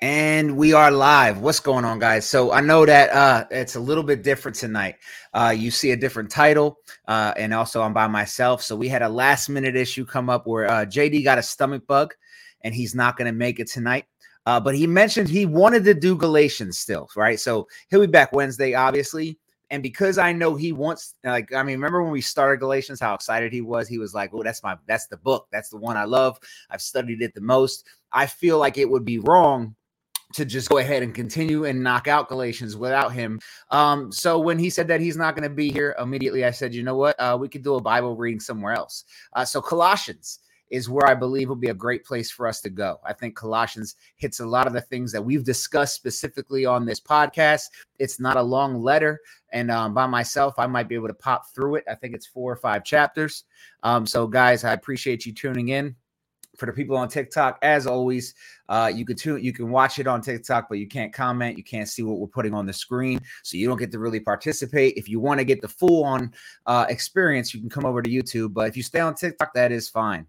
And we are live. What's going on, guys? So I know that uh, it's a little bit different tonight. Uh, you see a different title, uh, and also I'm by myself. So we had a last minute issue come up where uh, JD got a stomach bug, and he's not going to make it tonight. Uh, but he mentioned he wanted to do Galatians still, right? So he'll be back Wednesday, obviously. And because I know he wants, like, I mean, remember when we started Galatians, how excited he was? He was like, "Oh, that's my, that's the book, that's the one I love. I've studied it the most." I feel like it would be wrong to just go ahead and continue and knock out Galatians without him. Um, so when he said that he's not going to be here immediately, I said, you know what? Uh, we could do a Bible reading somewhere else. Uh, so Colossians is where I believe will be a great place for us to go. I think Colossians hits a lot of the things that we've discussed specifically on this podcast. It's not a long letter, and um, by myself, I might be able to pop through it. I think it's four or five chapters. Um, so, guys, I appreciate you tuning in for the people on TikTok, as always, uh, you can tune, you can watch it on TikTok, but you can't comment. You can't see what we're putting on the screen, so you don't get to really participate. If you want to get the full on uh, experience, you can come over to YouTube. But if you stay on TikTok, that is fine.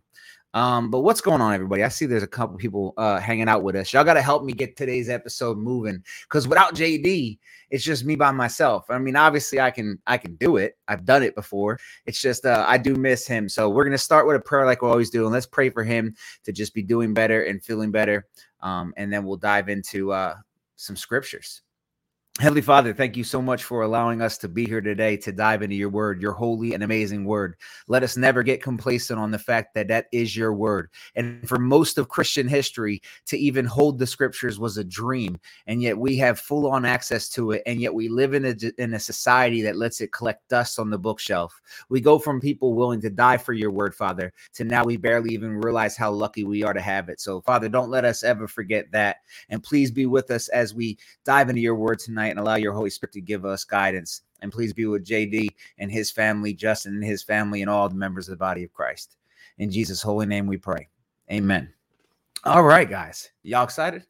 Um, but what's going on, everybody? I see there's a couple people uh, hanging out with us. Y'all got to help me get today's episode moving because without JD, it's just me by myself. I mean, obviously, I can I can do it. I've done it before. It's just uh, I do miss him. So we're gonna start with a prayer like we always do, and let's pray for him to just be doing better and feeling better. Um, and then we'll dive into uh, some scriptures. Heavenly Father, thank you so much for allowing us to be here today to dive into your word, your holy and amazing word. Let us never get complacent on the fact that that is your word. And for most of Christian history, to even hold the scriptures was a dream. And yet we have full on access to it. And yet we live in a, in a society that lets it collect dust on the bookshelf. We go from people willing to die for your word, Father, to now we barely even realize how lucky we are to have it. So, Father, don't let us ever forget that. And please be with us as we dive into your word tonight tonight and allow your Holy Spirit to give us guidance. And please be with JD and his family, Justin and his family, and all the members of the body of Christ. In Jesus' holy name we pray. Amen. All right, guys. Y'all excited?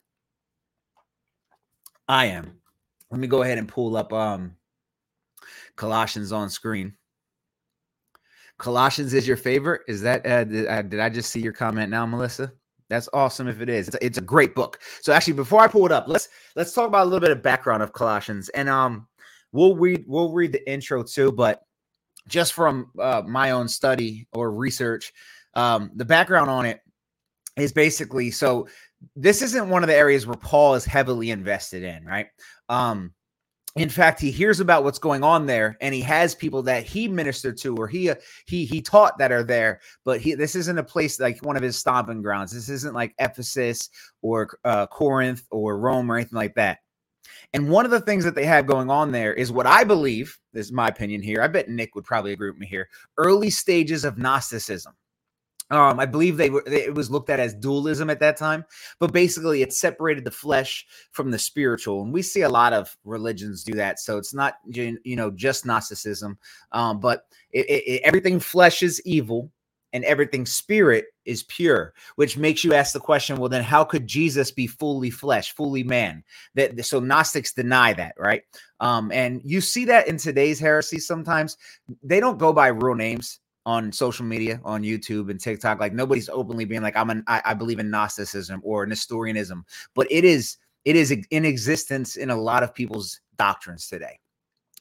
I am. Let me go ahead and pull up um Colossians on screen. Colossians is your favorite? Is that uh, did, I, did I just see your comment now, Melissa? That's awesome if it is. It's a, it's a great book. So actually, before I pull it up, let's let's talk about a little bit of background of Colossians, and um, we'll read we'll read the intro too. But just from uh, my own study or research, um, the background on it is basically so. This isn't one of the areas where Paul is heavily invested in, right? Um, in fact he hears about what's going on there and he has people that he ministered to or he uh, he he taught that are there but he this isn't a place like one of his stomping grounds. This isn't like ephesus or uh, corinth or rome or anything like that. And one of the things that they have going on there is what i believe this is my opinion here i bet nick would probably agree with me here early stages of gnosticism um, I believe they were it was looked at as dualism at that time, but basically it separated the flesh from the spiritual, and we see a lot of religions do that. So it's not you know just Gnosticism, um, but it, it, everything flesh is evil, and everything spirit is pure, which makes you ask the question: Well, then how could Jesus be fully flesh, fully man? That so Gnostics deny that, right? Um, and you see that in today's heresy. Sometimes they don't go by real names on social media, on YouTube and TikTok. Like nobody's openly being like, I'm an I, I believe in Gnosticism or Nestorianism, but it is it is in existence in a lot of people's doctrines today.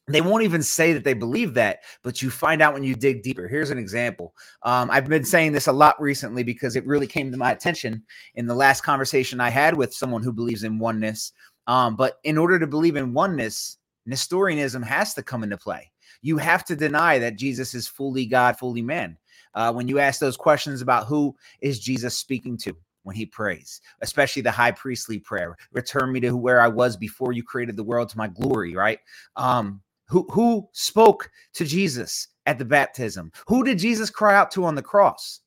They won't even say that they believe that, but you find out when you dig deeper. Here's an example. Um, I've been saying this a lot recently because it really came to my attention in the last conversation I had with someone who believes in oneness. Um, but in order to believe in oneness, Nestorianism has to come into play you have to deny that Jesus is fully God, fully man. Uh, when you ask those questions about who is Jesus speaking to when he prays, especially the high priestly prayer, return me to where I was before you created the world to my glory, right? Um, who who spoke to Jesus at the baptism? Who did Jesus cry out to on the cross?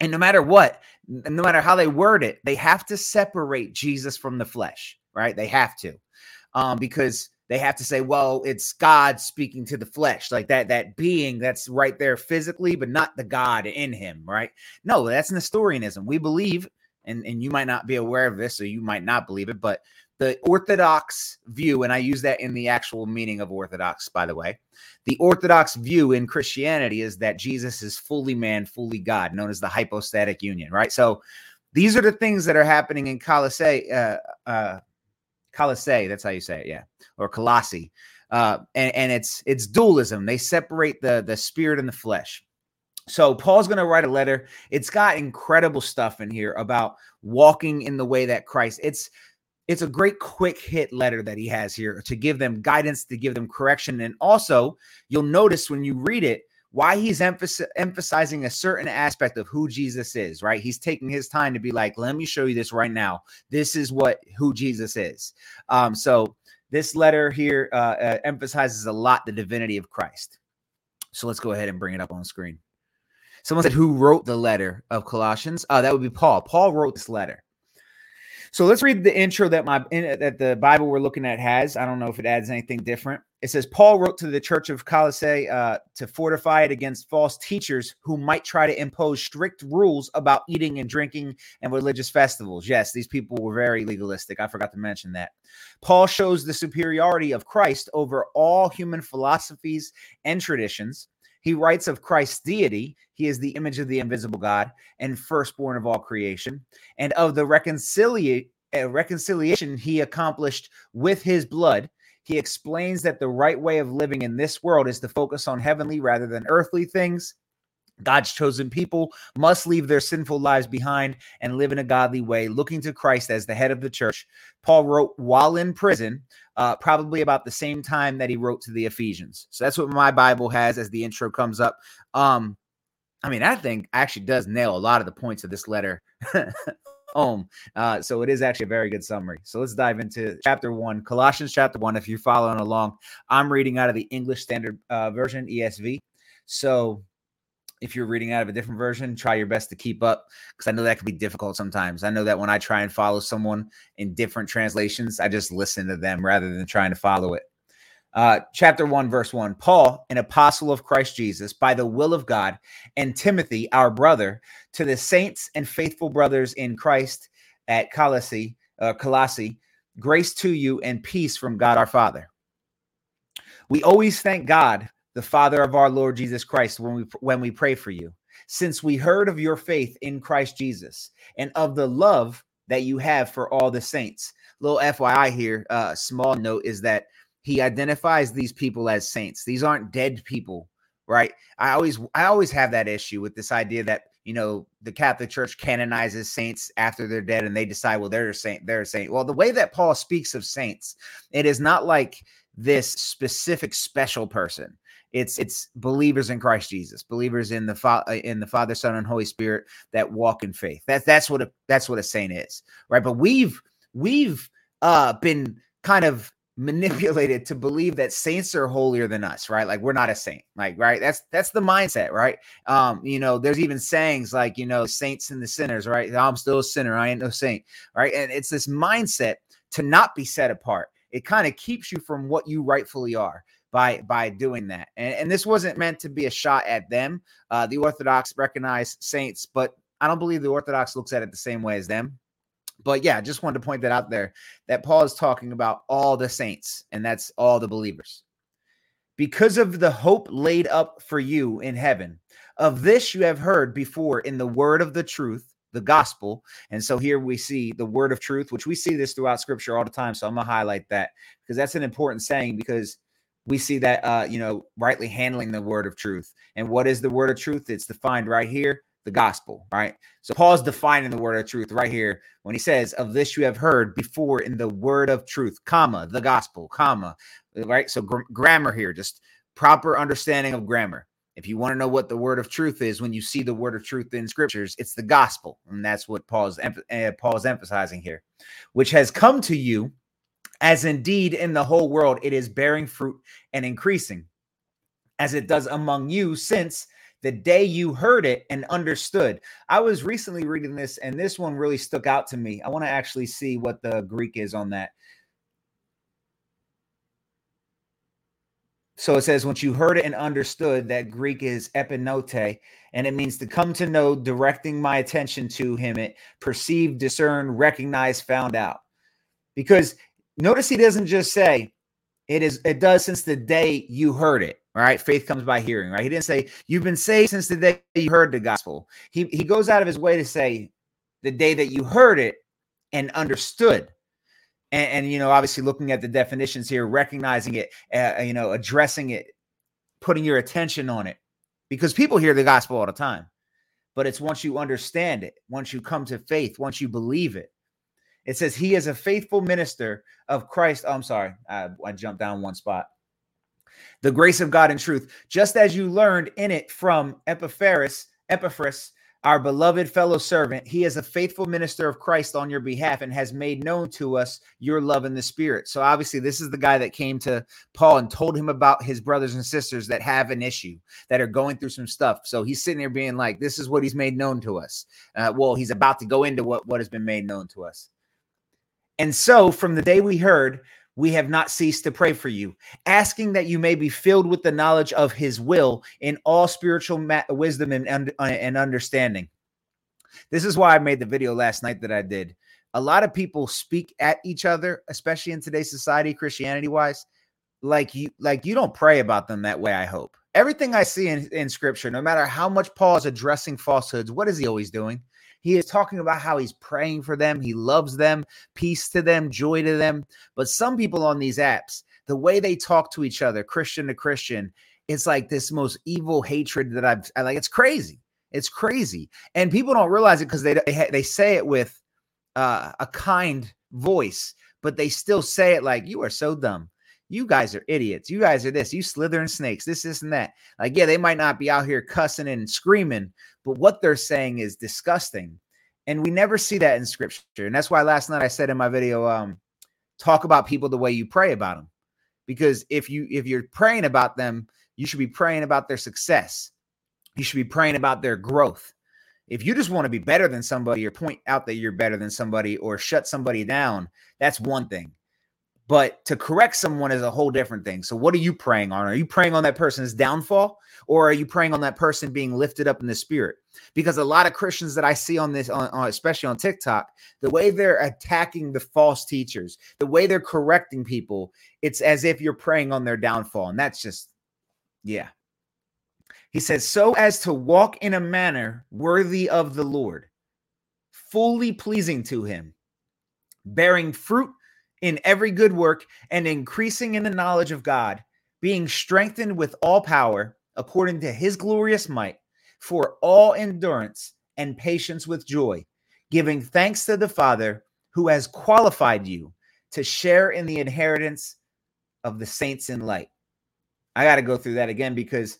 And no matter what, no matter how they word it, they have to separate Jesus from the flesh, right? They have to, um, because they have to say, well, it's God speaking to the flesh, like that that being that's right there physically, but not the God in him, right? No, that's Nestorianism. We believe, and, and you might not be aware of this, or you might not believe it, but the Orthodox view, and I use that in the actual meaning of Orthodox, by the way. The Orthodox view in Christianity is that Jesus is fully man, fully God, known as the hypostatic union, right? So these are the things that are happening in Colossae. Uh, uh, Colossae, that's how you say it, yeah, or Colossae. Uh, and, and it's it's dualism. They separate the the spirit and the flesh. So Paul's going to write a letter. It's got incredible stuff in here about walking in the way that Christ. It's it's a great quick hit letter that he has here to give them guidance, to give them correction, and also you'll notice when you read it why he's emphasizing a certain aspect of who Jesus is, right? He's taking his time to be like, let me show you this right now. This is what who Jesus is. Um, so this letter here uh, uh, emphasizes a lot the divinity of Christ. So let's go ahead and bring it up on screen. Someone said, Who wrote the letter of Colossians? Uh, that would be Paul. Paul wrote this letter. So let's read the intro that my that the Bible we're looking at has. I don't know if it adds anything different. It says Paul wrote to the church of Colossae uh, to fortify it against false teachers who might try to impose strict rules about eating and drinking and religious festivals. Yes, these people were very legalistic. I forgot to mention that. Paul shows the superiority of Christ over all human philosophies and traditions. He writes of Christ's deity. He is the image of the invisible God and firstborn of all creation, and of the reconcilia- uh, reconciliation he accomplished with his blood he explains that the right way of living in this world is to focus on heavenly rather than earthly things. God's chosen people must leave their sinful lives behind and live in a godly way, looking to Christ as the head of the church. Paul wrote while in prison, uh, probably about the same time that he wrote to the Ephesians. So that's what my Bible has as the intro comes up. Um, I mean, I think actually does nail a lot of the points of this letter home. Uh, so it is actually a very good summary. So let's dive into chapter one, Colossians chapter one. If you're following along, I'm reading out of the English Standard uh, Version, ESV. So if you're reading out of a different version, try your best to keep up because I know that can be difficult sometimes. I know that when I try and follow someone in different translations, I just listen to them rather than trying to follow it. Uh, chapter 1, verse 1 Paul, an apostle of Christ Jesus, by the will of God, and Timothy, our brother, to the saints and faithful brothers in Christ at Colossae, uh, Colossae, grace to you and peace from God our Father. We always thank God, the Father of our Lord Jesus Christ, when we when we pray for you, since we heard of your faith in Christ Jesus and of the love that you have for all the saints. Little FYI here, uh, small note is that he identifies these people as saints. These aren't dead people, right? I always I always have that issue with this idea that you know the Catholic Church canonizes saints after they're dead and they decide well they're a saint they're a saint. Well, the way that Paul speaks of saints, it is not like this specific special person. It's it's believers in Christ Jesus, believers in the fa- uh, in the Father, Son, and Holy Spirit that walk in faith. That's that's what a, that's what a saint is, right? But we've we've uh been kind of manipulated to believe that saints are holier than us right? Like we're not a saint like right? That's that's the mindset right? Um you know there's even sayings like you know saints and the sinners right? I'm still a sinner i ain't no saint right? And it's this mindset to not be set apart. It kind of keeps you from what you rightfully are by by doing that. And, and this wasn't meant to be a shot at them. Uh the orthodox recognize saints but i don't believe the orthodox looks at it the same way as them but yeah, just wanted to point that out there that Paul is talking about all the saints, and that's all the believers. Because of the hope laid up for you in heaven, of this you have heard before in the word of the truth, the gospel. And so here we see the word of truth, which we see this throughout scripture all the time. So I'm going to highlight that because that's an important saying because we see that, uh, you know, rightly handling the word of truth. And what is the word of truth? It's defined right here the gospel, right? So Paul's defining the word of truth right here when he says, Of this you have heard before in the word of truth, comma, the gospel, comma, right? So gr- grammar here, just proper understanding of grammar. If you want to know what the word of truth is, when you see the word of truth in scriptures, it's the gospel, and that's what Paul's uh, Paul's emphasizing here, which has come to you, as indeed in the whole world it is bearing fruit and increasing, as it does among you, since the day you heard it and understood. I was recently reading this, and this one really stuck out to me. I want to actually see what the Greek is on that. So it says, once you heard it and understood, that Greek is epinote, and it means to come to know, directing my attention to him, it perceive, discern, recognize, found out. Because notice he doesn't just say, it is, it does since the day you heard it. All right, faith comes by hearing, right? He didn't say you've been saved since the day you heard the gospel. He he goes out of his way to say the day that you heard it and understood. And, and you know, obviously looking at the definitions here, recognizing it, uh, you know, addressing it, putting your attention on it, because people hear the gospel all the time. But it's once you understand it, once you come to faith, once you believe it. It says, He is a faithful minister of Christ. Oh, I'm sorry, I, I jumped down one spot the grace of God and truth, just as you learned in it from Epaphras, Epaphras, our beloved fellow servant. He is a faithful minister of Christ on your behalf and has made known to us your love in the spirit. So obviously, this is the guy that came to Paul and told him about his brothers and sisters that have an issue, that are going through some stuff. So he's sitting there being like, "This is what he's made known to us." Uh, well, he's about to go into what what has been made known to us. And so, from the day we heard, we have not ceased to pray for you, asking that you may be filled with the knowledge of his will in all spiritual ma- wisdom and, and, uh, and understanding. This is why I made the video last night that I did. A lot of people speak at each other, especially in today's society, Christianity wise, like you like you don't pray about them that way, I hope. Everything I see in, in scripture, no matter how much Paul is addressing falsehoods, what is he always doing? He is talking about how he's praying for them, he loves them, peace to them, joy to them. But some people on these apps, the way they talk to each other, Christian to Christian, it's like this most evil hatred that I've I like. It's crazy. It's crazy, and people don't realize it because they they, they say it with uh, a kind voice, but they still say it like you are so dumb. You guys are idiots. You guys are this. You slithering snakes. This, this, and that. Like, yeah, they might not be out here cussing and screaming, but what they're saying is disgusting. And we never see that in scripture. And that's why last night I said in my video, um, talk about people the way you pray about them. Because if you if you're praying about them, you should be praying about their success. You should be praying about their growth. If you just want to be better than somebody or point out that you're better than somebody or shut somebody down, that's one thing. But to correct someone is a whole different thing. So, what are you praying on? Are you praying on that person's downfall or are you praying on that person being lifted up in the spirit? Because a lot of Christians that I see on this, on, on, especially on TikTok, the way they're attacking the false teachers, the way they're correcting people, it's as if you're praying on their downfall. And that's just, yeah. He says, so as to walk in a manner worthy of the Lord, fully pleasing to him, bearing fruit in every good work and increasing in the knowledge of God, being strengthened with all power according to his glorious might for all endurance and patience with joy, giving thanks to the Father who has qualified you to share in the inheritance of the saints in light. I got to go through that again because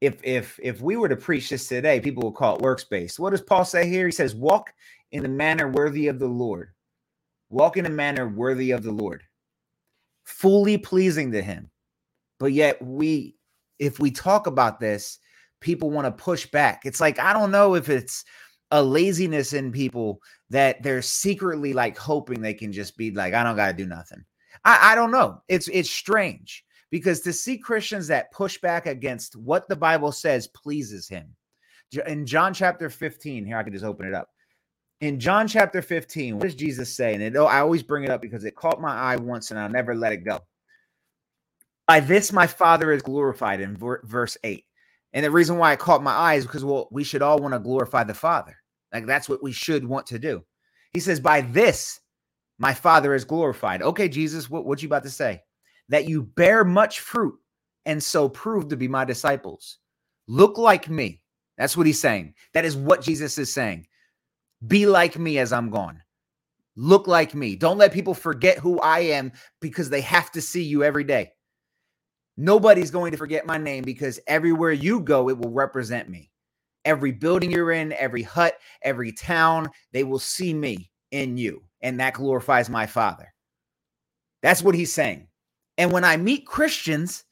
if if if we were to preach this today, people will call it works based. What does Paul say here? He says, "Walk in the manner worthy of the Lord." Walk in a manner worthy of the Lord, fully pleasing to Him. But yet, we, if we talk about this, people want to push back. It's like, I don't know if it's a laziness in people that they're secretly like hoping they can just be like, I don't got to do nothing. I, I don't know. It's it's strange because to see Christians that push back against what the Bible says pleases him. In John chapter 15, here I can just open it up in John chapter 15, what does Jesus say? And it, oh, I always bring it up because it caught my eye once and I'll never let it go. By this, my Father is glorified in ver- verse 8. And the reason why it caught my eye is because, well, we should all want to glorify the Father. Like that's what we should want to do. He says, By this, my Father is glorified. Okay, Jesus, what, what you about to say? That you bear much fruit and so prove to be my disciples. Look like me. That's what he's saying. That is what Jesus is saying. Be like me as I'm gone. Look like me. Don't let people forget who I am because they have to see you every day. Nobody's going to forget my name because everywhere you go, it will represent me. Every building you're in, every hut, every town, they will see me in you. And that glorifies my Father. That's what he's saying. And when I meet Christians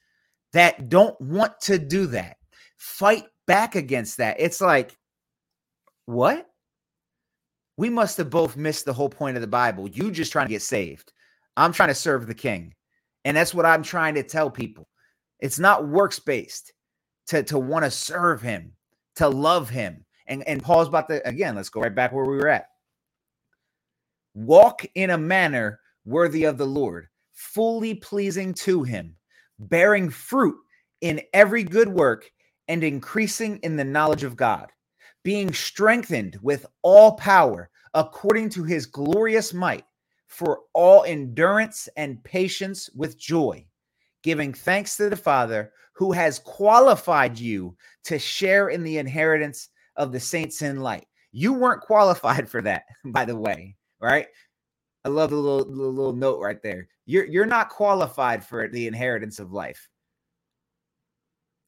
that don't want to do that, fight back against that, it's like, what? We must have both missed the whole point of the Bible. You just trying to get saved. I'm trying to serve the king. And that's what I'm trying to tell people. It's not works based to, to want to serve him, to love him. And, and Paul's about to, again, let's go right back where we were at. Walk in a manner worthy of the Lord, fully pleasing to him, bearing fruit in every good work and increasing in the knowledge of God being strengthened with all power according to his glorious might for all endurance and patience with joy, giving thanks to the Father who has qualified you to share in the inheritance of the saints in light. You weren't qualified for that, by the way, right? I love the little, little, little note right there. You're you're not qualified for the inheritance of life.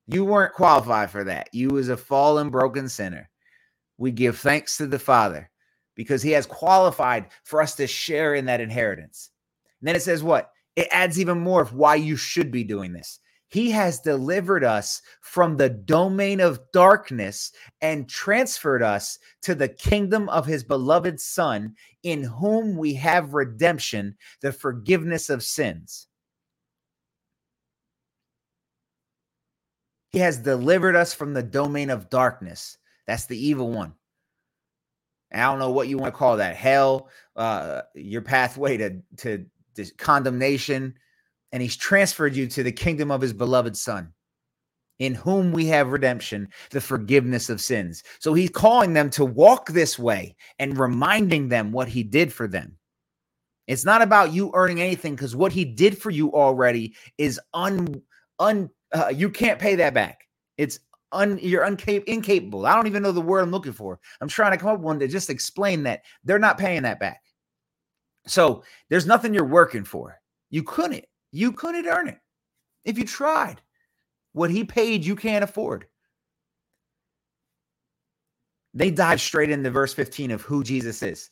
You weren't qualified for that. You was a fallen, broken sinner. We give thanks to the Father because he has qualified for us to share in that inheritance. And then it says what? It adds even more of why you should be doing this. He has delivered us from the domain of darkness and transferred us to the kingdom of his beloved Son, in whom we have redemption, the forgiveness of sins. He has delivered us from the domain of darkness. That's the evil one. I don't know what you want to call that hell, uh, your pathway to, to, to condemnation. And he's transferred you to the kingdom of his beloved son, in whom we have redemption, the forgiveness of sins. So he's calling them to walk this way and reminding them what he did for them. It's not about you earning anything because what he did for you already is un, un uh, you can't pay that back. It's un, you're uncap- incapable. I don't even know the word I'm looking for. I'm trying to come up with one to just explain that they're not paying that back. So there's nothing you're working for. You couldn't. You couldn't earn it if you tried. What he paid, you can't afford. They dive straight into verse 15 of who Jesus is.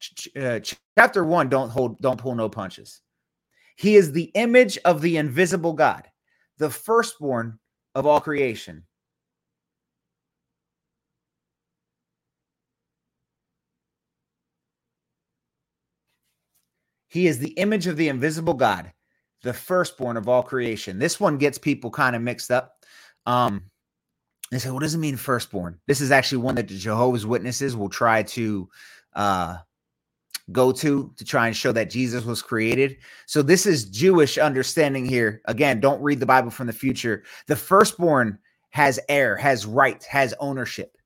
Ch- uh, chapter one, don't hold, don't pull no punches. He is the image of the invisible God, the firstborn of all creation. He is the image of the invisible God, the firstborn of all creation. This one gets people kind of mixed up. Um, they say, what does it mean firstborn? This is actually one that the Jehovah's Witnesses will try to uh, go to to try and show that Jesus was created. So this is Jewish understanding here. Again, don't read the Bible from the future. The firstborn has heir, has right, has ownership.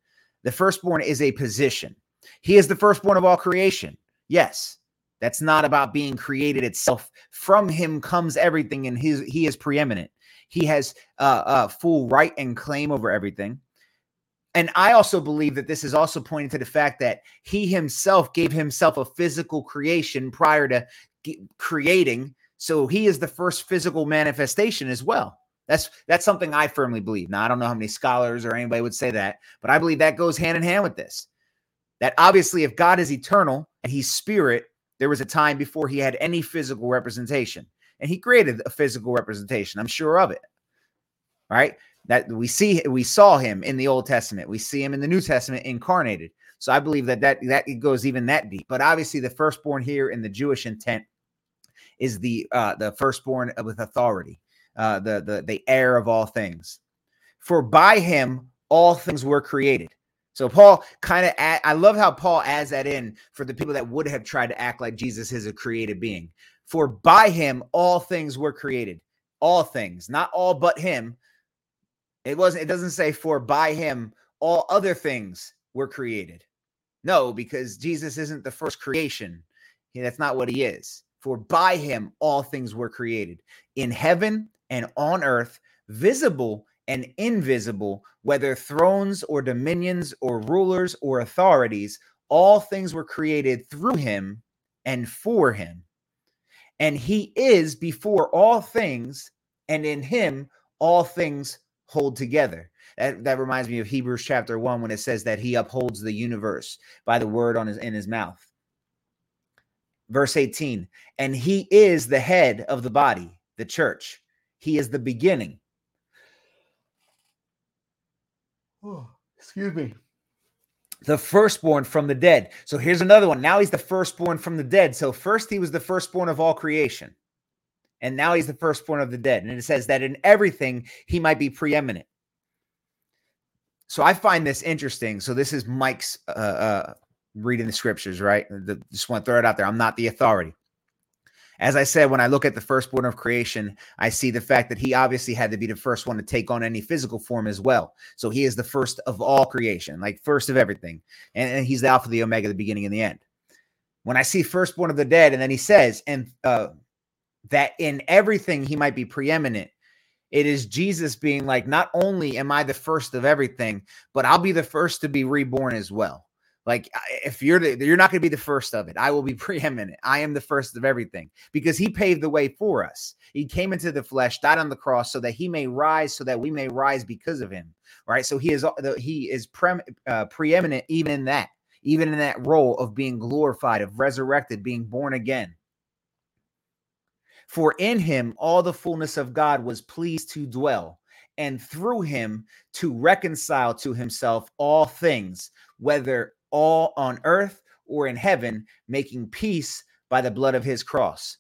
The firstborn is a position. He is the firstborn of all creation. Yes. That's not about being created itself. From him comes everything, and his, he is preeminent. He has uh, uh, full right and claim over everything. And I also believe that this is also pointing to the fact that he himself gave himself a physical creation prior to creating. So he is the first physical manifestation as well. That's that's something I firmly believe. Now I don't know how many scholars or anybody would say that, but I believe that goes hand in hand with this. That obviously, if God is eternal and He's spirit, there was a time before he had any physical representation, and he created a physical representation. I'm sure of it. Right? That we see, we saw him in the Old Testament. We see him in the New Testament incarnated. So I believe that that that it goes even that deep. But obviously, the firstborn here in the Jewish intent is the uh, the firstborn with authority, uh, the the the heir of all things. For by him all things were created so Paul kind of I love how Paul adds that in for the people that would have tried to act like Jesus is a created being. For by him all things were created. All things, not all but him. It wasn't it doesn't say for by him all other things were created. No, because Jesus isn't the first creation. That's not what he is. For by him all things were created in heaven and on earth, visible and invisible, whether thrones or dominions or rulers or authorities, all things were created through him and for him. And he is before all things, and in him all things hold together. That, that reminds me of Hebrews chapter 1 when it says that he upholds the universe by the word on his in his mouth. Verse 18, and he is the head of the body, the church. He is the beginning Oh, excuse me. The firstborn from the dead. So here's another one. Now he's the firstborn from the dead. So first he was the firstborn of all creation. And now he's the firstborn of the dead. And it says that in everything he might be preeminent. So I find this interesting. So this is Mike's uh, uh, reading the scriptures, right? The, just want to throw it out there. I'm not the authority. As I said, when I look at the firstborn of creation, I see the fact that he obviously had to be the first one to take on any physical form as well. So he is the first of all creation, like first of everything. And, and he's the Alpha, the Omega, the beginning and the end. When I see firstborn of the dead, and then he says, and uh, that in everything he might be preeminent, it is Jesus being like, not only am I the first of everything, but I'll be the first to be reborn as well. Like if you're the, you're not going to be the first of it. I will be preeminent. I am the first of everything because he paved the way for us. He came into the flesh, died on the cross so that he may rise so that we may rise because of him. Right? So he is he is pre, uh, preeminent even in that. Even in that role of being glorified, of resurrected, being born again. For in him all the fullness of God was pleased to dwell, and through him to reconcile to himself all things, whether all on earth or in heaven, making peace by the blood of his cross.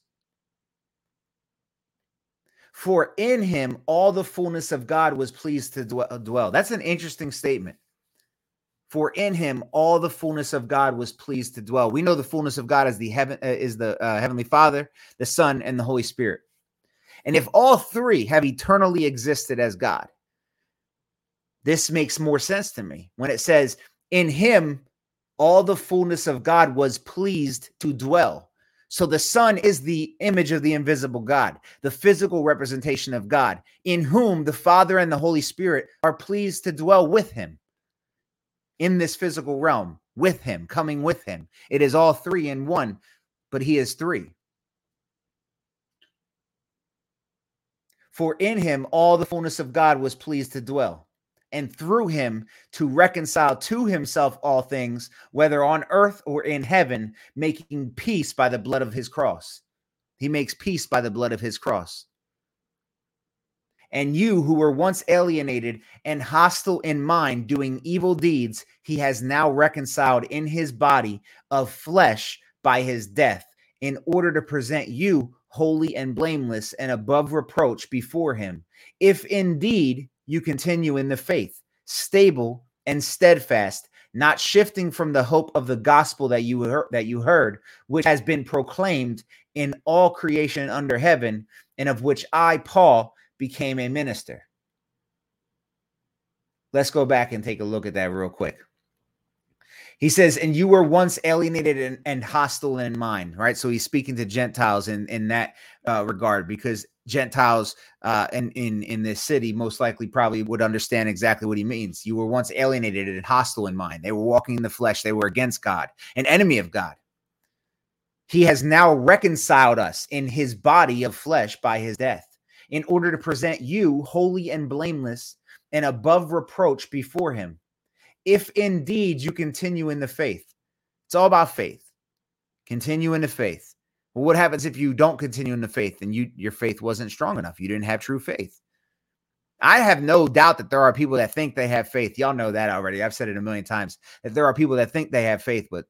For in him all the fullness of God was pleased to dwell. That's an interesting statement. For in him all the fullness of God was pleased to dwell. We know the fullness of God is the heaven uh, is the uh, heavenly Father, the Son, and the Holy Spirit. And if all three have eternally existed as God, this makes more sense to me when it says, "In him all the fullness of God was pleased to dwell." So the Son is the image of the invisible God, the physical representation of God, in whom the Father and the Holy Spirit are pleased to dwell with him in this physical realm with him, coming with him. It is all three in one, but he is three. For in him all the fullness of God was pleased to dwell, and through him to reconcile to himself all things, whether on earth or in heaven, making peace by the blood of his cross. He makes peace by the blood of his cross and you who were once alienated and hostile in mind, doing evil deeds, he has now reconciled in his body of flesh by his death, in order to present you holy and blameless and above reproach before him. If indeed you continue in the faith, stable and steadfast, not shifting from the hope of the gospel that you heard, that you heard, which has been proclaimed in all creation under heaven, and of which I, Paul, became a minister. Let's go back and take a look at that real quick. He says, and you were once alienated and, and hostile in mind, right? So he's speaking to Gentiles in, in that uh, regard because Gentiles uh, in, in, in this city most likely probably would understand exactly what he means. You were once alienated and hostile in mind. They were walking in the flesh. They were against God, an enemy of God. He has now reconciled us in his body of flesh by his death in order to present you holy and blameless and above reproach before him. If indeed you continue in the faith, it's all about faith. Continue in the faith. Well, what happens if you don't continue in the faith and you your faith wasn't strong enough? You didn't have true faith. I have no doubt that there are people that think they have faith. Y'all know that already. I've said it a million times that there are people that think they have faith, but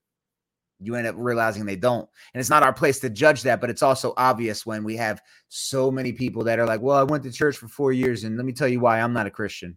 you end up realizing they don't. And it's not our place to judge that, but it's also obvious when we have so many people that are like, well, I went to church for four years, and let me tell you why I'm not a Christian.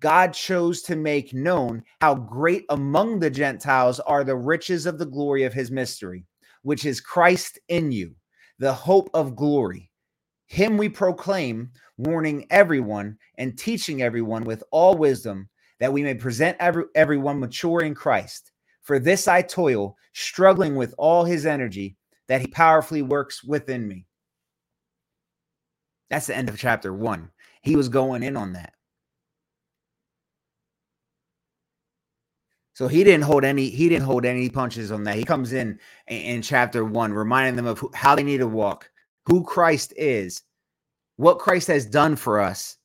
God chose to make known how great among the Gentiles are the riches of the glory of his mystery, which is Christ in you, the hope of glory. Him we proclaim, warning everyone and teaching everyone with all wisdom, that we may present every, everyone mature in Christ. For this I toil, struggling with all his energy, that he powerfully works within me. That's the end of chapter one. He was going in on that. So he didn't hold any he didn't hold any punches on that. He comes in in, chapter 1 reminding them of who, how they need to walk, who Christ is, what Christ has done for us.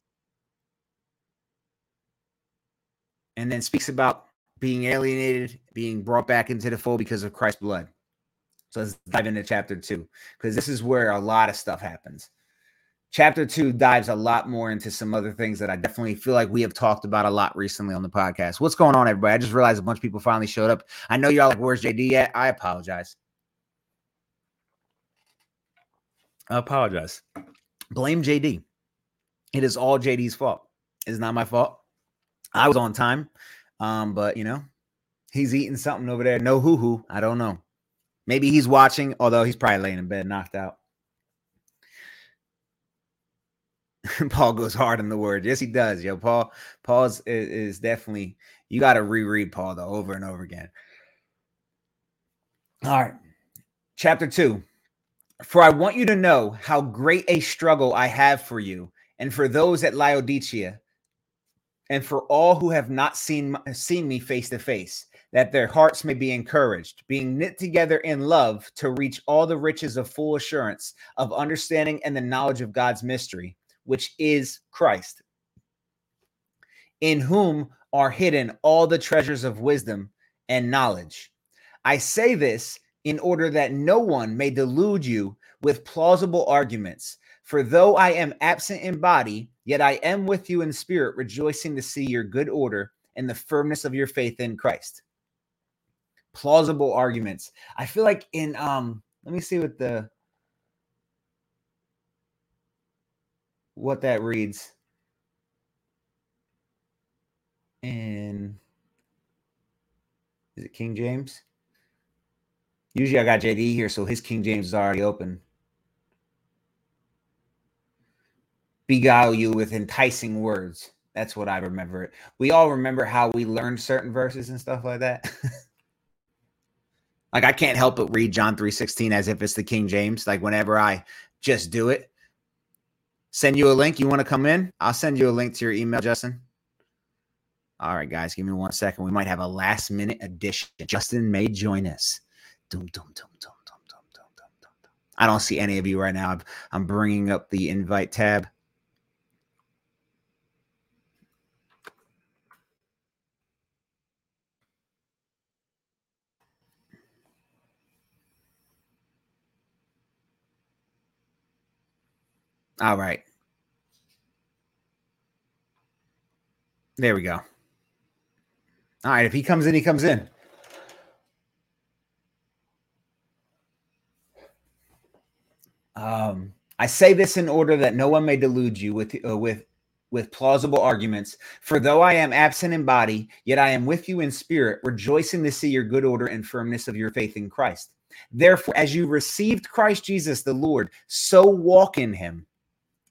And then speaks about being alienated, being brought back into the fold because of Christ's blood. So let's dive into chapter two because this is where a lot of stuff happens. Chapter two dives a lot more into some other things that I definitely feel like we have talked about a lot recently on the podcast. What's going on, everybody? I just realized a bunch of people finally showed up. I know y'all like, where's JD at? I apologize. I apologize. Blame JD. It is all JD's fault. It's not my fault. I was on time. Um, but you know, he's eating something over there. No hoo hoo. I don't know. Maybe he's watching, although he's probably laying in bed, knocked out. Paul goes hard in the word. Yes, he does. Yo, Paul. Paul's is, is definitely you got to reread Paul though over and over again. All right, chapter two. For I want you to know how great a struggle I have for you and for those at Laodicea, and for all who have not seen seen me face to face, that their hearts may be encouraged, being knit together in love to reach all the riches of full assurance of understanding and the knowledge of God's mystery, which is Christ, in whom are hidden all the treasures of wisdom and knowledge. I say this in order that no one may delude you with plausible arguments. For though I am absent in body, yet I am with you in spirit, rejoicing to see your good order and the firmness of your faith in Christ. Plausible arguments. I feel like in um, let me see what the what that reads. And is it King James? Usually I got JD here, so his King James is already open. beguile you with enticing words. That's what I remember. It. We all remember how we learned certain verses and stuff like that. like I can't help but read John 3:16 as if it's the King James. Like whenever I just do it. Send you a link. You want to come in? I'll send you a link to your email, Justin. All right, guys, give me one second. We might have a last minute addition. Justin may join us. I don't see any of you right now. I'm bringing up the invite tab. All right. There we go. All right. If he comes in, he comes in. Um, I say this in order that no one may delude you with uh, with with plausible arguments. For though I am absent in body, yet I am with you in spirit, rejoicing to see your good order and firmness of your faith in Christ. Therefore, as you received Christ Jesus the Lord, so walk in him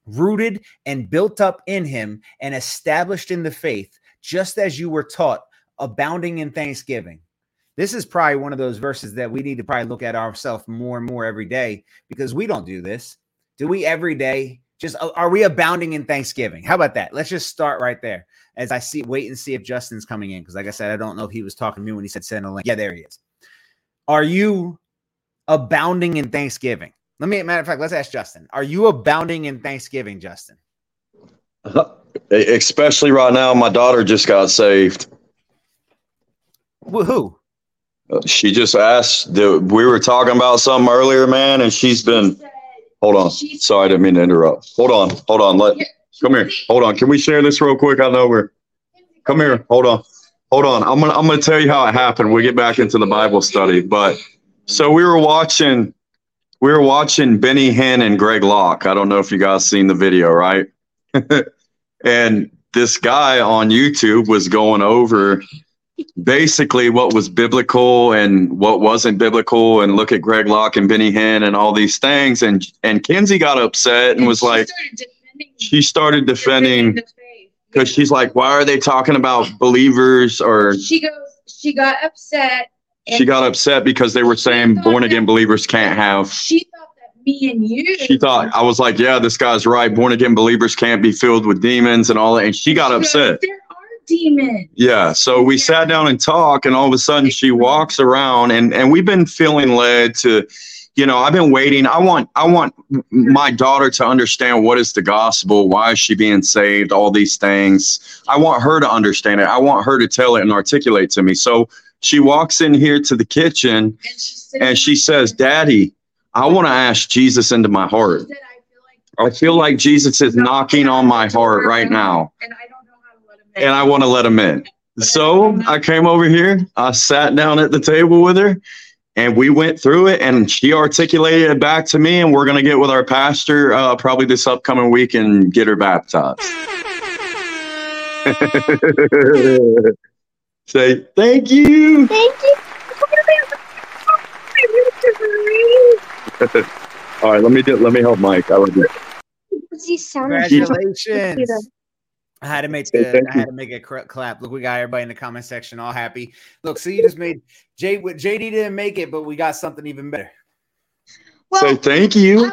rooted and built up in him and established in the faith, just as you were taught, abounding in thanksgiving. This is probably one of those verses that we need to probably look at ourselves more and more every day because we don't do this. Do we every day? Just uh, are we abounding in thanksgiving? How about that? Let's just start right there. As I see, wait and see if Justin's coming in because, like I said, I don't know if he was talking to me when he said send a link. Yeah, there he is. Are you abounding in thanksgiving? Let me, matter of fact, let's ask Justin. Are you abounding in Thanksgiving, Justin? Especially right now, my daughter just got saved. Woohoo! Uh, she just asked. The, we were talking about something earlier, man, and she's been. Hold on. Sorry, I didn't mean to interrupt. Hold on. Hold on. Let come here. Hold on. Can we share this real quick? I know we're. Come here. Hold on. Hold on. I'm gonna I'm gonna tell you how it happened. We get back into the Bible study, but so we were watching we were watching Benny Hinn and Greg Locke. I don't know if you guys seen the video, right? and this guy on YouTube was going over basically what was biblical and what wasn't biblical and look at Greg Locke and Benny Hinn and all these things and and Kenzie got upset and, and was she like started she started defending because she's like why are they talking about believers or she goes she got upset she got upset because they were saying born again believers can't have. She thought that me and you. She thought I was like, yeah, this guy's right. Born again believers can't be filled with demons and all that, and she got upset. There are demons. Yeah, so we sat down and talked, and all of a sudden she walks around, and and we've been feeling led to you know, I've been waiting. I want I want my daughter to understand what is the gospel, why is she being saved, all these things. I want her to understand it. I want her to tell it and articulate to me. So she walks in here to the kitchen And she, and she says, "Daddy, I want to ask Jesus into my heart. I feel like I feel like Jesus is knocking on my heart right now, and I don't know how to let him in. and I want to let him in." So I came over here. I sat down at the table with her, and we went through it. And she articulated it back to me. And we're gonna get with our pastor uh, probably this upcoming week and get her baptized. Say thank you. Thank you. All right, let me do, let me help Mike. I love you. You Congratulations. I had to make the thank I had to make a clap. Look, we got everybody in the comment section all happy. Look, so you just made J JD didn't make it, but we got something even better. Say Well, thank you.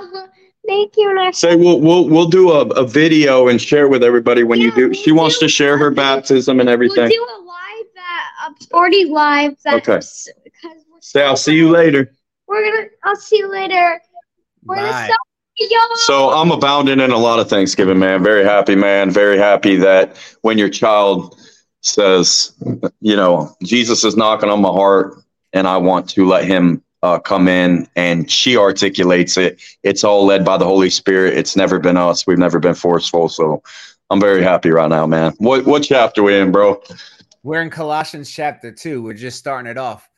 Thank you. And I Say we'll we'll we'll do a, a video and share with everybody when you do. She wants do to share her baptism and we'll everything. do a live that already live. That Okay. because we're Say I'll see you later. We're gonna. I'll see you later. We're gonna Bye. celebrate y'all. So I'm abounding in a lot of Thanksgiving, man. Very happy, man. Very happy that when your child says, you know, Jesus is knocking on my heart and I want to let him uh, come in and she articulates it. It's all led by the Holy Spirit. It's never been us. We've never been forceful. So I'm very happy right now, man. What, what chapter we in, bro? We're in Colossians chapter two. We're just starting it off.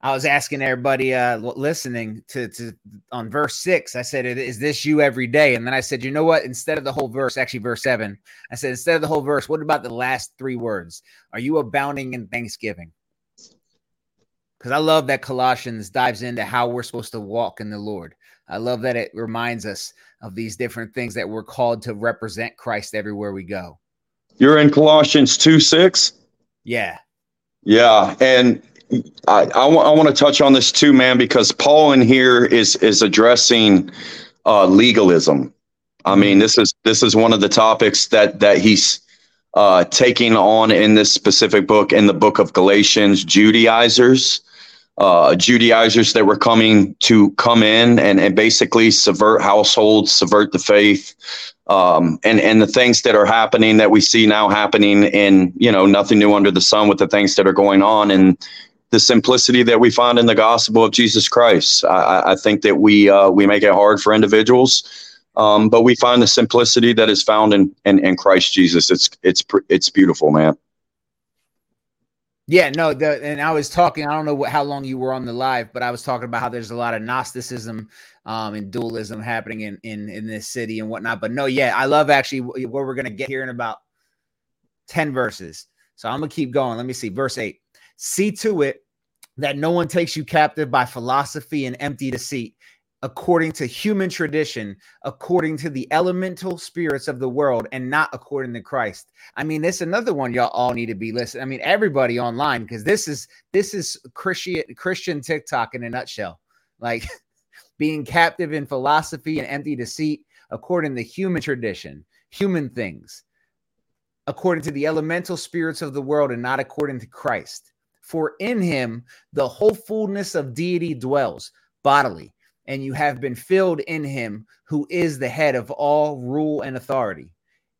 I was asking everybody uh, listening to, to on verse six. I said, "Is this you every day?" And then I said, "You know what? Instead of the whole verse, actually verse seven, I said instead of the whole verse, what about the last three words? Are you abounding in thanksgiving?" Because I love that Colossians dives into how we're supposed to walk in the Lord. I love that it reminds us of these different things that we're called to represent Christ everywhere we go. You're in Colossians 2 6. Yeah, Yeah, and I, I, wa- I want to touch on this too, man, because Paul in here is is addressing uh, legalism. I mean, this is this is one of the topics that that he's uh, taking on in this specific book, in the book of Galatians. Judaizers, uh, Judaizers that were coming to come in and, and basically subvert households, subvert the faith, um, and and the things that are happening that we see now happening in you know nothing new under the sun with the things that are going on and the simplicity that we find in the gospel of Jesus Christ. I, I- think that we uh, we make it hard for individuals, um, but we find the simplicity that is found in, in in Christ Jesus. It's it's it's beautiful, man. Yeah, no, the and I was talking. I don't know what, how long you were on the live, but I was talking about how there's a lot of Gnosticism um, and dualism happening in in in this city and whatnot. But no, yeah, I love actually wh- where we're gonna get here in about ten verses. So I'm gonna keep going. Let me see, verse eight. See to it that no one takes you captive by philosophy and empty deceit, according to human tradition, according to the elemental spirits of the world, and not according to Christ. I mean, this is another one y'all all need to be listening. I mean, everybody online because this is this is Christian Christian TikTok in a nutshell. Like being captive in philosophy and empty deceit, according to human tradition, human things, according to the elemental spirits of the world, and not according to Christ. For in him the whole fullness of deity dwells bodily, and you have been filled in him who is the head of all rule and authority.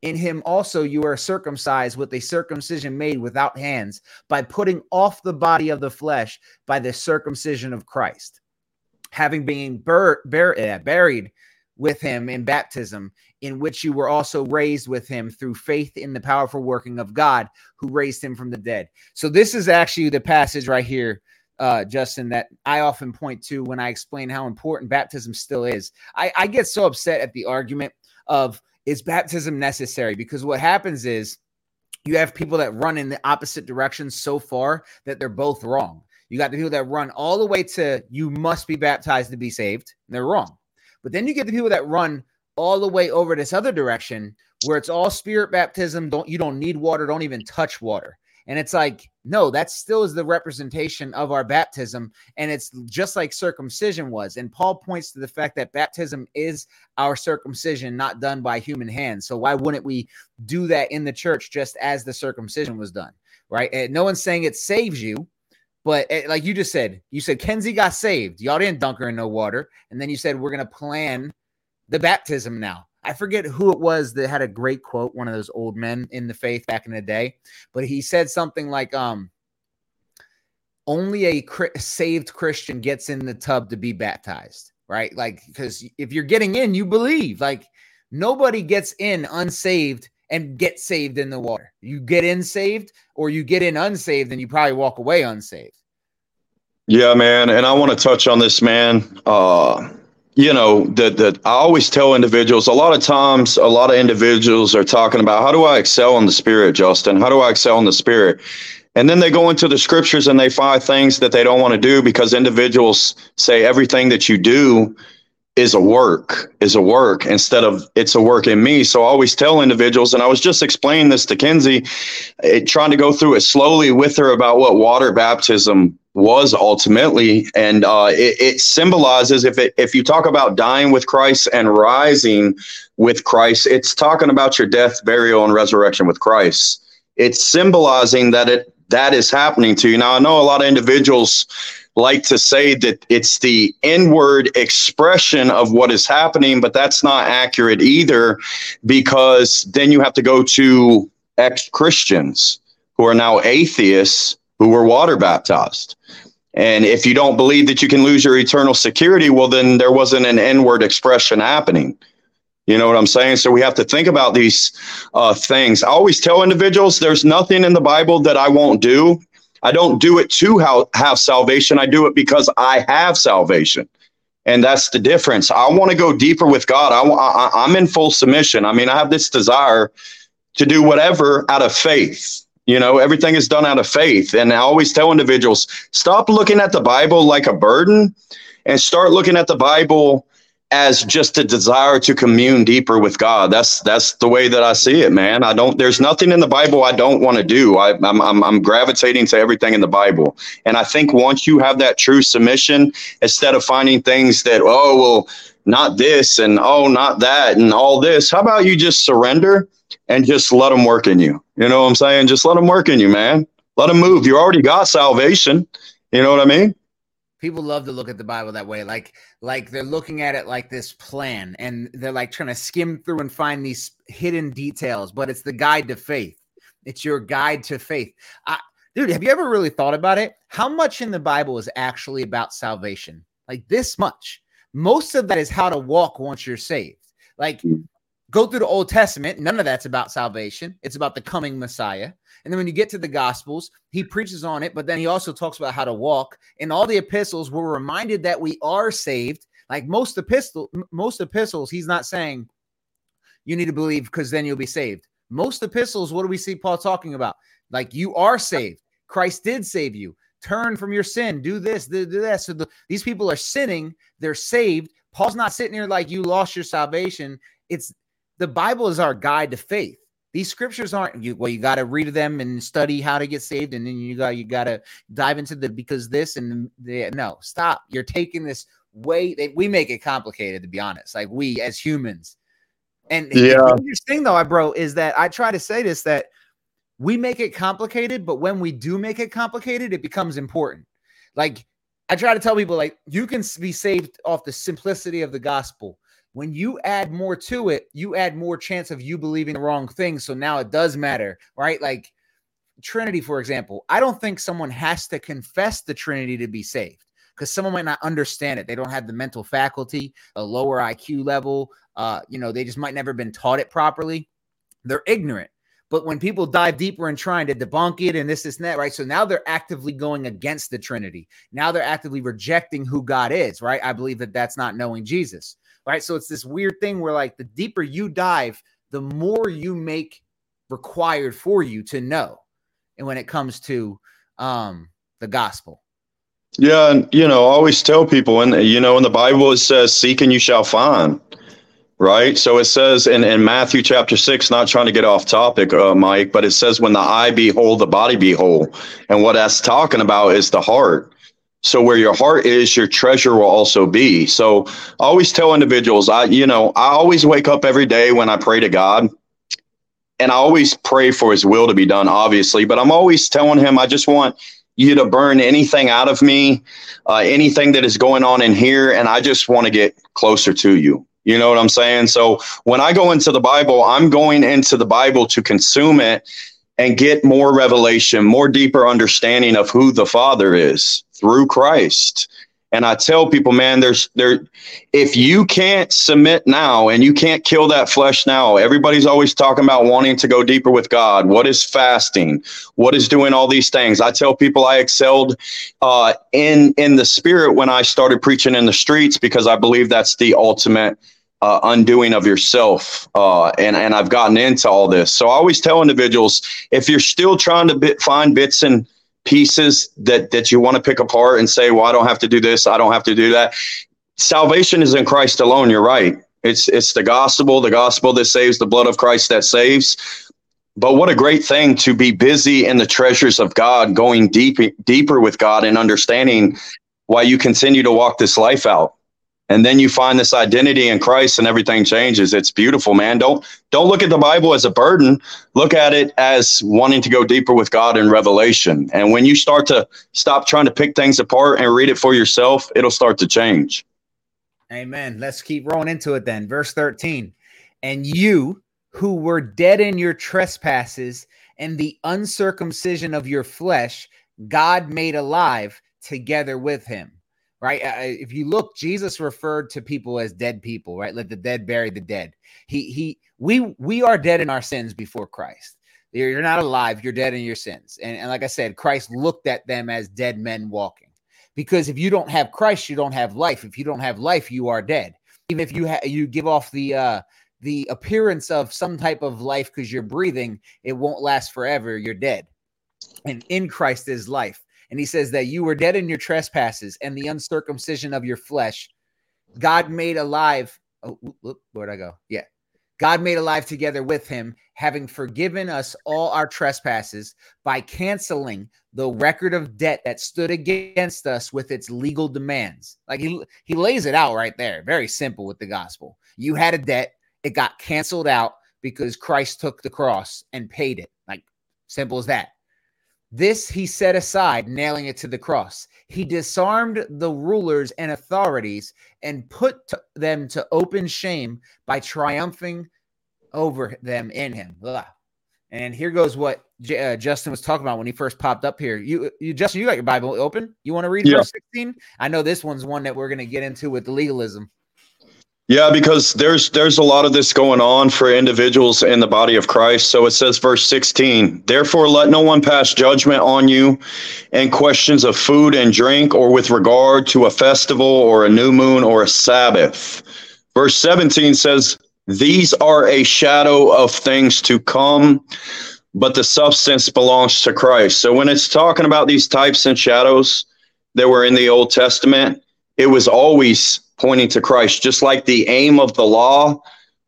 In him also you are circumcised with a circumcision made without hands, by putting off the body of the flesh by the circumcision of Christ, having been bur- bur- uh, buried with him in baptism, in which you were also raised with him through faith in the powerful working of God who raised him from the dead. So, this is actually the passage right here, uh, Justin, that I often point to when I explain how important baptism still is. I, I get so upset at the argument of is baptism necessary? Because what happens is you have people that run in the opposite direction so far that they're both wrong. You got the people that run all the way to you must be baptized to be saved. They're wrong. But then you get the people that run all the way over this other direction where it's all spirit baptism. Don't you don't need water, don't even touch water. And it's like, no, that still is the representation of our baptism. And it's just like circumcision was. And Paul points to the fact that baptism is our circumcision, not done by human hands. So why wouldn't we do that in the church just as the circumcision was done? Right. And no one's saying it saves you. But eh, like you just said, you said Kenzie got saved. Y'all didn't dunk her in no water, and then you said we're gonna plan the baptism now. I forget who it was that had a great quote, one of those old men in the faith back in the day, but he said something like, um, only a saved Christian gets in the tub to be baptized, right? Like, because if you're getting in, you believe. Like, nobody gets in unsaved and get saved in the water. You get in saved, or you get in unsaved, and you probably walk away unsaved. Yeah, man. And I want to touch on this, man. Uh, you know, that that I always tell individuals a lot of times, a lot of individuals are talking about how do I excel in the spirit, Justin? How do I excel in the spirit? And then they go into the scriptures and they find things that they don't want to do because individuals say everything that you do is a work, is a work instead of it's a work in me. So I always tell individuals, and I was just explaining this to Kenzie, it, trying to go through it slowly with her about what water baptism was ultimately, and uh, it, it, symbolizes if it, if you talk about dying with Christ and rising with Christ, it's talking about your death, burial, and resurrection with Christ. It's symbolizing that it that is happening to you. Now I know a lot of individuals like to say that it's the inward expression of what is happening, but that's not accurate either, because then you have to go to ex Christians who are now atheists who were water baptized. And if you don't believe that you can lose your eternal security, well, then there wasn't an inward expression happening. You know what I'm saying? So we have to think about these uh, things. I always tell individuals there's nothing in the Bible that I won't do. I don't do it to have, have salvation. I do it because I have salvation. And that's the difference. I want to go deeper with God. I, I, I'm in full submission. I mean, I have this desire to do whatever out of faith. You know, everything is done out of faith. And I always tell individuals stop looking at the Bible like a burden and start looking at the Bible as just a desire to commune deeper with God. That's that's the way that I see it, man. I don't. There's nothing in the Bible I don't want to do. I, I'm, I'm I'm gravitating to everything in the Bible, and I think once you have that true submission, instead of finding things that oh well, not this and oh not that and all this, how about you just surrender and just let them work in you? You know what I'm saying? Just let them work in you, man. Let them move. You already got salvation. You know what I mean? people love to look at the bible that way like like they're looking at it like this plan and they're like trying to skim through and find these hidden details but it's the guide to faith it's your guide to faith I, dude have you ever really thought about it how much in the bible is actually about salvation like this much most of that is how to walk once you're saved like hmm. Go through the old testament none of that's about salvation it's about the coming messiah and then when you get to the Gospels, he preaches on it, but then he also talks about how to walk. In all the epistles, we're reminded that we are saved. Like most epistle, most epistles, he's not saying you need to believe because then you'll be saved. Most epistles, what do we see Paul talking about? Like you are saved. Christ did save you. Turn from your sin. Do this. Do, do that. So the, these people are sinning. They're saved. Paul's not sitting here like you lost your salvation. It's the Bible is our guide to faith. These scriptures aren't you well you got to read them and study how to get saved and then you got you got to dive into the because this and the, no stop. You're taking this way we make it complicated to be honest like we as humans. And yeah. the interesting though i bro is that i try to say this that we make it complicated but when we do make it complicated it becomes important. Like i try to tell people like you can be saved off the simplicity of the gospel when you add more to it, you add more chance of you believing the wrong thing. So now it does matter, right? Like Trinity, for example, I don't think someone has to confess the Trinity to be saved because someone might not understand it. They don't have the mental faculty, a lower IQ level. Uh, you know, they just might never been taught it properly. They're ignorant. But when people dive deeper and trying to debunk it and this, this, and that, right? So now they're actively going against the Trinity. Now they're actively rejecting who God is, right? I believe that that's not knowing Jesus right? So it's this weird thing where like the deeper you dive, the more you make required for you to know. And when it comes to um the gospel. Yeah, and you know, I always tell people and you know in the Bible it says seek and you shall find. Right. So it says in, in Matthew chapter six, not trying to get off topic, uh, Mike, but it says, when the eye be whole, the body be whole. And what that's talking about is the heart. So where your heart is, your treasure will also be. So I always tell individuals, I, you know, I always wake up every day when I pray to God and I always pray for his will to be done, obviously, but I'm always telling him, I just want you to burn anything out of me, uh, anything that is going on in here, and I just want to get closer to you. You know what I'm saying? So when I go into the Bible, I'm going into the Bible to consume it and get more revelation, more deeper understanding of who the Father is through Christ. And I tell people, man, there's there if you can't submit now and you can't kill that flesh now, everybody's always talking about wanting to go deeper with God. What is fasting? What is doing all these things? I tell people I excelled uh, in in the spirit when I started preaching in the streets because I believe that's the ultimate uh, undoing of yourself. Uh, and, and I've gotten into all this. So I always tell individuals if you're still trying to bit, find bits and pieces that, that you want to pick apart and say, well, I don't have to do this, I don't have to do that. Salvation is in Christ alone. You're right. It's, it's the gospel, the gospel that saves, the blood of Christ that saves. But what a great thing to be busy in the treasures of God, going deep, deeper with God and understanding why you continue to walk this life out and then you find this identity in Christ and everything changes. It's beautiful, man. Don't don't look at the Bible as a burden. Look at it as wanting to go deeper with God in revelation. And when you start to stop trying to pick things apart and read it for yourself, it'll start to change. Amen. Let's keep rolling into it then. Verse 13. And you who were dead in your trespasses and the uncircumcision of your flesh, God made alive together with him right? If you look, Jesus referred to people as dead people, right? Let the dead bury the dead. He he we we are dead in our sins before Christ. You're not alive, you're dead in your sins. And, and like I said, Christ looked at them as dead men walking. Because if you don't have Christ, you don't have life. If you don't have life, you are dead. Even if you ha- you give off the uh the appearance of some type of life because you're breathing, it won't last forever. You're dead. And in Christ is life. And he says that you were dead in your trespasses and the uncircumcision of your flesh. God made alive. Oh, where'd I go? Yeah. God made alive together with him, having forgiven us all our trespasses by canceling the record of debt that stood against us with its legal demands. Like he, he lays it out right there. Very simple with the gospel. You had a debt, it got canceled out because Christ took the cross and paid it. Like simple as that. This he set aside, nailing it to the cross. He disarmed the rulers and authorities and put to them to open shame by triumphing over them in him. Blah. And here goes what J- uh, Justin was talking about when he first popped up here. You, you, Justin, you got your Bible open. You want to read yeah. verse 16? I know this one's one that we're going to get into with legalism. Yeah, because there's there's a lot of this going on for individuals in the body of Christ. So it says verse 16, therefore let no one pass judgment on you in questions of food and drink or with regard to a festival or a new moon or a Sabbath. Verse 17 says, these are a shadow of things to come, but the substance belongs to Christ. So when it's talking about these types and shadows that were in the Old Testament, it was always pointing to Christ, just like the aim of the law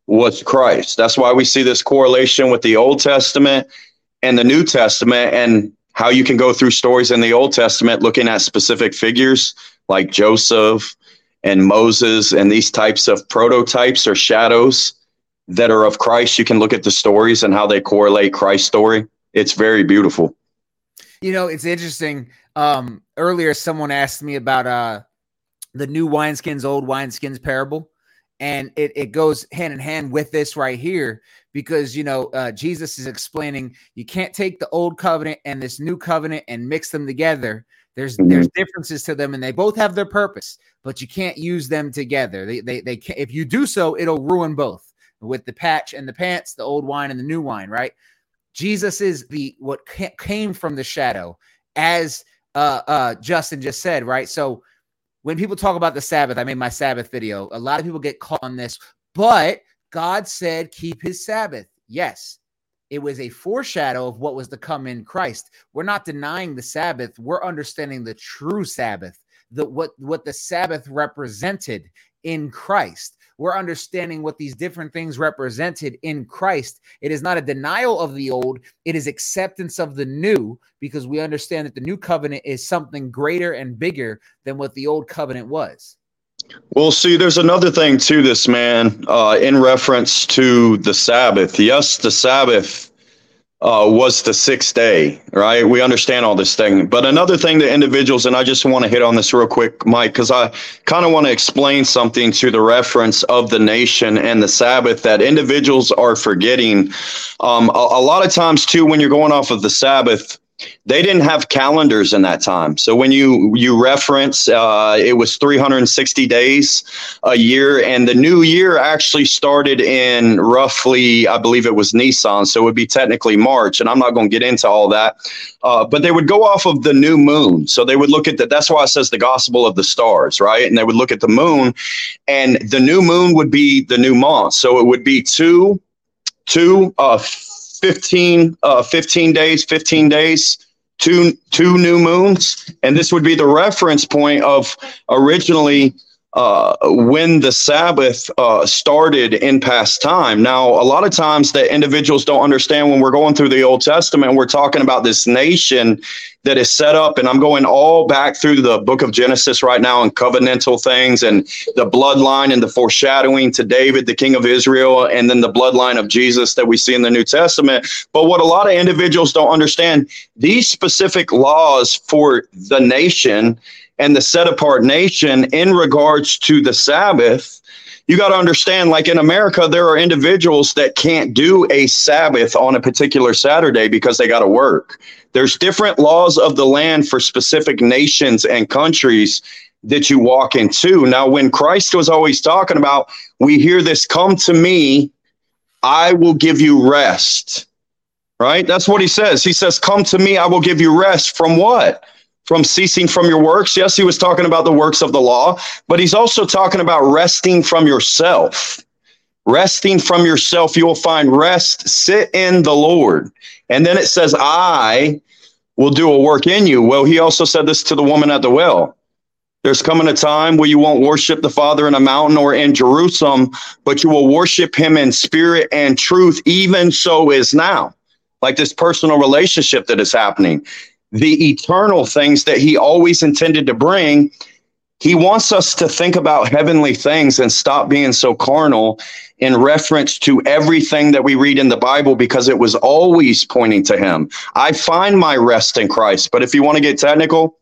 was Christ. That's why we see this correlation with the Old Testament and the New Testament, and how you can go through stories in the Old Testament looking at specific figures like Joseph and Moses and these types of prototypes or shadows that are of Christ. You can look at the stories and how they correlate Christ's story. It's very beautiful. You know, it's interesting. Um, earlier, someone asked me about uh, the new wineskins, old wineskins parable. And it, it goes hand in hand with this right here because, you know, uh, Jesus is explaining you can't take the old covenant and this new covenant and mix them together. There's mm-hmm. there's differences to them and they both have their purpose, but you can't use them together. They, they, they can, if you do so, it'll ruin both with the patch and the pants, the old wine and the new wine, right? Jesus is the what came from the shadow, as uh, uh, Justin just said, right? So when people talk about the Sabbath, I made my Sabbath video. A lot of people get caught on this, but God said, keep his Sabbath. Yes, it was a foreshadow of what was to come in Christ. We're not denying the Sabbath, we're understanding the true Sabbath, the what what the Sabbath represented in Christ we're understanding what these different things represented in Christ. It is not a denial of the old, it is acceptance of the new because we understand that the new covenant is something greater and bigger than what the old covenant was. Well, see, there's another thing to this, man, uh, in reference to the Sabbath. Yes, the Sabbath uh, was the sixth day, right? We understand all this thing. But another thing that individuals, and I just want to hit on this real quick, Mike, because I kind of want to explain something to the reference of the nation and the Sabbath that individuals are forgetting. Um, a, a lot of times, too, when you're going off of the Sabbath, they didn't have calendars in that time. So when you you reference, uh, it was 360 days a year, and the new year actually started in roughly, I believe it was Nisan, so it would be technically March. And I'm not going to get into all that, uh, but they would go off of the new moon. So they would look at that. That's why it says the gospel of the stars, right? And they would look at the moon, and the new moon would be the new month. So it would be two, two, uh, 15, uh, 15 days, 15 days, two, two new moons. And this would be the reference point of originally uh, when the Sabbath uh, started in past time. Now, a lot of times that individuals don't understand when we're going through the Old Testament, we're talking about this nation that is set up, and I'm going all back through the book of Genesis right now and covenantal things and the bloodline and the foreshadowing to David, the king of Israel, and then the bloodline of Jesus that we see in the New Testament. But what a lot of individuals don't understand, these specific laws for the nation and the set apart nation in regards to the Sabbath, you got to understand like in America, there are individuals that can't do a Sabbath on a particular Saturday because they got to work. There's different laws of the land for specific nations and countries that you walk into. Now, when Christ was always talking about, we hear this come to me, I will give you rest. Right? That's what he says. He says, Come to me, I will give you rest from what? From ceasing from your works. Yes, he was talking about the works of the law, but he's also talking about resting from yourself. Resting from yourself, you will find rest. Sit in the Lord. And then it says, I will do a work in you. Well, he also said this to the woman at the well. There's coming a time where you won't worship the Father in a mountain or in Jerusalem, but you will worship him in spirit and truth, even so is now. Like this personal relationship that is happening the eternal things that he always intended to bring. He wants us to think about heavenly things and stop being so carnal in reference to everything that we read in the Bible because it was always pointing to him. I find my rest in Christ. But if you want to get technical,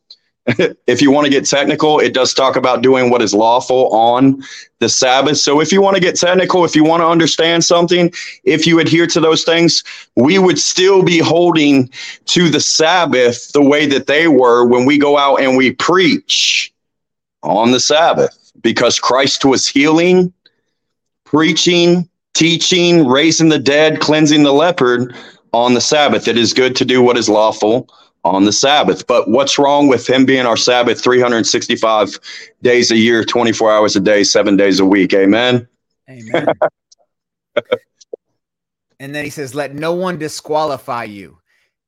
if you want to get technical, it does talk about doing what is lawful on the Sabbath. So if you want to get technical, if you want to understand something, if you adhere to those things, we would still be holding to the Sabbath the way that they were when we go out and we preach on the Sabbath because Christ was healing, preaching, teaching, raising the dead, cleansing the leopard on the Sabbath. It is good to do what is lawful on the Sabbath. But what's wrong with him being our Sabbath 365 days a year, 24 hours a day, seven days a week? Amen. Amen. and then he says, Let no one disqualify you,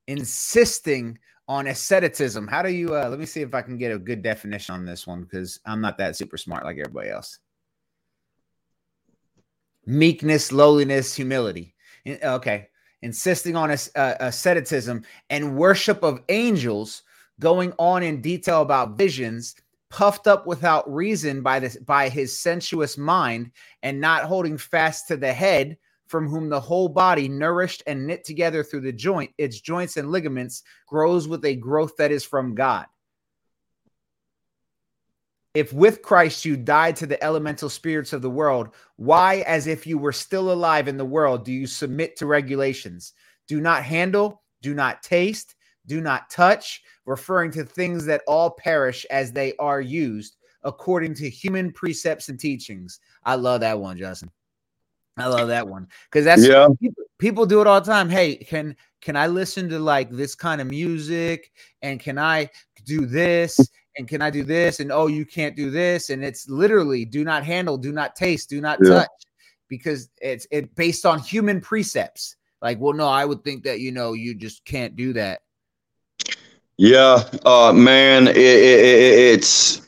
insisting on asceticism. How do you, uh, let me see if I can get a good definition on this one because I'm not that super smart like everybody else. Meekness, lowliness, humility. Okay insisting on uh, a, asceticism and worship of angels, going on in detail about visions, puffed up without reason by this by his sensuous mind, and not holding fast to the head, from whom the whole body, nourished and knit together through the joint, its joints and ligaments, grows with a growth that is from God. If with Christ you died to the elemental spirits of the world, why, as if you were still alive in the world, do you submit to regulations? Do not handle, do not taste, do not touch, referring to things that all perish as they are used, according to human precepts and teachings. I love that one, Justin. I love that one because that's yeah. People, people do it all the time. Hey, can can I listen to like this kind of music and can I do this and can I do this? And oh, you can't do this. And it's literally do not handle, do not taste, do not yeah. touch, because it's it based on human precepts. Like, well, no, I would think that you know you just can't do that. Yeah, uh, man, it, it, it, it's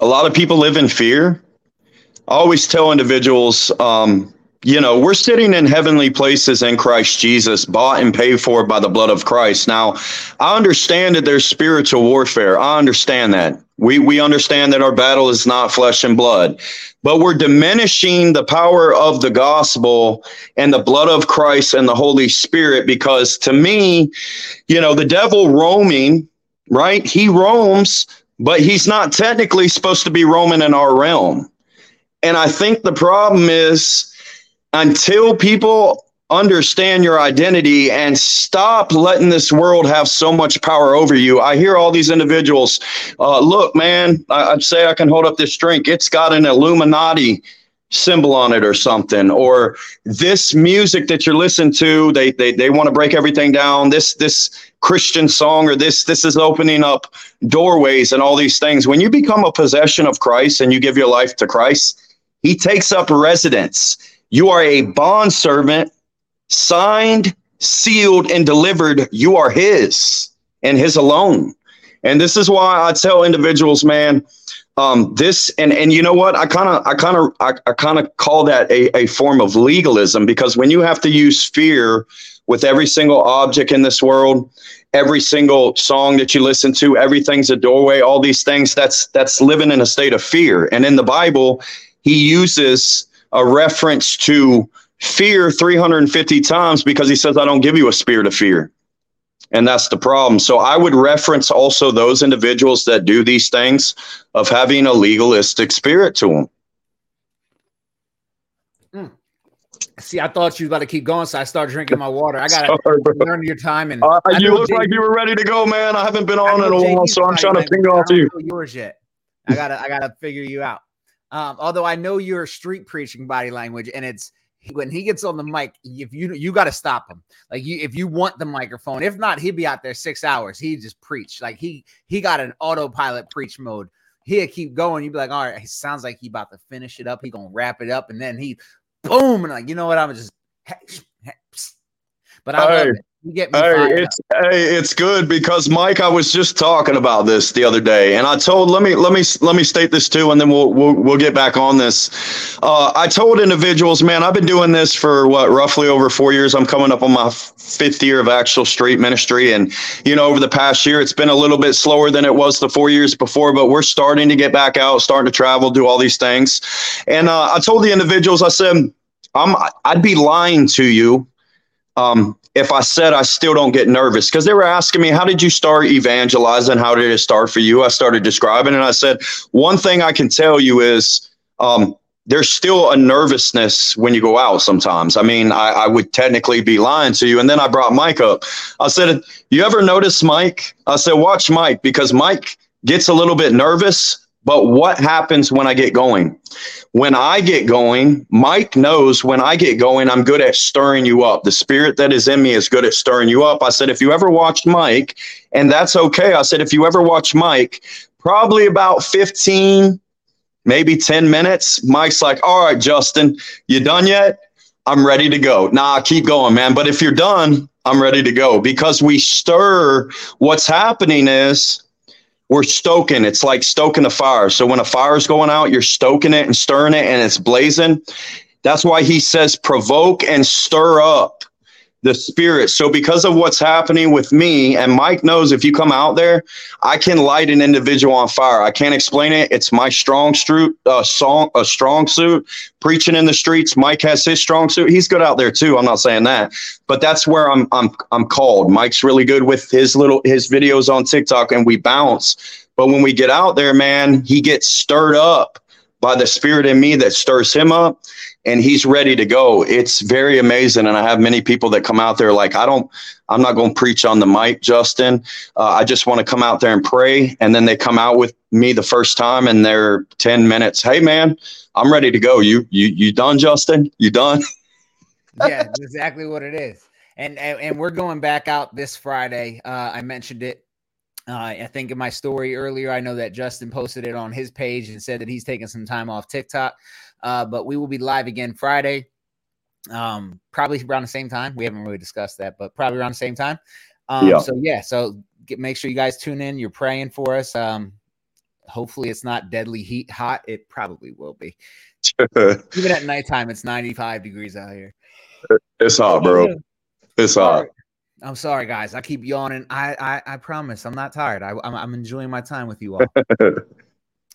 a lot of people live in fear. I always tell individuals, um, you know, we're sitting in heavenly places in Christ Jesus, bought and paid for by the blood of Christ. Now, I understand that there's spiritual warfare. I understand that. We we understand that our battle is not flesh and blood, but we're diminishing the power of the gospel and the blood of Christ and the Holy Spirit because to me, you know, the devil roaming, right? He roams, but he's not technically supposed to be roaming in our realm. And I think the problem is until people understand your identity and stop letting this world have so much power over you. I hear all these individuals, uh, look, man, I, would say I can hold up this drink. It's got an Illuminati symbol on it or something or this music that you're listening to they they, they want to break everything down this this christian song or this this is opening up doorways and all these things when you become a possession of christ and you give your life to christ he takes up residence you are a bond servant signed, sealed, and delivered, you are His and His alone. And this is why I tell individuals, man, um, this and and you know what? I kind of I kind of I, I kind of call that a, a form of legalism because when you have to use fear with every single object in this world, every single song that you listen to, everything's a doorway, all these things, that's that's living in a state of fear. And in the Bible, he uses a reference to fear 350 times because he says, I don't give you a spirit of fear. And that's the problem. So I would reference also those individuals that do these things of having a legalistic spirit to them. Mm. See, I thought you was about to keep going, so I started drinking my water. I gotta learn your time. And uh, you look Jay- like you were ready to go, man. I haven't been on in a while, so I'm trying to ping off you. Yours yet? I gotta, I gotta figure you out. Um, although I know you're street preaching body language, and it's when he gets on the mic, if you you got to stop him. Like you, if you want the microphone, if not, he'd be out there six hours. He just preach like he he got an autopilot preach mode. He'll keep going. You'd be like, all right, he sounds like he about to finish it up. He gonna wrap it up, and then he, boom, and like you know what? I'm just, but I love it. You get me. Hey, it's hey, it's good because Mike, I was just talking about this the other day, and I told let me let me let me state this too, and then we'll we'll, we'll get back on this. Uh, I told individuals, man, I've been doing this for what roughly over four years. I'm coming up on my fifth year of actual street ministry, and you know, over the past year, it's been a little bit slower than it was the four years before, but we're starting to get back out, starting to travel, do all these things. And uh, I told the individuals, I said, I'm I'd be lying to you um, if I said I still don't get nervous because they were asking me, How did you start evangelizing? How did it start for you? I started describing, and I said, One thing I can tell you is um, there's still a nervousness when you go out sometimes. I mean, I, I, would technically be lying to you. And then I brought Mike up. I said, You ever notice Mike? I said, Watch Mike because Mike gets a little bit nervous but what happens when I get going? When I get going, Mike knows when I get going, I'm good at stirring you up. The spirit that is in me is good at stirring you up. I said, if you ever watched Mike, and that's okay. I said, if you ever watch Mike, probably about 15, maybe 10 minutes, Mike's like, all right, Justin, you done yet? I'm ready to go. Nah, keep going, man. But if you're done, I'm ready to go because we stir. What's happening is we're stoking. It's like stoking a fire. So when a fire's going out, you're stoking it and stirring it and it's blazing. That's why he says provoke and stir up the spirit. So because of what's happening with me, and Mike knows if you come out there, I can light an individual on fire. I can't explain it. It's my strong suit, uh, song, a strong suit. Preaching in the streets. Mike has his strong suit. He's good out there too. I'm not saying that, but that's where I'm. I'm. I'm called. Mike's really good with his little his videos on TikTok, and we bounce. But when we get out there, man, he gets stirred up by the spirit in me that stirs him up and he's ready to go. It's very amazing. And I have many people that come out there like, I don't, I'm not going to preach on the mic, Justin. Uh, I just want to come out there and pray. And then they come out with me the first time and they're 10 minutes. Hey, man, I'm ready to go. You, you, you done, Justin? You done? yeah, exactly what it is. And, and, and we're going back out this Friday. Uh, I mentioned it uh, I think in my story earlier, I know that Justin posted it on his page and said that he's taking some time off TikTok. Uh, but we will be live again Friday, um, probably around the same time. We haven't really discussed that, but probably around the same time. Um, yeah. So yeah, so get, make sure you guys tune in. You're praying for us. Um, hopefully it's not deadly heat hot. It probably will be. Even at nighttime, it's 95 degrees out here. It's hot, bro. It's hot. I'm sorry, guys. I keep yawning. I I, I promise I'm not tired. I, I'm, I'm enjoying my time with you all.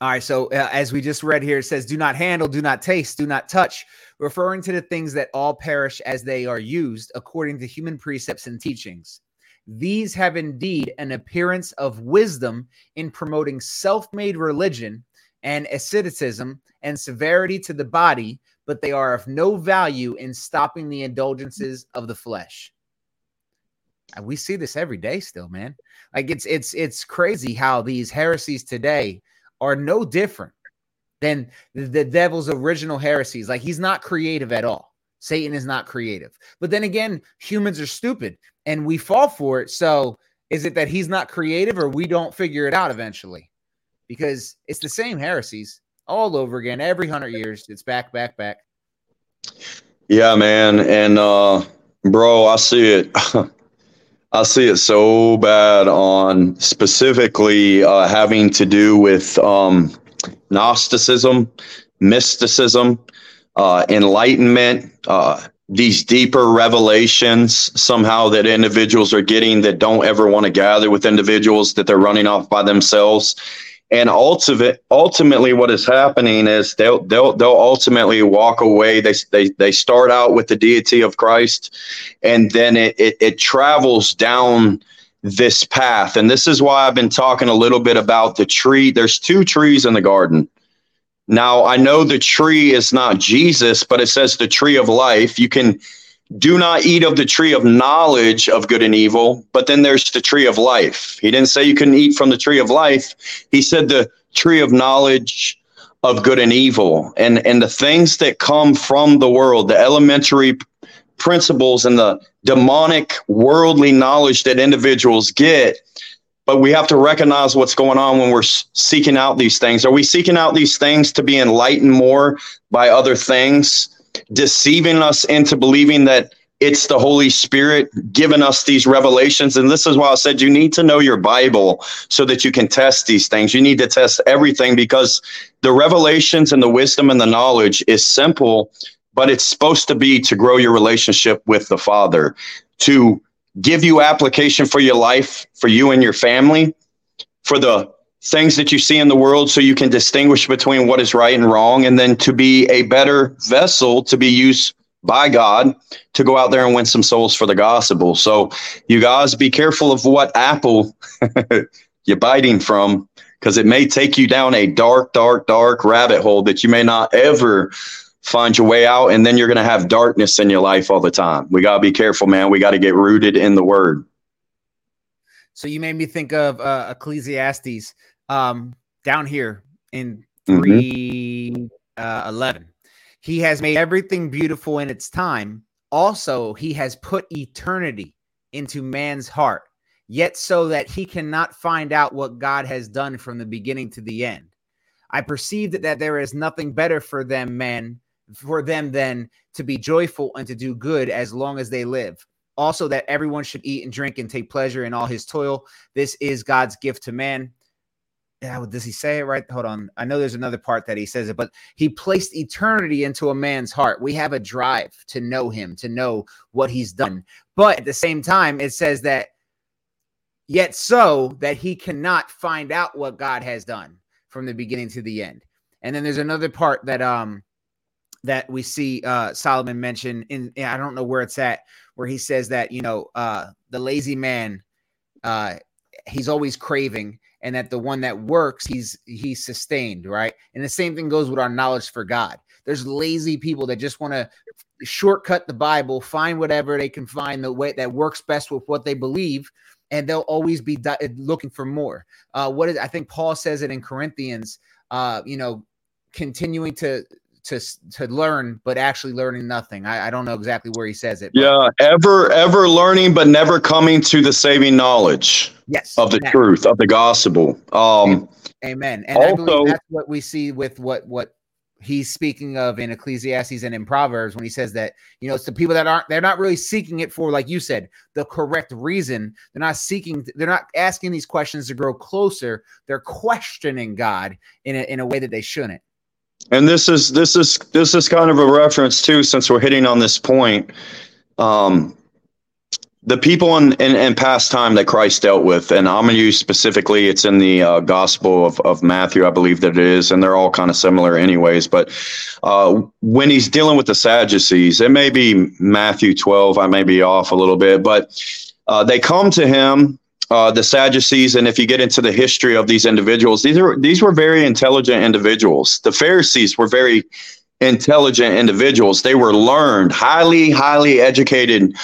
all right. So uh, as we just read here, it says, "Do not handle, do not taste, do not touch," referring to the things that all perish as they are used according to human precepts and teachings. These have indeed an appearance of wisdom in promoting self-made religion and asceticism and severity to the body, but they are of no value in stopping the indulgences of the flesh. We see this every day still, man. Like it's it's it's crazy how these heresies today are no different than the, the devil's original heresies. Like he's not creative at all. Satan is not creative. But then again, humans are stupid and we fall for it. So is it that he's not creative or we don't figure it out eventually? Because it's the same heresies all over again every hundred years. It's back, back, back. Yeah, man. And uh bro, I see it. I see it so bad on specifically uh, having to do with um, Gnosticism, mysticism, uh, enlightenment, uh, these deeper revelations somehow that individuals are getting that don't ever want to gather with individuals that they're running off by themselves and ultimate, ultimately what is happening is they'll they'll they'll ultimately walk away. They they, they start out with the deity of christ and then it, it, it travels down this path. And this is why i've been talking a little bit about the tree. There's two trees in the garden. Now i know the tree is not jesus but it says the tree of life. You can do not eat of the tree of knowledge of good and evil, but then there's the tree of life. He didn't say you couldn't eat from the tree of life. He said the tree of knowledge of good and evil. And and the things that come from the world, the elementary principles and the demonic worldly knowledge that individuals get, but we have to recognize what's going on when we're seeking out these things. Are we seeking out these things to be enlightened more by other things? Deceiving us into believing that it's the Holy Spirit giving us these revelations. And this is why I said you need to know your Bible so that you can test these things. You need to test everything because the revelations and the wisdom and the knowledge is simple, but it's supposed to be to grow your relationship with the Father, to give you application for your life, for you and your family, for the things that you see in the world so you can distinguish between what is right and wrong and then to be a better vessel to be used by God to go out there and win some souls for the gospel. So you guys be careful of what apple you're biting from because it may take you down a dark, dark, dark rabbit hole that you may not ever find your way out. And then you're going to have darkness in your life all the time. We got to be careful, man. We got to get rooted in the word. So you made me think of uh, Ecclesiastes um, down here in mm-hmm. uh, 11. He has made everything beautiful in its time. Also, he has put eternity into man's heart, yet so that he cannot find out what God has done from the beginning to the end. I perceived that, that there is nothing better for them, men, for them than to be joyful and to do good as long as they live. Also, that everyone should eat and drink and take pleasure in all his toil. This is God's gift to man yeah, does he say it right? Hold on. I know there's another part that he says it, but he placed eternity into a man's heart. We have a drive to know him, to know what he's done. But at the same time, it says that yet so that he cannot find out what God has done from the beginning to the end. And then there's another part that um that we see uh Solomon mention in I don't know where it's at where he says that, you know, uh the lazy man uh he's always craving and that the one that works he's he's sustained right? And the same thing goes with our knowledge for god. There's lazy people that just want to shortcut the bible find whatever they can find the way that works best with what they believe and they'll always be di- looking for more. Uh what is i think paul says it in corinthians uh you know continuing to to to learn but actually learning nothing. I, I don't know exactly where he says it but. yeah ever ever learning but never coming to the saving knowledge yes of the truth of the gospel. Um amen. And also that's what we see with what what he's speaking of in ecclesiastes and in proverbs when he says that you know it's the people that aren't they're not really seeking it for like you said the correct reason. They're not seeking they're not asking these questions to grow closer. They're questioning god in a, in a way that they shouldn't and this is this is this is kind of a reference too since we're hitting on this point um the people in, in, in past time that Christ dealt with, and I'm going to use specifically, it's in the uh, Gospel of, of Matthew, I believe that it is, and they're all kind of similar, anyways. But uh, when he's dealing with the Sadducees, it may be Matthew 12, I may be off a little bit, but uh, they come to him, uh, the Sadducees, and if you get into the history of these individuals, these are these were very intelligent individuals. The Pharisees were very intelligent individuals. They were learned, highly, highly educated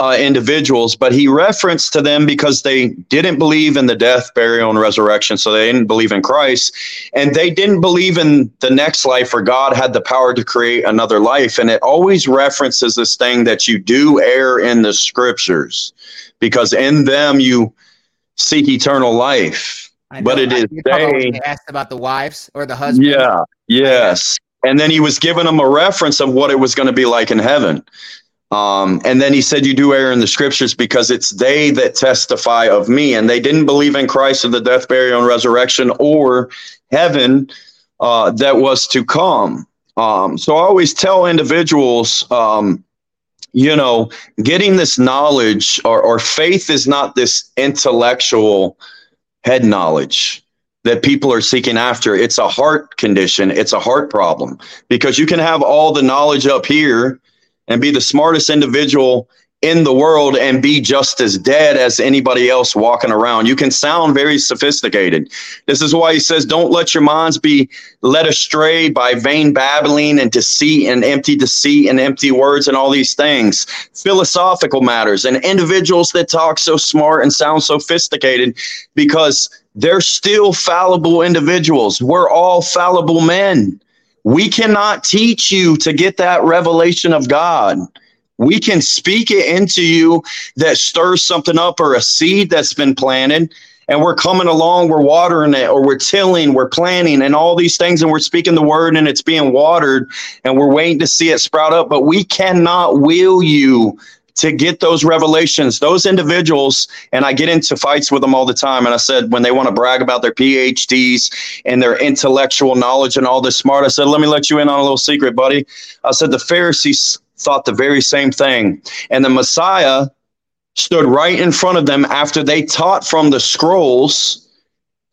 uh, individuals, but he referenced to them because they didn't believe in the death, burial, and resurrection. So they didn't believe in Christ. And they didn't believe in the next life or God had the power to create another life. And it always references this thing that you do err in the scriptures because in them you seek eternal life. I But it I- is you talk about when they- asked about the wives or the husband. Yeah. Yes. And then he was giving them a reference of what it was going to be like in heaven. Um, and then he said, You do err in the scriptures because it's they that testify of me. And they didn't believe in Christ of the death, burial, and resurrection or heaven uh, that was to come. Um, so I always tell individuals, um, you know, getting this knowledge or, or faith is not this intellectual head knowledge that people are seeking after. It's a heart condition, it's a heart problem because you can have all the knowledge up here and be the smartest individual in the world and be just as dead as anybody else walking around. You can sound very sophisticated. This is why he says, Don't let your minds be led astray by vain babbling and deceit and empty deceit and empty words and all these things, philosophical matters, and individuals that talk so smart and sound sophisticated because they're still fallible individuals. We're all fallible men. We cannot teach you to get that revelation of God. We can speak it into you that stirs something up or a seed that's been planted. And we're coming along, we're watering it, or we're tilling, we're planting, and all these things, and we're speaking the word and it's being watered, and we're waiting to see it sprout up. But we cannot will you to get those revelations. Those individuals, and I get into fights with them all the time. And I said, when they want to brag about their PhDs and their intellectual knowledge and all this smart, I said, let me let you in on a little secret, buddy. I said, the Pharisees thought the very same thing. And the Messiah stood right in front of them after they taught from the scrolls,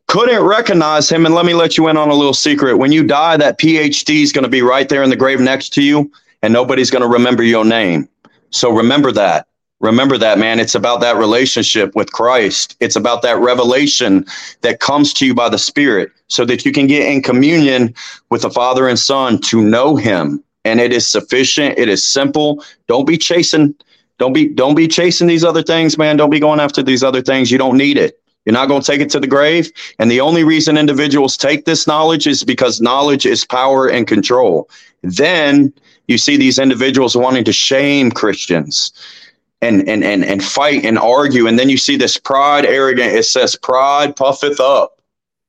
couldn't recognize him. And let me let you in on a little secret. When you die, that PhD is going to be right there in the grave next to you, and nobody's going to remember your name. So remember that. Remember that, man. It's about that relationship with Christ. It's about that revelation that comes to you by the Spirit so that you can get in communion with the Father and Son to know Him. And it is sufficient. It is simple. Don't be chasing. Don't be don't be chasing these other things, man. Don't be going after these other things. You don't need it. You're not going to take it to the grave. And the only reason individuals take this knowledge is because knowledge is power and control. Then you see these individuals wanting to shame Christians and and and and fight and argue. And then you see this pride, arrogant. It says, "Pride puffeth up,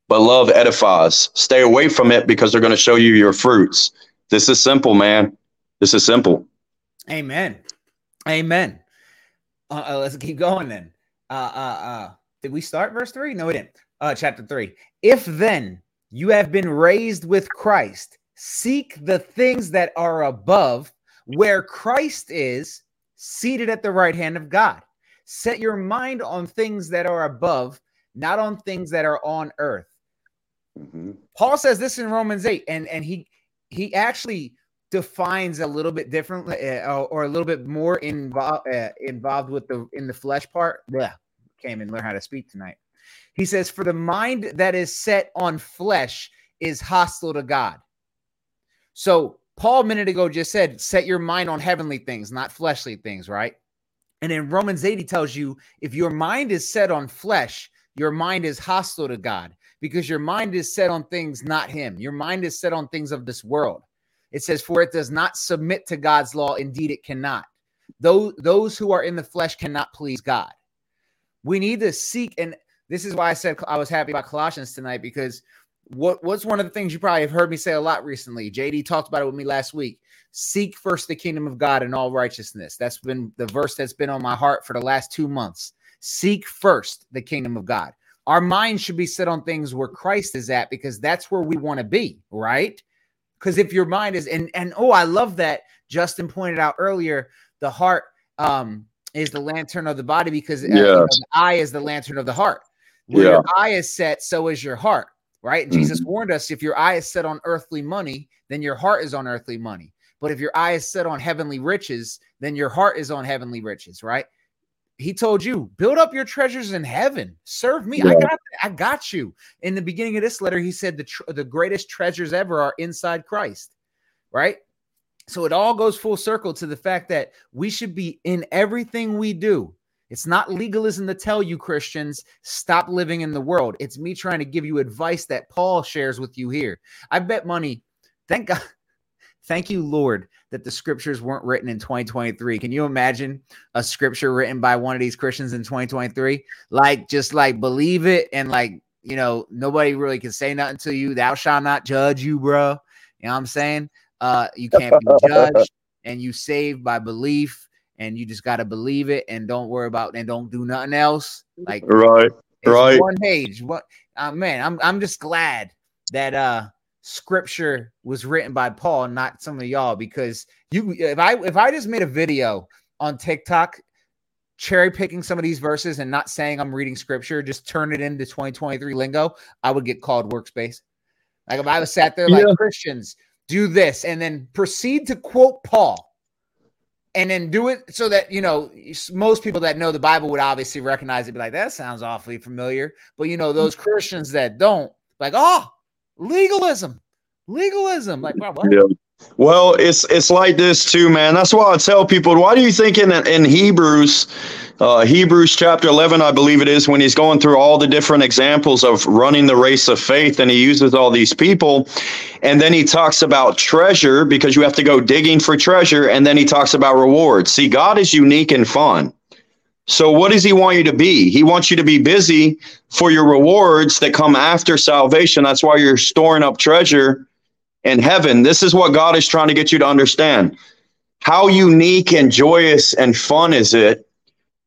but love edifies." Stay away from it because they're going to show you your fruits. This is simple, man. This is simple. Amen. Amen. Uh, uh, let's keep going then. Uh, uh, uh, did we start verse three? No, we didn't. Uh, chapter three. If then you have been raised with Christ, seek the things that are above, where Christ is seated at the right hand of God. Set your mind on things that are above, not on things that are on earth. Paul says this in Romans 8, and, and he he actually defines a little bit differently uh, or a little bit more involved uh, involved with the in the flesh part. Yeah, came and learn how to speak tonight. He says, "For the mind that is set on flesh is hostile to God." So Paul a minute ago just said, "Set your mind on heavenly things, not fleshly things." Right? And in Romans 8, he tells you if your mind is set on flesh, your mind is hostile to God because your mind is set on things not Him. Your mind is set on things of this world. It says, For it does not submit to God's law. Indeed, it cannot. Those, those who are in the flesh cannot please God. We need to seek, and this is why I said I was happy about Colossians tonight because what, what's one of the things you probably have heard me say a lot recently? JD talked about it with me last week. Seek first the kingdom of God and all righteousness. That's been the verse that's been on my heart for the last two months. Seek first the kingdom of God. Our mind should be set on things where Christ is at because that's where we want to be, right? Because if your mind is and and oh, I love that Justin pointed out earlier the heart um is the lantern of the body because uh, you know, the eye is the lantern of the heart. Where Yeah. your eye is set, so is your heart, right? And Jesus Mm-hmm. warned us if your eye is set on earthly money, then your heart is on earthly money. But if your eye is set on heavenly riches, then your heart is on heavenly riches, right? He told you, build up your treasures in heaven. Serve me. I got I got you. In the beginning of this letter, he said the tr- the greatest treasures ever are inside Christ, right? So it all goes full circle to the fact that we should be in everything we do. It's not legalism to tell you Christians stop living in the world. It's me trying to give you advice that Paul shares with you here. I bet money. Thank God. Thank you, Lord, that the scriptures weren't written in 2023. Can you imagine a scripture written by one of these Christians in 2023? Like, just like believe it and like, you know, nobody really can say nothing to you. Thou shalt not judge you, bro. You know what I'm saying? Uh, you can't be judged and you saved by belief, and you just gotta believe it and don't worry about and don't do nothing else. Like Right. Right. one page. What uh, man, I'm I'm just glad that uh scripture was written by Paul, not some of y'all, because you if I if I just made a video on TikTok cherry picking some of these verses and not saying I'm reading scripture, just turn it into 2023 lingo, I would get called works-based. Like if I was sat there like Yeah. Christians do this and then proceed to quote Paul and then do it so that you know most people that know the bible would obviously recognize it be like that sounds awfully familiar but you know those christians that don't like oh legalism legalism like wow, what? Yeah. Well, it's it's like this too, man. That's why I tell people. Why do you think in in Hebrews, uh, Hebrews chapter eleven, I believe it is, when he's going through all the different examples of running the race of faith, and he uses all these people, and then he talks about treasure because you have to go digging for treasure, and then he talks about rewards. See, God is unique and fun. So, what does he want you to be? He wants you to be busy for your rewards that come after salvation. That's why you're storing up treasure in heaven. This is what God is trying to get you to understand. How unique and joyous and fun is it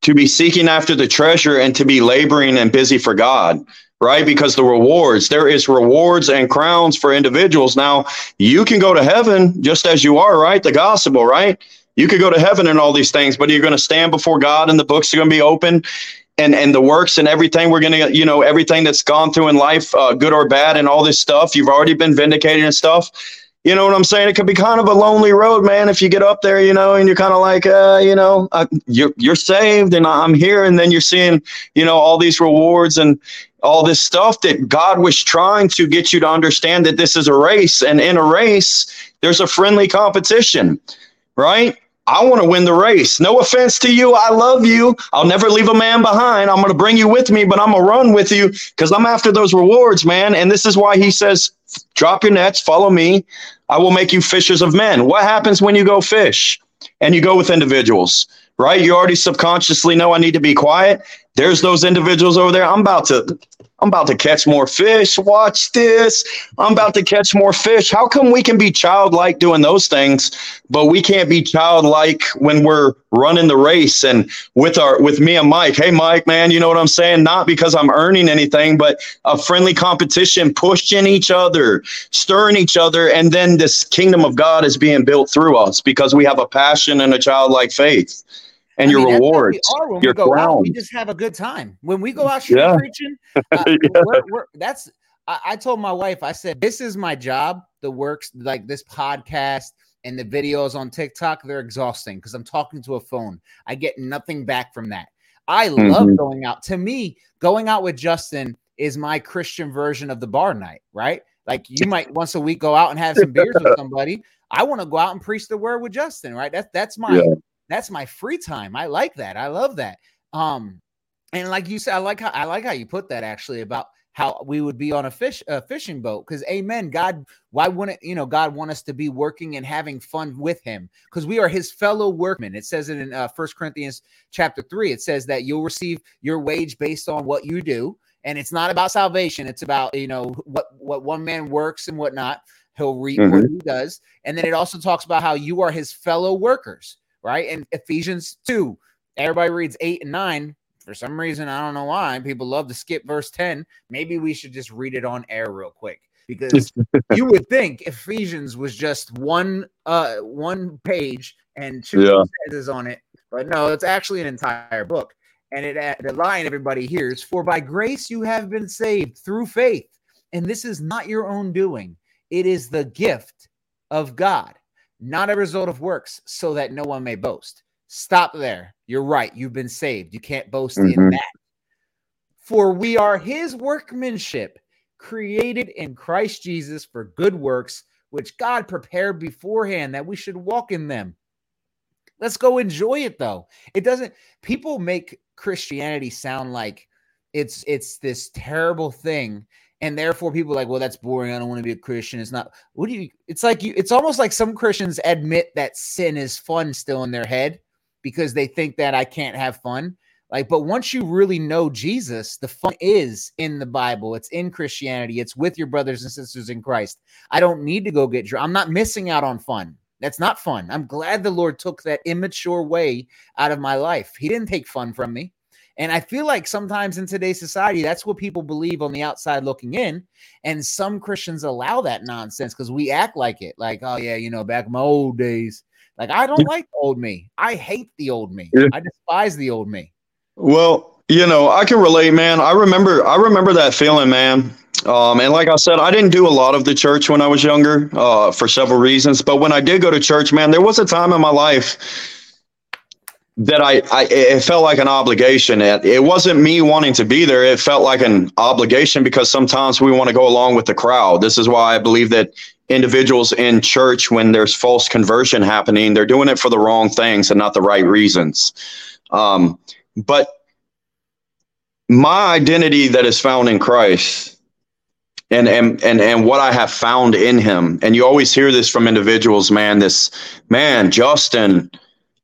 to be seeking after the treasure and to be laboring and busy for God, right? Because the rewards, there is rewards and crowns for individuals. Now, you can go to heaven just as you are, right? The gospel, right? You could go to heaven and all these things, but you're going to stand before God and the books are going to be open and and the works and everything. We're gonna you know everything that's gone through in life uh, good or bad and all this stuff. You've already been vindicated and stuff. You know what i'm saying? It could be kind of a lonely road man if you get up there you know and you're kind of like uh, you know you're, you're saved and i'm here. And then you're seeing you know all these rewards and all this stuff that god was trying to get you to understand that this is a race. And in a race there's a friendly competition right I want to win the race. No offense to you. I love you. I'll never leave a man behind. I'm going to bring you with me, but I'm going to run with you because I'm after those rewards, man. And this is why he says, drop your nets, follow me. I will make you fishers of men. What happens when you go fish and you go with individuals, right? You already subconsciously know I need to be quiet. There's those individuals over there. I'm about to. I'm about to catch more fish. Watch this. I'm about to catch more fish. How come we can be childlike doing those things, but we can't be childlike when we're running the race and with our with me and Mike. Hey Mike, man, you know what I'm saying? Not because I'm earning anything, but a friendly competition, pushing each other, stirring each other, and then this kingdom of God is being built through us because we have a passion and a childlike faith. And I your mean, what we are when your we go out, we just have a good time. When we go out Yeah. preaching, uh, Yeah. we're, we're, that's I, I told my wife, I said, this is my job. The works like this podcast and the videos on TikTok, they're exhausting because I'm talking to a phone. I get nothing back from that. I love Mhm. going out. To me, going out with Justin is my Christian version of the bar night, right? Like you might once a week go out and have some beers with somebody. I want to go out and preach the word with Justin, right? That's that's my Yeah. That's my free time. I like that. I love that. Um, and like you said, I like how I like how you put that actually about how we would be on a fish a fishing boat. Because amen, God, why wouldn't you know God want us to be working and having fun with him? Because we are his fellow workmen. It says it in uh first Corinthians chapter three. It says that you'll receive your wage based on what you do. And it's not about salvation, it's about you know what what one man works and whatnot. He'll reap what he does. And then it also talks about how you are his fellow workers right? And Ephesians 2, everybody reads 8 and 9. For some reason, I don't know why people love to skip verse 10. Maybe we should just read it on air real quick because you would think Ephesians was just one uh one page and two Yeah. sentences on it, but no, it's actually an entire book. And it uh, the line everybody hears: "For by grace you have been saved through faith, and this is not your own doing; it is the gift of God, not a result of works, so that no one may boast." Stop there. You're right. You've been saved. You can't boast in Mhm. that. For we are His workmanship, created in Christ Jesus for good works, which God prepared beforehand that we should walk in them. Let's go enjoy it though. It doesn't people make Christianity sound like it's it's this terrible thing and therefore people like, well that's boring. I don't want to be a Christian. It's not. What do you it's like you it's almost like some Christians admit that sin is fun still in their head because they think that I can't have fun. Like, but once you really know Jesus, the fun is in the Bible. It's in Christianity. It's with your brothers and sisters in Christ. I don't need to go get drunk. I'm not missing out on fun. That's not fun. I'm glad the Lord took that immature way out of my life. He didn't take fun from me. And I feel like sometimes in today's society, that's what people believe on the outside looking in. And some Christians allow that nonsense because we act like it. Like, oh, yeah, you know, back in my old days. Like, I don't like the old me. I hate the old me. I despise the old me. Well, you know, I can relate, man. I remember, I remember that feeling, man. Um, and like I said, I didn't do a lot of the church when I was younger, uh, for several reasons. But when I did go to church, man, there was a time in my life that I, I it felt like an obligation. It, it wasn't me wanting to be there. It felt like an obligation because sometimes we want to go along with the crowd. This is why I believe that individuals in church, when there's false conversion happening, they're doing it for the wrong things and not the right reasons. Um, but my identity that is found in Christ and, and and and what I have found in him. And you always hear this from individuals, man, this man, Justin,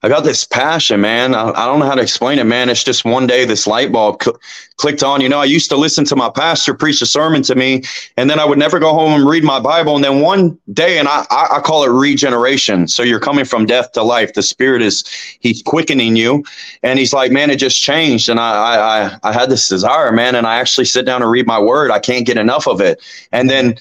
I got this passion, man. I, I don't know how to explain it, man. It's just one day this light bulb cl- clicked on. You know, I used to listen to my pastor preach a sermon to me, and then I would never go home and read my Bible. And then one day, and I, I, call it regeneration. So you're coming from death to life. The Spirit is He's quickening you, and He's like, man, it just changed. And I, I, I had this desire, man, and I actually sit down and read my Word. I can't get enough of it. And then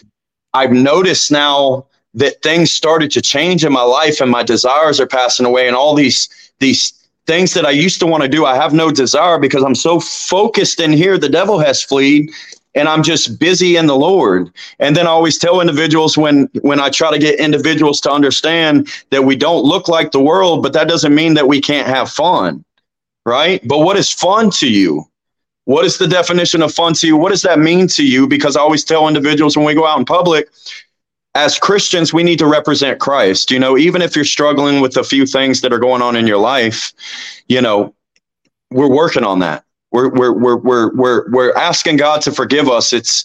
I've noticed now that things started to change in my life and my desires are passing away and all these these things that I used to want to do I have no desire because I'm so focused in here the devil has fled and I'm just busy in the Lord. And then I always tell individuals when when I try to get individuals to understand that we don't look like the world but that doesn't mean that we can't have fun. Right? But what is fun to you? What is the definition of fun to you? What does that mean to you? Because I always tell individuals when we go out in public, as Christians, we need to represent Christ. You know, even if you're struggling with a few things that are going on in your life, you know, we're working on that. We're we're we're we're we're we're asking God to forgive us. It's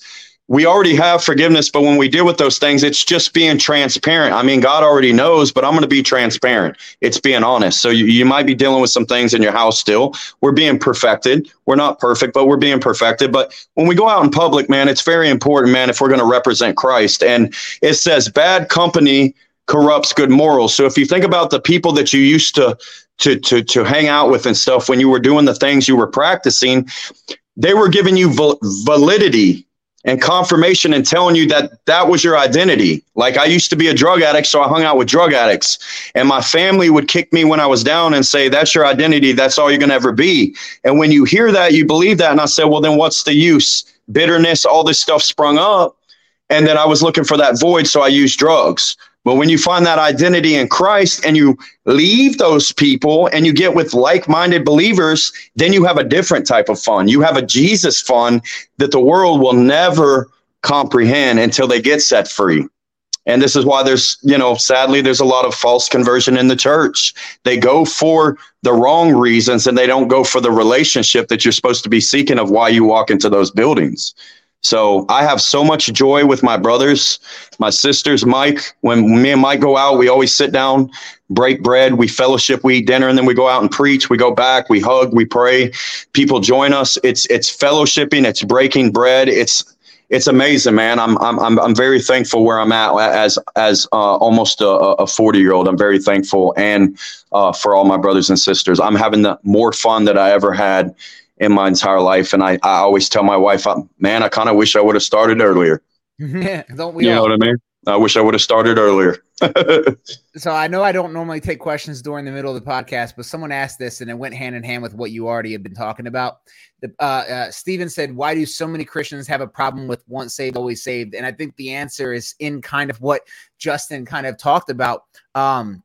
we already have forgiveness, but when we deal with those things, it's just being transparent. I mean, God already knows, but I'm going to be transparent. It's being honest. So you, you might be dealing with some things in your house still. We're being perfected. We're not perfect, but we're being perfected. But when we go out in public, man, it's very important, man, if we're going to represent Christ. And it says bad company corrupts good morals. So if you think about the people that you used to to to to hang out with and stuff when you were doing the things you were practicing, they were giving you val- validity and confirmation and telling you that that was your identity. Like I used to be a drug addict, so I hung out with drug addicts. And my family would kick me when I was down and say, That's your identity. That's all you're going to ever be. And when you hear that, you believe that. And I said, Well, then what's the use? Bitterness, all this stuff sprung up. And then I was looking for that void, so I used drugs. But when you find that identity in Christ and you leave those people and you get with like minded believers, then you have a different type of fun. You have a Jesus fun that the world will never comprehend until they get set free. And this is why there's, you know, sadly, there's a lot of false conversion in the church. They go for the wrong reasons and they don't go for the relationship that you're supposed to be seeking of why you walk into those buildings. So I have so much joy with my brothers, my sisters, Mike. When me and Mike go out, we always sit down, break bread, we fellowship, we eat dinner, and then we go out and preach. We go back, we hug, we pray. People join us. It's it's fellowshipping, it's breaking bread. It's it's amazing, man. I'm I'm I'm I'm very thankful where I'm at as as uh, almost a, a 40 year old. I'm very thankful and uh, for all my brothers and sisters. I'm having the more fun that I ever had in my entire life. And I, I always tell my wife, man, I kind of wish I would have started earlier. Yeah, don't we You know what I mean? I wish I would have started earlier. So I know I don't normally take questions during the middle of the podcast, but someone asked this and it went hand in hand with what you already have been talking about. The, uh, uh, Steven said, Why do so many Christians have a problem with once saved, always saved? And I think the answer is in kind of what Justin kind of talked about. Um,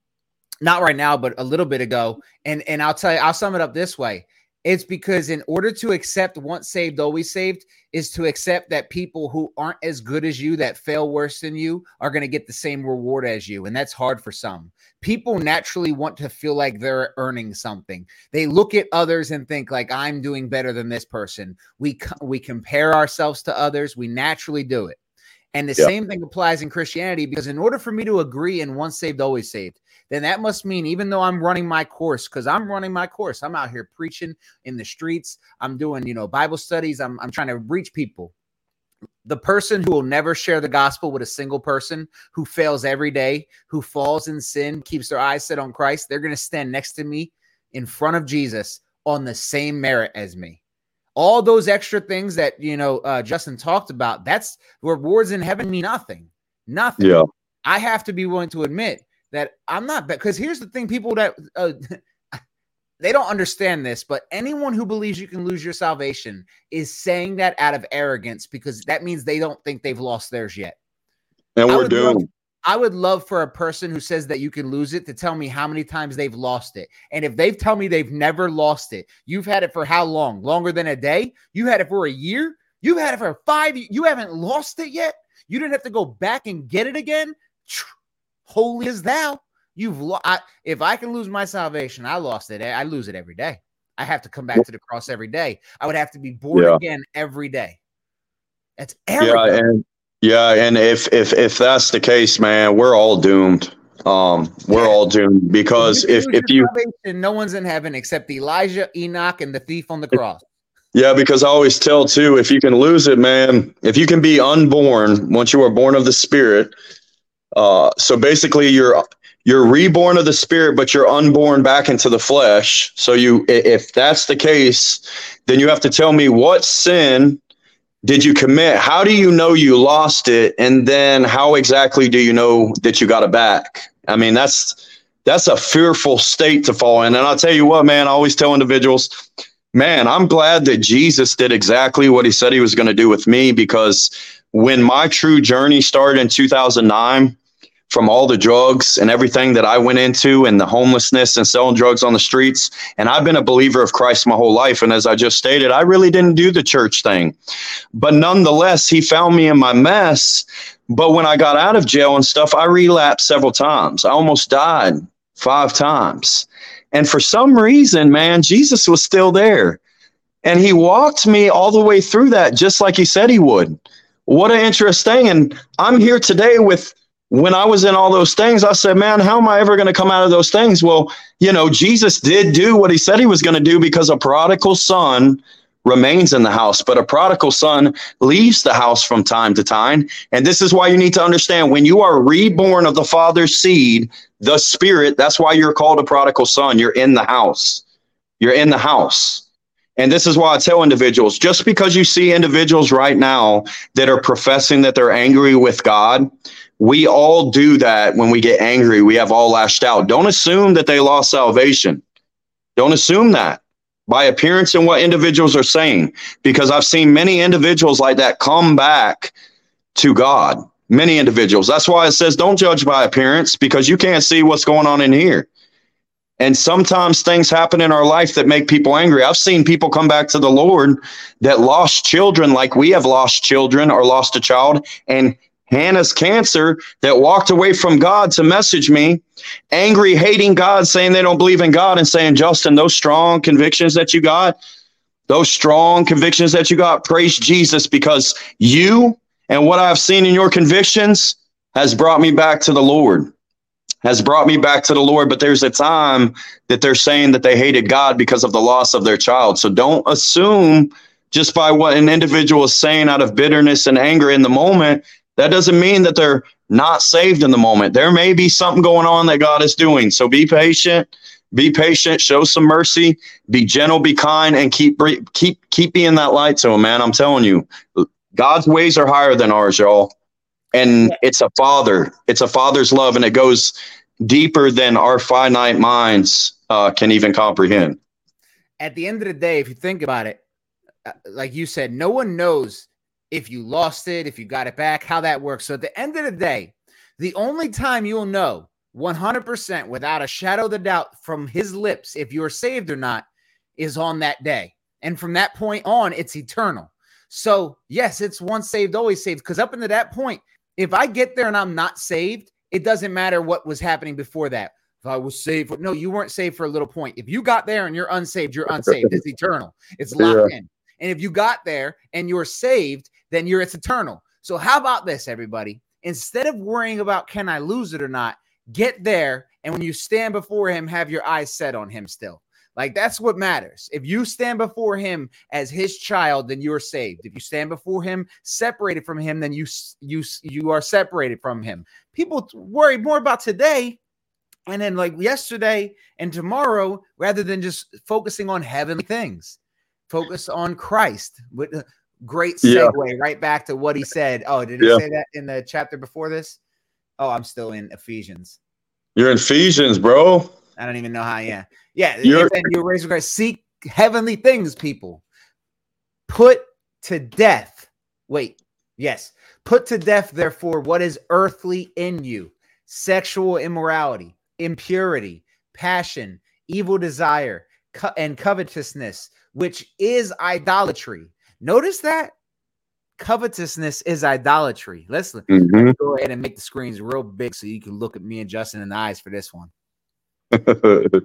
not right now, but a little bit ago. And and I'll tell you, I'll sum it up this way. It's because in order to accept once saved, always saved, is to accept that people who aren't as good as you, that fail worse than you, are going to get the same reward as you. And that's hard for some. People naturally want to feel like they're earning something. They look at others and think like I'm doing better than this person. We we compare ourselves to others. We naturally do it. And the Yeah. same thing applies in Christianity because in order for me to agree in once saved, always saved, then that must mean even though I'm running my course, because I'm running my course, I'm out here preaching in the streets, I'm doing, you know, Bible studies, I'm, I'm trying to reach people. The person who will never share the gospel with a single person who fails every day, who falls in sin, keeps their eyes set on Christ, they're going to stand next to me in front of Jesus on the same merit as me. All those extra things that, you know, uh, Justin talked about, that's rewards in heaven mean nothing. Nothing. Yeah. I have to be willing to admit that I'm not because here's the thing people that uh, they don't understand this, but anyone who believes you can lose your salvation is saying that out of arrogance because that means they don't think they've lost theirs yet. And we're love- doomed. I would love for a person who says that you can lose it to tell me how many times they've lost it. And if they've tell me they've never lost it, you've had it for how long? Longer than a day? You had it for a year? You've had it for five. You haven't lost it yet? You didn't have to go back and get it again? Holy as thou. You've lo- I, if I can lose my salvation, I lost it. I lose it every day. I have to come back to the cross every day. I would have to be born Yeah. again every day. That's Yeah, and yeah, and if if if that's the case, man, we're all doomed. Um, we're all doomed because if if you salvation, no one's in heaven except Elijah, Enoch, and the thief on the cross. Yeah, because I always tell too, if you can lose it, man, if you can be unborn once you are born of the spirit, uh, so basically you're you're reborn of the spirit, but you're unborn back into the flesh. So you, if that's the case, then you have to tell me what sin did you commit? How do you know you lost it? And then how exactly do you know that you got it back? I mean, that's that's a fearful state to fall in. And I'll tell you what, man, I always tell individuals, man, I'm glad that Jesus did exactly what he said he was going to do with me because when my true journey started in 2009, from all the drugs and everything that I went into and the homelessness and selling drugs on the streets. And I've been a believer of Christ my whole life. And as I just stated, I really didn't do the church thing. But nonetheless, he found me in my mess. But when I got out of jail and stuff, I relapsed several times. I almost died five times. And for some reason, man, Jesus was still there. And he walked me all the way through that, just like he said he would. What an interesting. And I'm here today with when I was in all those things, I said, man, how am I ever going to come out of those things? Well, you know, Jesus did do what he said he was going to do because a prodigal son remains in the house, but a prodigal son leaves the house from time to time. And this is why you need to understand when you are reborn of the father's seed, the spirit, that's why you're called a prodigal son. You're in the house. You're in the house. And this is why I tell individuals just because you see individuals right now that are professing that they're angry with God, we all do that when we get angry. We have all lashed out. Don't assume that they lost salvation. Don't assume that by appearance and what individuals are saying, because I've seen many individuals like that come back to God. Many individuals. That's why it says don't judge by appearance because you can't see what's going on in here. And sometimes things happen in our life that make people angry. I've seen people come back to the Lord that lost children, like we have lost children or lost a child, and Hannah's cancer that walked away from God to message me, angry, hating God, saying they don't believe in God, and saying, Justin, those strong convictions that you got, those strong convictions that you got, praise Jesus because you and what I've seen in your convictions has brought me back to the Lord. Has brought me back to the Lord, but there's a time that they're saying that they hated God because of the loss of their child. So don't assume just by what an individual is saying out of bitterness and anger in the moment that doesn't mean that they're not saved in the moment. There may be something going on that God is doing. So be patient, be patient, show some mercy, be gentle, be kind, and keep keep keep being that light to him, man. I'm telling you, God's ways are higher than ours, y'all. And it's a father. It's a father's love, and it goes deeper than our finite minds uh, can even comprehend. At the end of the day, if you think about it, uh, like you said, no one knows if you lost it, if you got it back, how that works. So at the end of the day, the only time you'll know 100% without a shadow of the doubt from his lips if you're saved or not is on that day. And from that point on, it's eternal. So, yes, it's once saved, always saved. Because up until that point, if I get there and I'm not saved, it doesn't matter what was happening before that. If I was saved, for, no, you weren't saved for a little point. If you got there and you're unsaved, you're unsaved. It's eternal. It's locked in. And if you got there and you're saved, then you're it's eternal. So how about this, everybody? Instead of worrying about can I lose it or not, get there and when you stand before him, have your eyes set on him still. Like that's what matters. If you stand before him as his child, then you are saved. If you stand before him separated from him, then you you you are separated from him. People worry more about today and then like yesterday and tomorrow rather than just focusing on heavenly things. Focus on Christ. Uh, Great Yeah. segue right back to what he said. Oh, did he Yeah. say that in the chapter before this? Oh, I'm still in Ephesians. You're in Ephesians, bro. I don't even know how. Yeah, yeah. You're- you raise regard. Seek heavenly things, people. Put to death. Wait, yes. Put to death, therefore, what is earthly in you: sexual immorality, impurity, passion, evil desire, co- and covetousness, which is idolatry. Notice that covetousness is idolatry. Let's Mhm. go ahead and make the screens real big so you can look at me and Justin in the eyes for this one.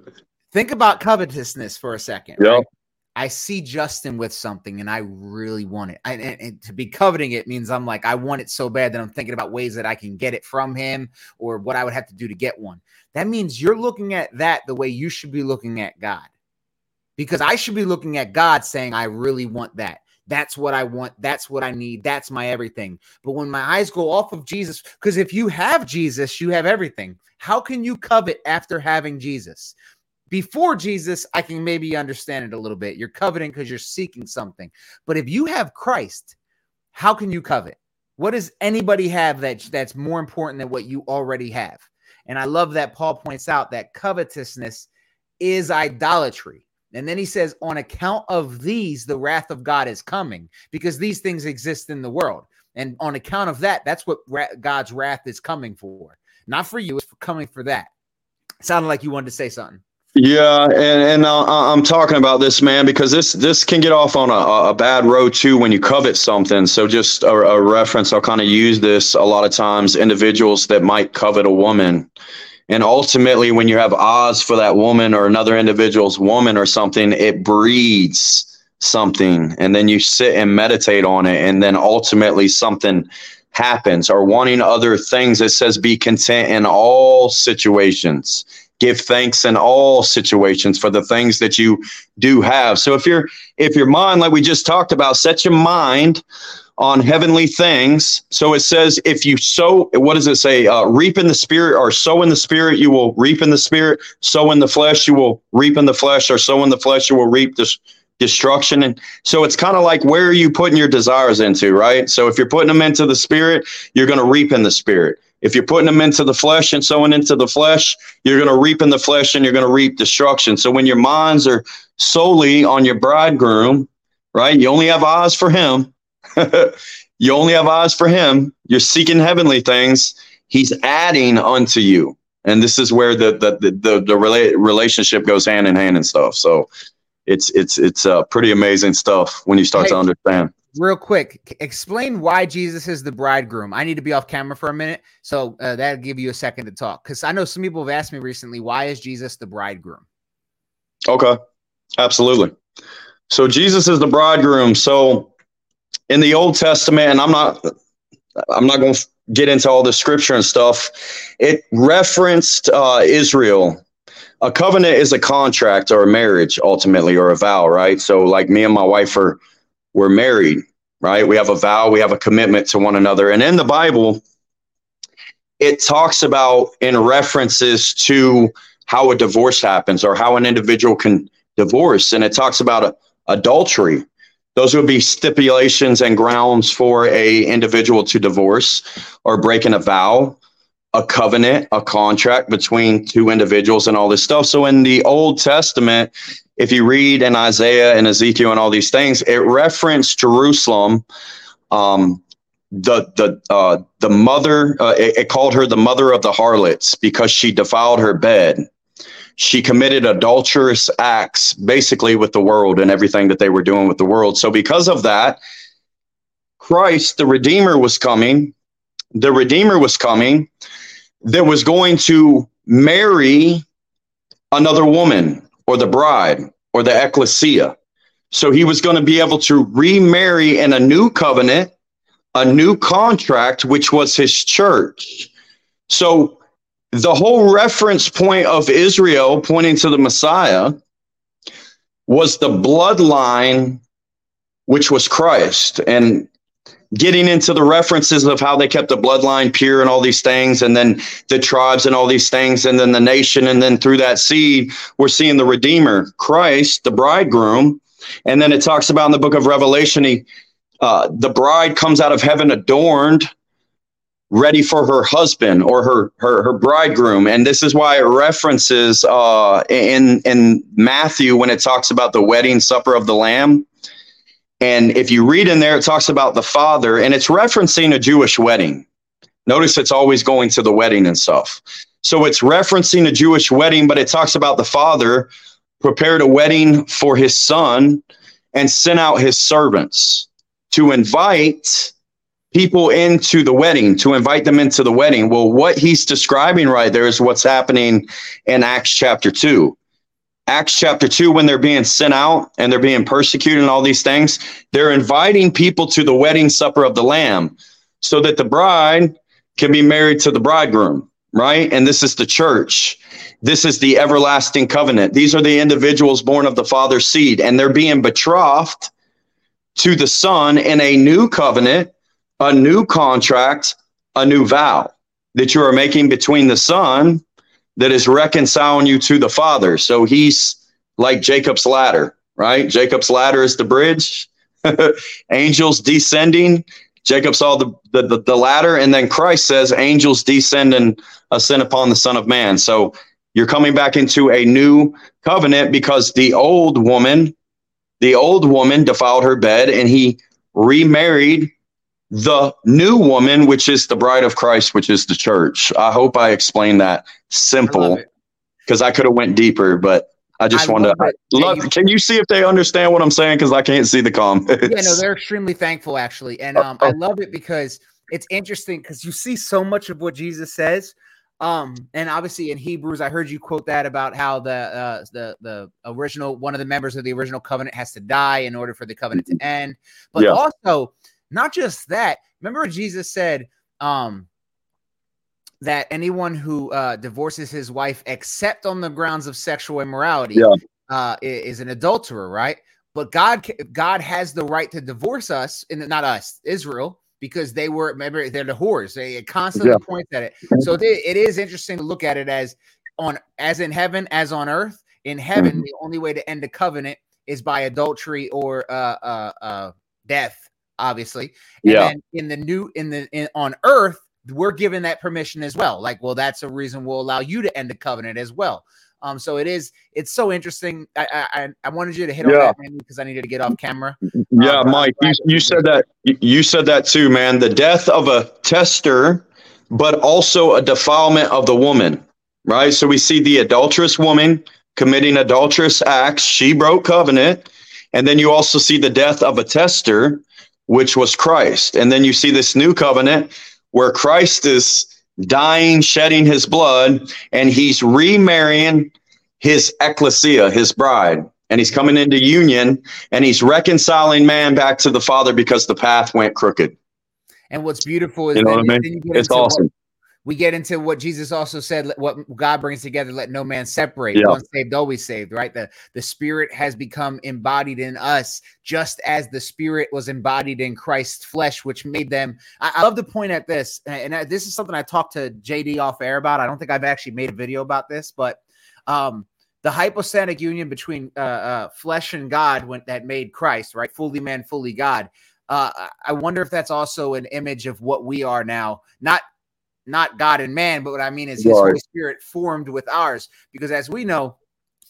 Think about covetousness for a second. Yeah. right? I see Justin with something and I really want it. I, and, and to be coveting it means I'm like, I want it so bad that I'm thinking about ways that I can get it from him or what I would have to do to get one. That means you're looking at that the way you should be looking at God. Because I should be looking at God saying, I really want that. That's what I want. That's what I need. That's my everything. But when my eyes go off of Jesus, because if you have Jesus, you have everything. How can you covet after having Jesus? Before Jesus, I can maybe understand it a little bit. You're coveting because you're seeking something. But if you have Christ, how can you covet? What does anybody have that that's more important than what you already have? And I love that Paul points out that covetousness is idolatry. And then he says, on account of these, the wrath of God is coming because these things exist in the world. And on account of that, that's what ra- God's wrath is coming for. Not for you, it's for coming for that. Sounded like you wanted to say something. Yeah, and and uh, I'm talking about this man because this this can get off on a, a bad road too when you covet something. So just a, a reference, I'll kind of use this a lot of times. Individuals that might covet a woman, and ultimately, when you have odds for that woman or another individual's woman or something, it breeds something, and then you sit and meditate on it, and then ultimately something happens. Or wanting other things, it says, "Be content in all situations." give thanks in all situations for the things that you do have so if you're if your mind like we just talked about set your mind on heavenly things so it says if you sow what does it say uh, reap in the spirit or sow in the spirit you will reap in the spirit sow in the flesh you will reap in the flesh or sow in the flesh you will reap this destruction and so it's kind of like where are you putting your desires into right so if you're putting them into the spirit you're going to reap in the spirit if you're putting them into the flesh and sowing into the flesh, you're going to reap in the flesh and you're going to reap destruction. So when your minds are solely on your bridegroom, right? You only have eyes for him. you only have eyes for him. You're seeking heavenly things. He's adding unto you. And this is where the the the, the, the rela- relationship goes hand in hand and stuff. So it's it's it's uh, pretty amazing stuff when you start to understand. Real quick, explain why Jesus is the bridegroom. I need to be off camera for a minute, so uh, that'll give you a second to talk. Because I know some people have asked me recently, why is Jesus the bridegroom? Okay, absolutely. So Jesus is the bridegroom. So in the Old Testament, and I'm not, I'm not going to get into all the scripture and stuff. It referenced uh, Israel. A covenant is a contract or a marriage, ultimately, or a vow, right? So, like me and my wife are, we're married, right? We have a vow, we have a commitment to one another, and in the Bible, it talks about in references to how a divorce happens or how an individual can divorce and it talks about uh, adultery Those would be stipulations and grounds for a individual to divorce or breaking a vow, a covenant, a contract between two individuals, and all this stuff. So in the Old Testament, if you read in Isaiah and Ezekiel and all these things, it referenced Jerusalem. Um, the the uh, the mother uh, it, it called her the mother of the harlots because she defiled her bed she committed adulterous acts basically with the world and everything that they were doing with the world. So, because of that, Christ, the Redeemer, was coming. The Redeemer was coming that was going to marry another woman or the bride or the ecclesia. So, he was going to be able to remarry in a new covenant, a new contract, which was his church. So, the whole reference point of Israel pointing to the Messiah was the bloodline, which was Christ. And getting into the references of how they kept the bloodline pure and all these things, and then the tribes and all these things, and then the nation, and then through that seed, we're seeing the Redeemer, Christ, the bridegroom. And then it talks about in the book of Revelation, he, uh, the bride comes out of heaven adorned ready for her husband or her her, her bridegroom. And this is why it references uh, in in matthew when it talks about the wedding supper of the lamb. And if you read in there it talks about the father and it's referencing a jewish wedding. Notice it's always going to the wedding and stuff. So it's referencing a jewish wedding but it talks about the father prepared a wedding for his son and sent out his servants to invite people into the wedding, to invite them into the wedding. Well, what he's describing right there is what's happening in Acts chapter 2. Acts chapter 2, when they're being sent out and they're being persecuted and all these things, they're inviting people to the wedding supper of the Lamb so that the bride can be married to the bridegroom, right? And this is the church. This is the everlasting covenant. These are the individuals born of the Father's seed, and they're being betrothed to the Son in a new covenant a new contract, a new vow that you are making between the Son that is reconciling you to the Father. So he's like Jacob's ladder, right? Jacob's ladder is the bridge, angels descending. Jacob saw the, the, the, the ladder, and then Christ says, angels descend and ascend upon the Son of Man. So you're coming back into a new covenant because the old woman, the old woman defiled her bed, and he remarried the new woman, which is the bride of Christ, which is the church. I hope I explained that simple because I, I could have went deeper, but I just want to love. can you see if they understand what I'm saying? Because I can't see the comments. Yeah, no, they're extremely thankful actually, and um, I love it because it's interesting because you see so much of what Jesus says. Um, and obviously in Hebrews, I heard you quote that about how the uh, the the original one of the members of the original covenant has to die in order for the covenant to end. But yeah. also not just that. Remember, Jesus said um, that anyone who uh, divorces his wife except on the grounds of sexual immorality yeah. uh, is an adulterer, right? But God, God has the right to divorce us, and not us, Israel, because they were remember they're the whores. They constantly yeah. point at it. So they, it is interesting to look at it as on as in heaven as on earth. In heaven, mm-hmm. the only way to end a covenant is by adultery or uh, uh, uh, death obviously. And yeah. in the new in the in, on earth, we're given that permission as well. Like, well, that's a reason we'll allow you to end the covenant as well. Um, so it is. It's so interesting. I I, I wanted you to hit yeah. on that because I needed to get off camera. Yeah, um, Mike, you, you said that. You said that too, man. The death of a testator, but also a defilement of the woman. Right. So we see the adulterous woman committing adulterous acts. She broke covenant, and then you also see the death of a testator which was Christ. And then you see this new covenant where Christ is dying, shedding his blood, and he's remarrying his ecclesia, his bride. And he's coming into union and he's reconciling man back to the Father because the path went crooked. And what's beautiful is you know what I mean? It's awesome. We get into what Jesus also said, what God brings together, let no man separate. Yeah. Once saved, always saved, right? The the spirit has become embodied in us, just as the spirit was embodied in Christ's flesh, which made them. I, I love to point at this, and I, this is something I talked to JD off air about. I don't think I've actually made a video about this, but um, the hypostatic union between uh, uh, flesh and God when that made Christ, right? Fully man, fully God. Uh, I wonder if that's also an image of what we are now, not not God and man, but what I mean is His Right. Holy Spirit formed with ours. Because as we know,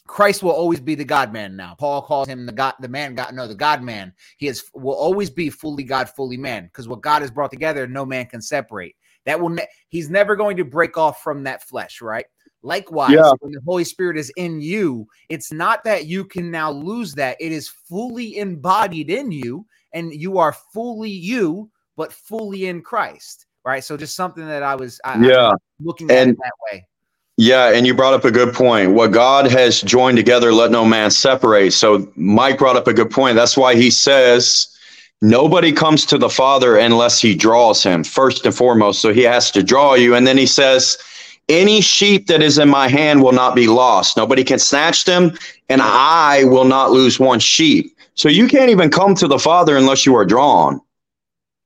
Christ will always be the God man. Now, Paul calls him the God, the man God. No, the God man. He is will always be fully God, fully man. Because what God has brought together, no man can separate. That will. Ne- he's never going to break off from that flesh, right? Likewise, Yeah. when the Holy Spirit is in you, it's not that you can now lose that. It is fully embodied in you, and you are fully you, but fully in Christ, right? So just something that I was, I, I was Yeah. looking at And- that way. Yeah, and you brought up a good point. What God has joined together, let no man separate. So Mike brought up a good point. That's why he says nobody comes to the Father unless he draws him first and foremost. So he has to draw you. And then he says, any sheep that is in my hand will not be lost. Nobody can snatch them, and I will not lose one sheep. So you can't even come to the Father unless you are drawn.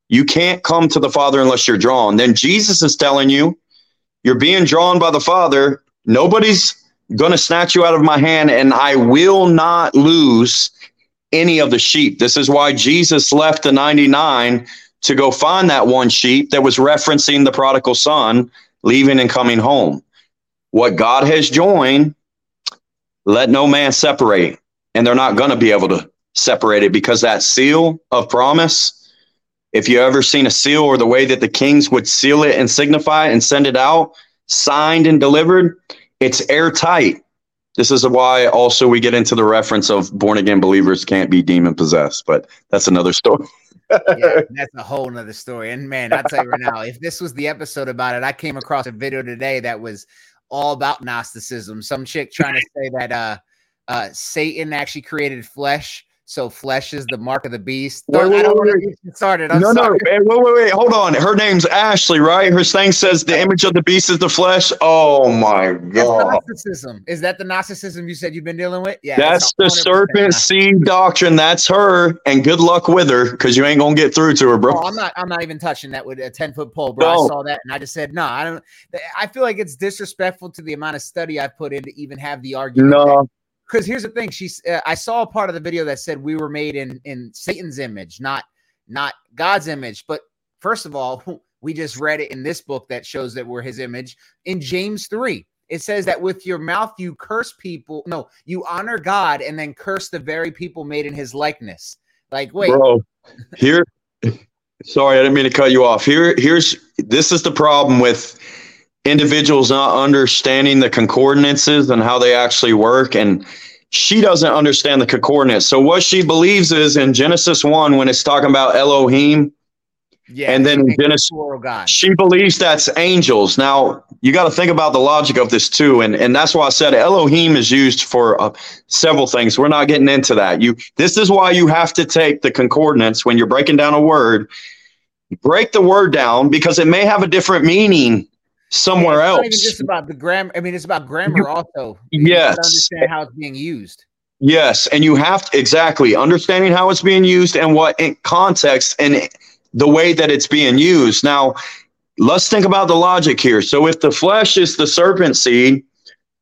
You can't come to the Father unless you're drawn. Then Jesus is telling you, you're being drawn by the Father. Nobody's going to snatch you out of my hand, and I will not lose any of the sheep. This is why Jesus left the 99 to go find that one sheep that was referencing the prodigal son leaving and coming home. What God has joined, let no man separate. And they're not going to be able to separate it because that seal of promise, if you ever seen a seal or the way that the kings would seal it and signify it and send it out, signed and delivered, it's airtight. This is why also we get into the reference of born again believers can't be demon possessed, but that's another story. yeah, that's a whole nother story. And man, I'll tell you right now, if this was the episode about it, I came across a video today that was all about Gnosticism. Some chick trying to say that uh uh Satan actually created flesh. So flesh is the mark of the beast. Wait, wait, I don't wait, want to get started. I'm no, sorry. no, wait, wait, wait, hold on. Her name's Ashley, right? Her thing says the image of the beast is the flesh. Oh my god. Gnosticism. Is that the Gnosticism you said you've been dealing with? Yeah. That's the serpent seed doctrine. That's her. And good luck with her because you ain't gonna get through to her, bro. Oh, I'm not. I'm not even touching that with a ten foot pole, bro. I saw that and I just said no. I don't. I feel like it's disrespectful to the amount of study I put in to even have the argument. No, because here's the thing she's uh, i saw a part of the video that said we were made in in satan's image not not god's image but first of all we just read it in this book that shows that we're his image in james 3 it says that with your mouth you curse people no you honor god and then curse the very people made in his likeness like wait bro. Here, sorry, I didn't mean to cut you off. Here, here's this is the problem with individuals not understanding the concordances and how they actually work and she doesn't understand the concordance. So what she believes is in genesis 1 when it's talking about elohim yeah and then Genesis- god. she believes that's angels. Now you got to think about the logic of this too and and that's why i said elohim is used for uh, several things. We're not getting into that. You this is why you have to take the concordance when you're breaking down a word. Break the word down because it may have a different meaning somewhere it's else not even just about the grammar i mean it's about grammar also You Yes. understand how it's being used Yes, and you have to exactly understanding how it's being used and what in context and the way that it's being used. Now, let's think about the logic here. So, if the flesh is the serpent seed,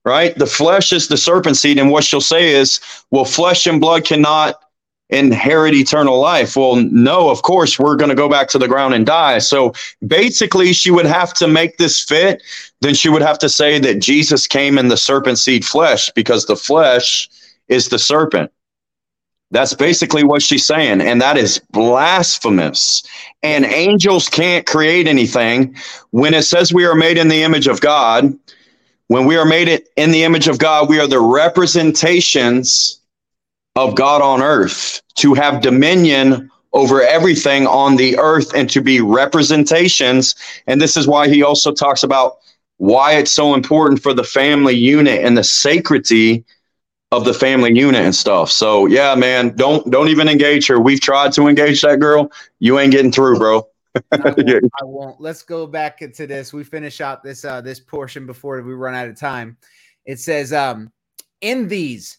right? The flesh is the serpent seed, and what she'll say is, "Well, flesh and blood cannot inherit eternal life." Well, no, of course, we're going to go back to the ground and die. So, basically, she would have to make this fit. Then she would have to say that Jesus came in the serpent seed flesh because the flesh is the serpent. That's basically what she's saying. And that is blasphemous. And angels can't create anything. When it says we are made in the image of God, when we are made in the image of God, we are the representations of God on earth to have dominion over everything on the earth and to be representations. And this is why he also talks about why it's so important for the family unit and the sacredity of the family unit and stuff. So yeah, man, don't don't even engage her. We've tried to engage that girl. You ain't getting through, bro. I won't, Yeah. I won't. Let's go back into this. We finish out this uh this portion before we run out of time. It says, um, in these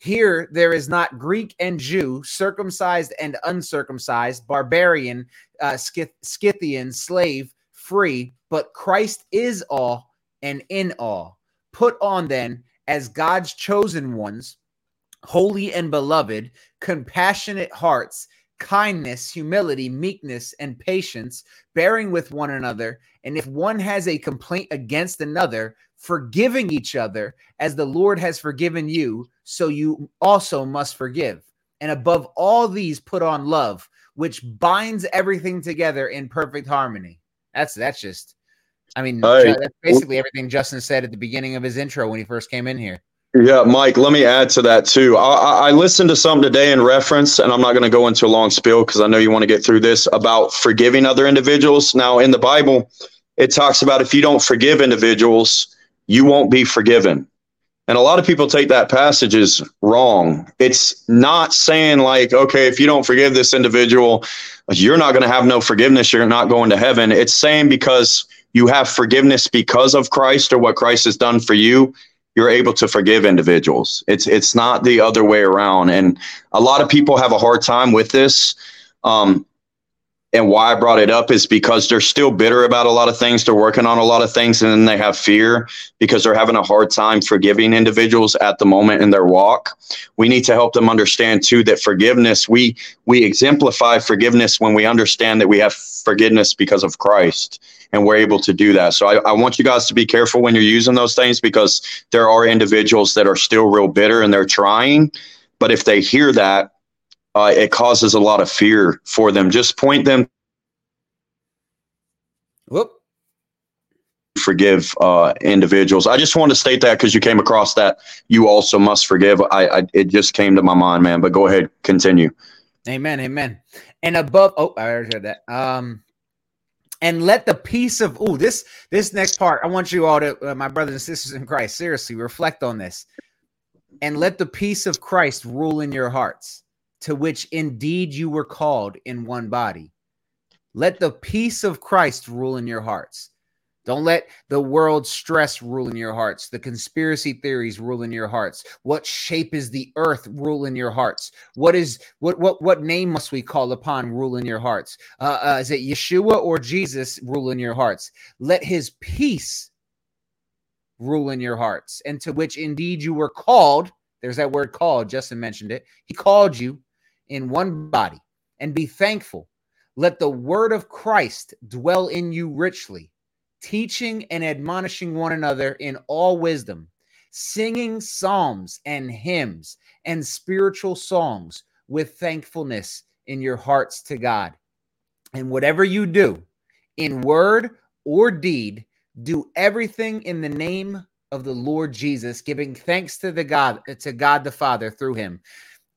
Here there is not Greek and Jew, circumcised and uncircumcised, barbarian, uh, Scyth- Scythian, slave, free, but Christ is all and in all. Put on then as God's chosen ones, holy and beloved, compassionate hearts, kindness, humility, meekness, and patience, bearing with one another. And if one has a complaint against another, forgiving each other as the Lord has forgiven you, so you also must forgive. And above all these, put on love, which binds everything together in perfect harmony. That's that's just, I mean, Hey. that's basically everything Justin said at the beginning of his intro when he first came in here. Yeah, Mike, let me add to that too. I, I- I listened to something today in reference, and I'm not going to go into a long spiel because I know you want to get through this about forgiving other individuals. Now, in the Bible, it talks about if you don't forgive individuals, you won't be forgiven. And a lot of people take that passage as wrong. It's not saying, like, okay, if you don't forgive this individual, you're not going to have no forgiveness. You're not going to heaven. It's saying because you have forgiveness because of Christ or what Christ has done for you, you're able to forgive individuals. It's it's not the other way around. And a lot of people have a hard time with this. Um, and why I brought it up is because they're still bitter about a lot of things. They're working on a lot of things, and then they have fear because they're having a hard time forgiving individuals at the moment in their walk. We need to help them understand too that forgiveness we we exemplify forgiveness when we understand that we have forgiveness because of Christ and we're able to do that. So I, I want you guys to be careful when you're using those things because there are individuals that are still real bitter and they're trying. But if they hear that, uh, it causes a lot of fear for them. Just point them Whoop. forgive uh, individuals. I just want to state that because you came across that. You also must forgive. I, I it just came to my mind, man. But go ahead, continue. Amen. Amen. And above, oh, I already heard that. Um, and let the peace of oh this this next part i want you all to uh, my brothers and sisters in christ seriously reflect on this and let the peace of christ rule in your hearts to which indeed you were called in one body. Let the peace of christ rule in your hearts. Don't let the world stress rule in your hearts the conspiracy theories rule in your hearts. What shape is the earth rule in your hearts? What is what what what name must we call upon rule in your hearts? Uh, uh is it yeshua or jesus rule in your hearts? Let his peace rule in your hearts and to which indeed you were called. There's that word called justin mentioned it. He called you in one body and be thankful let the word of christ dwell in you richly teaching and admonishing one another in all wisdom, singing psalms and hymns and spiritual songs with thankfulness in your hearts to God. And whatever you do, in word or deed, do everything in the name of the Lord Jesus, giving thanks to the God to God the Father through him.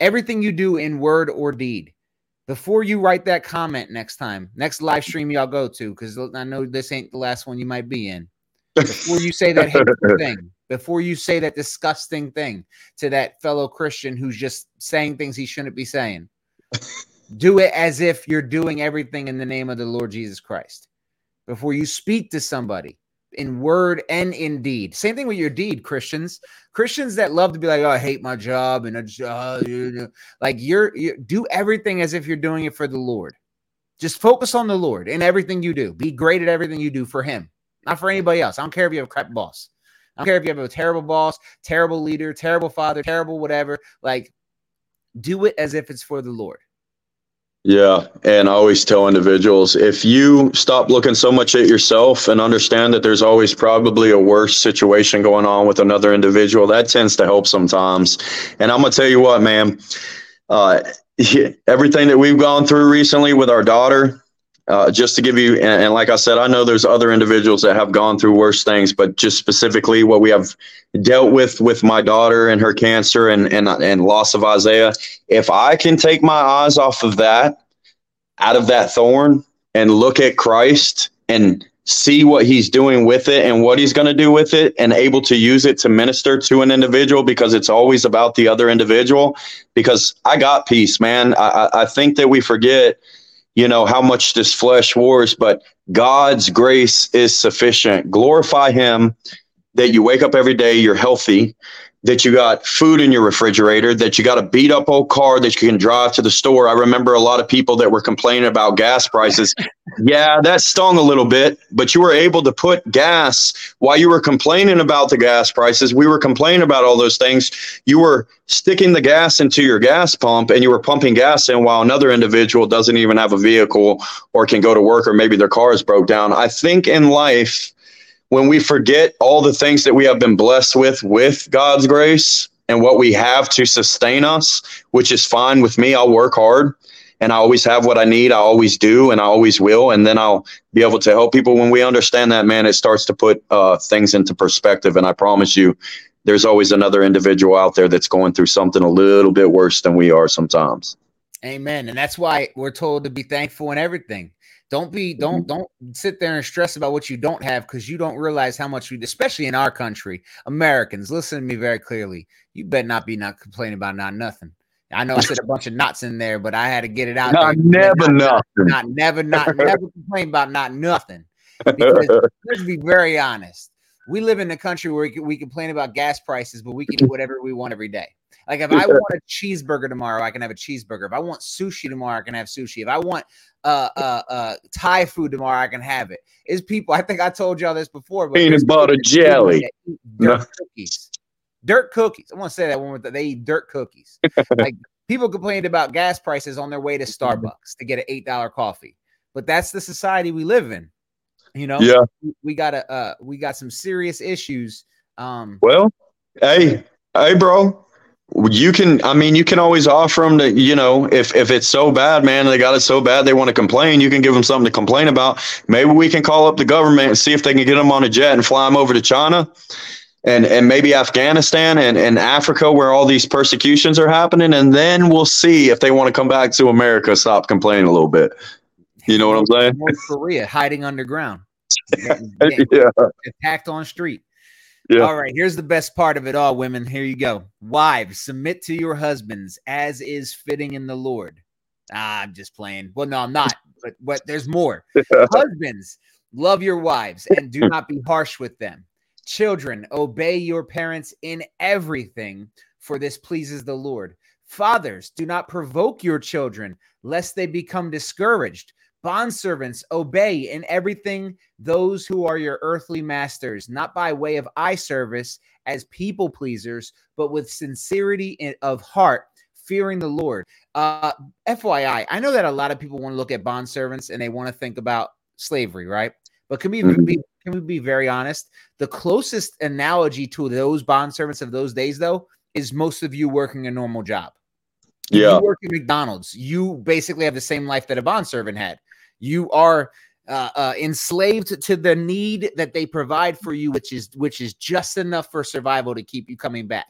Everything you do in word or deed before you write that comment next time, next live stream y'all go to, because I know this ain't the last one you might be in. Before you say that hateful thing, before you say that disgusting thing to that fellow Christian who's just saying things he shouldn't be saying, do it as if you're doing everything in the name of the Lord Jesus Christ. Before you speak to somebody in word and in deed. Same thing with your deed, Christians. Christians that love to be like, "Oh, I hate my job," and uh, like you're, you do everything as if you're doing it for the Lord. Just focus on the Lord in everything you do. Be great at everything you do for Him, not for anybody else. I don't care if you have a crap boss. I don't care if you have a terrible boss, terrible leader, terrible father, terrible whatever. Like, do it as if it's for the Lord. Yeah. And I always tell individuals if you stop looking so much at yourself and understand that there's always probably a worse situation going on with another individual, that tends to help sometimes. And I'm going to tell you what, man, uh, everything that we've gone through recently with our daughter, uh, just to give you, and, and like I said, I know there's other individuals that have gone through worse things, but just specifically what we have dealt with with my daughter and her cancer and and and loss of Isaiah. If I can take my eyes off of that, out of that thorn, and look at Christ and see what he's doing with it and what he's going to do with it and able to use it to minister to an individual because it's always about the other individual because i got peace man i, I think that we forget you know how much this flesh wars but god's grace is sufficient. Glorify him that you wake up every day you're healthy that you got food in your refrigerator, that you got a beat up old car that you can drive to the store. I remember a lot of people that were complaining about gas prices. yeah, that stung a little bit, but you were able to put gas while you were complaining about the gas prices. We were complaining about all those things. You were sticking the gas into your gas pump and you were pumping gas in while another individual doesn't even have a vehicle or can go to work or maybe their car is broke down. I think in life, when we forget all the things that we have been blessed with with God's grace and what we have to sustain us, which is fine with me. I'll work hard and I always have what I need. I always do and I always will. And then I'll be able to help people. When we understand that, man, it starts to put uh, things into perspective. And I promise you, there's always another individual out there that's going through something a little bit worse than we are sometimes. Amen. And that's why we're told to be thankful in everything. Don't be mm-hmm. don't don't sit there and stress about what you don't have because you don't realize how much we especially in our country, Americans, listen to me very clearly. You better not be not complaining about not nothing. I know I said a bunch of knots in there, but I had to get it out. Not there. never not, nothing. Not, never not never complain about not nothing. Because let's be very honest. We live in a country where we, can, we complain about gas prices, but we can do whatever we want every day. Like if I want a cheeseburger tomorrow, I can have a cheeseburger. If I want sushi tomorrow, I can have sushi. If I want uh uh uh Thai food tomorrow, I can have it. Is people? I think I told y'all this before. But peanut butter jelly, dirt no. cookies, dirt cookies. I want to say that one they eat dirt cookies. like people complained about gas prices on their way to Starbucks to get an eight dollar coffee, but that's the society we live in. You know, yeah, we got a uh, we got some serious issues. Um, well, hey, hey, bro, you can i mean you can always offer them to you know if if it's so bad man they got it so bad they want to complain you can give them something to complain about. Maybe we can call up the government and see if they can get them on a jet and fly them over to china and and maybe afghanistan and, and africa where all these persecutions are happening and then we'll see if they want to come back to america stop complaining a little bit. You know what i'm saying? North korea hiding underground. Getting yeah. attacked on street yeah. All right, here's the best part of it all, women. Here you go. Wives, submit to your husbands as is fitting in the Lord. Ah, I'm just playing. Well, no, I'm not, but but there's more. Husbands, love your wives and do not be harsh with them. Children, obey your parents in everything, for this pleases the Lord. Fathers, do not provoke your children, lest they become discouraged. Bondservants, obey in everything those who are your earthly masters, not by way of eye service as people pleasers, but with sincerity of heart, fearing the Lord. Uh, FYI, I know that a lot of people want to look at bondservants and they want to think about slavery, right? But can we mm-hmm. be can we be very honest? The closest analogy to those bondservants of those days, though, is most of you working a normal job. Yeah. You work at McDonald's. You basically have the same life that a bondservant had. You are uh, uh, enslaved to the need that they provide for you, which is which is just enough for survival to keep you coming back.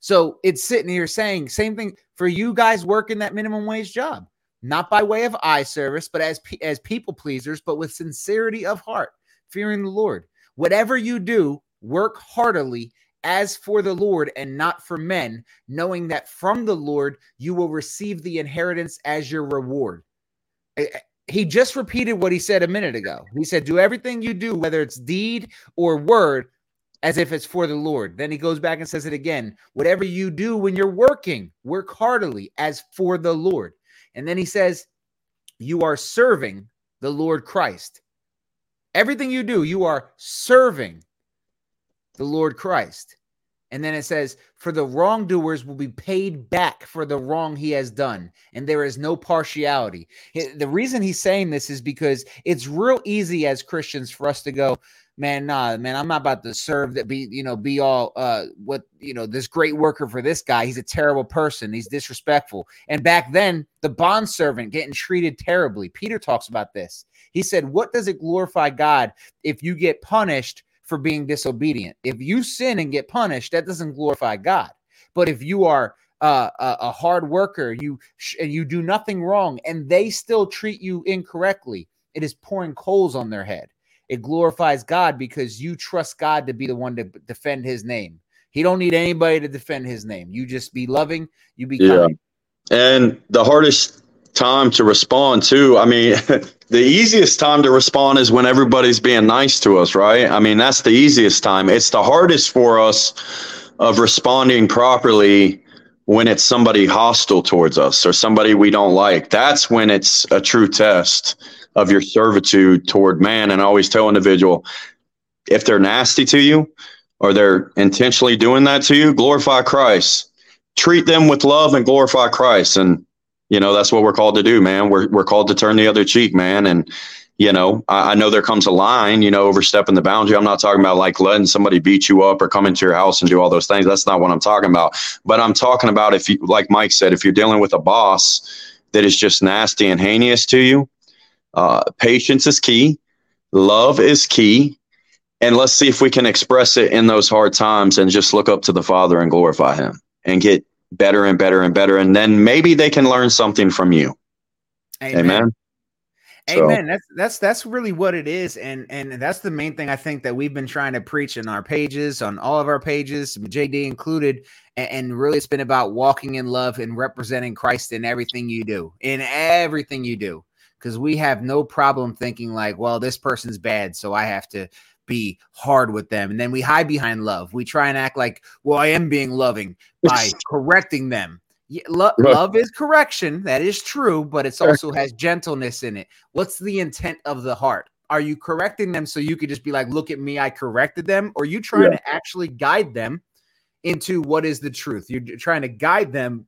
So it's sitting here saying same thing for you guys working that minimum wage job, not by way of eye service, but as as people pleasers, but with sincerity of heart, fearing the Lord. Whatever you do, work heartily as for the Lord and not for men, knowing that from the Lord you will receive the inheritance as your reward he just repeated what he said a minute ago. He said, Do everything you do, whether it's deed or word, as if it's for the Lord. Then he goes back and says it again. Whatever you do when you're working, work heartily as for the Lord. And then he says, You are serving the Lord Christ. Everything you do, you are serving the Lord Christ. And then it says, For the wrongdoers will be paid back for the wrong he has done. And there is no partiality. The reason he's saying this is because it's real easy as Christians for us to go, man, nah, man, I'm not about to serve that be, you know, be all uh what you know, this great worker for this guy. He's a terrible person, he's disrespectful. And back then, the bond servant getting treated terribly. Peter talks about this. He said, What does it glorify God if you get punished? For being disobedient. If you sin and get punished, that doesn't glorify God. But if you are uh, a, a, hard worker, you and you do nothing wrong, and they still treat you incorrectly, it is pouring coals on their head. it glorifies God because you trust God to be the one to b- defend his name. He don't need anybody to defend his name. You just be loving, you be Yeah. kind. And the hardest time to respond too, I mean, the easiest time to respond is when everybody's being nice to us, right? I mean, that's the easiest time. It's the hardest for us of responding properly when it's somebody hostile towards us or somebody we don't like. That's when it's a true test of your servitude toward man. And I always tell individual if they're nasty to you or they're intentionally doing that to you, glorify Christ. Treat them with love and glorify Christ. And you know, that's what we're called to do, man. We're we're called to turn the other cheek, man. And you know, I, I know there comes a line, you know, overstepping the boundary. I'm not talking about like letting somebody beat you up or come into your house and do all those things. That's not what I'm talking about. But I'm talking about if you, like Mike said, if you're dealing with a boss that is just nasty and heinous to you, uh, patience is key, love is key, and let's see if we can express it in those hard times and just look up to the Father and glorify Him and get better and better and better, and then maybe they can learn something from you. Amen. So- Amen. That's that's that's really what it is, and and that's the main thing I think that we've been trying to preach in our pages, on all of our pages, JD included, and, and really it's been about walking in love and representing Christ in everything you do, in everything you do, because we have no problem thinking like, well, this person's bad, so I have to be hard with them, and then we hide behind love. We try and act like, well, I am being loving by correcting them. Yeah, lo- love is correction. That is true, but it's also has gentleness in it. What's the intent of the heart? Are you correcting them so you could just be like, look at me, I corrected them? Or are you trying to actually guide them into what is the truth? You're trying to guide them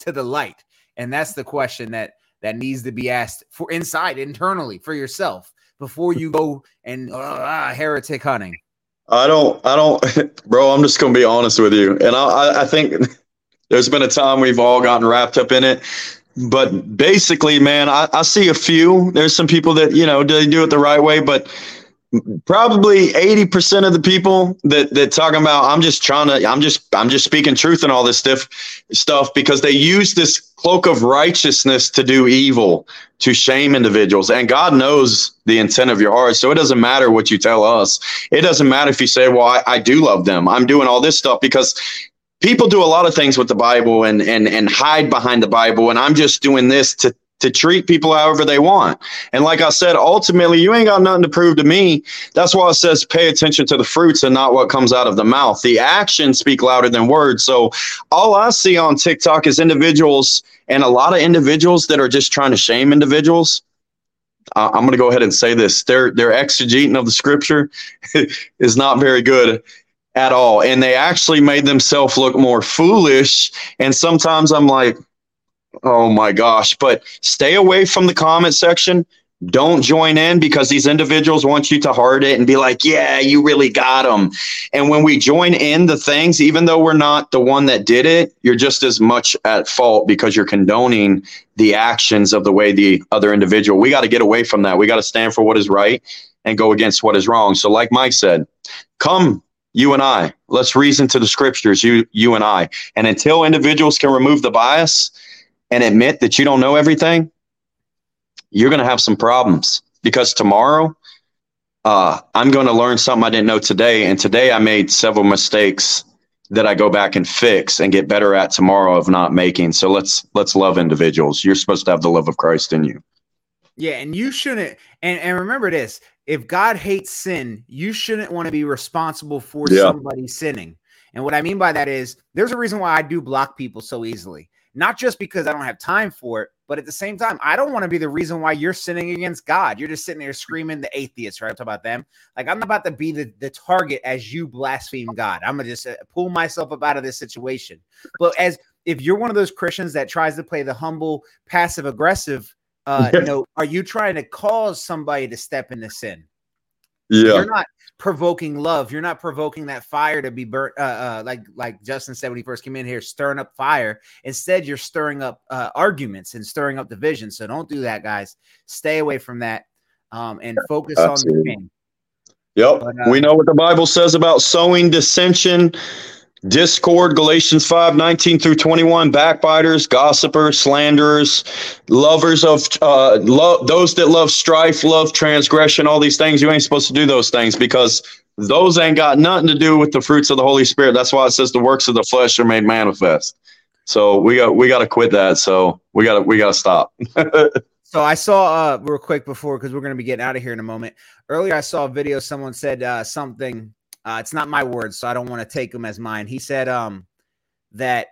to the light. And that's the question that that needs to be asked for inside internally for yourself before you go and uh, ah, heretic hunting. I don't, I don't, bro. I'm just gonna be honest with you, and I, I, think there's been a time we've all gotten wrapped up in it. But basically, man, I, I see a few. There's some people that you know they do it the right way, but probably 80% of the people that that talking about I'm just trying to I'm just I'm just speaking truth and all this stuff stuff because they use this cloak of righteousness to do evil to shame individuals. And God knows the intent of your heart so it doesn't matter what you tell us. It doesn't matter if you say well I, I do love them. I'm doing all this stuff because people do a lot of things with the Bible and and and hide behind the Bible and I'm just doing this to to treat people however they want. And like I said, ultimately, you ain't got nothing to prove to me. That's why it says pay attention to the fruits and not what comes out of the mouth. The actions speak louder than words. So all I see on TikTok is individuals and a lot of individuals that are just trying to shame individuals. I'm going to go ahead and say this: their their exegeting of the scripture is not very good at all, and they actually made themselves look more foolish. And sometimes I'm like, Oh my gosh. But stay away from the comment section. Don't join in because these individuals want you to heart it and be like, yeah, you really got them. And when we join in the things, even though we're not the one that did it, you're just as much at fault because you're condoning the actions of the way the other individual. We got to get away from that. We got to stand for what is right and go against what is wrong. So, like Mike said, come you and I. Let's reason to the scriptures, you you and I. And until individuals can remove the bias, and admit that you don't know everything, you're going to have some problems because tomorrow uh, I'm going to learn something I didn't know today. And today I made several mistakes that I go back and fix and get better at tomorrow of not making. So let's let's love individuals. You're supposed to have the love of Christ in you. Yeah, and you shouldn't and, and remember this if God hates sin, you shouldn't want to be responsible for Yeah. somebody sinning. And what I mean by that is there's a reason why I do block people so easily. Not just because I don't have time for it, but at the same time, I don't want to be the reason why you're sinning against God. You're just sitting there screaming the atheists, right? I'm talking about them. Like I'm not about to be the, the target as you blaspheme God. I'm gonna just uh, pull myself up out of this situation. But as if you're one of those Christians that tries to play the humble, passive aggressive uh Yeah. note, are you trying to cause somebody to step into sin? Yeah. You're not provoking love. You're not provoking that fire to be burnt. Uh, uh, like like Justin said when he first came in here, stirring up fire. Instead, you're stirring up uh, arguments and stirring up division. So don't do that, guys. Stay away from that, um, and focus on the Absolutely. king. Yep. But, uh, we know what the Bible says about sowing dissension discord galatians 5 19 through 21 backbiters gossipers slanderers lovers of uh lo- those that love strife love transgression all these things you ain't supposed to do those things because those ain't got nothing to do with the fruits of the holy spirit that's why it says the works of the flesh are made manifest so we got we got to quit that so we got to we got to stop So I saw uh real quick before because we're gonna be getting out of here in a moment. Earlier I saw a video. Someone said uh something. Uh, it's not my words, so I don't want to take them as mine. He said um that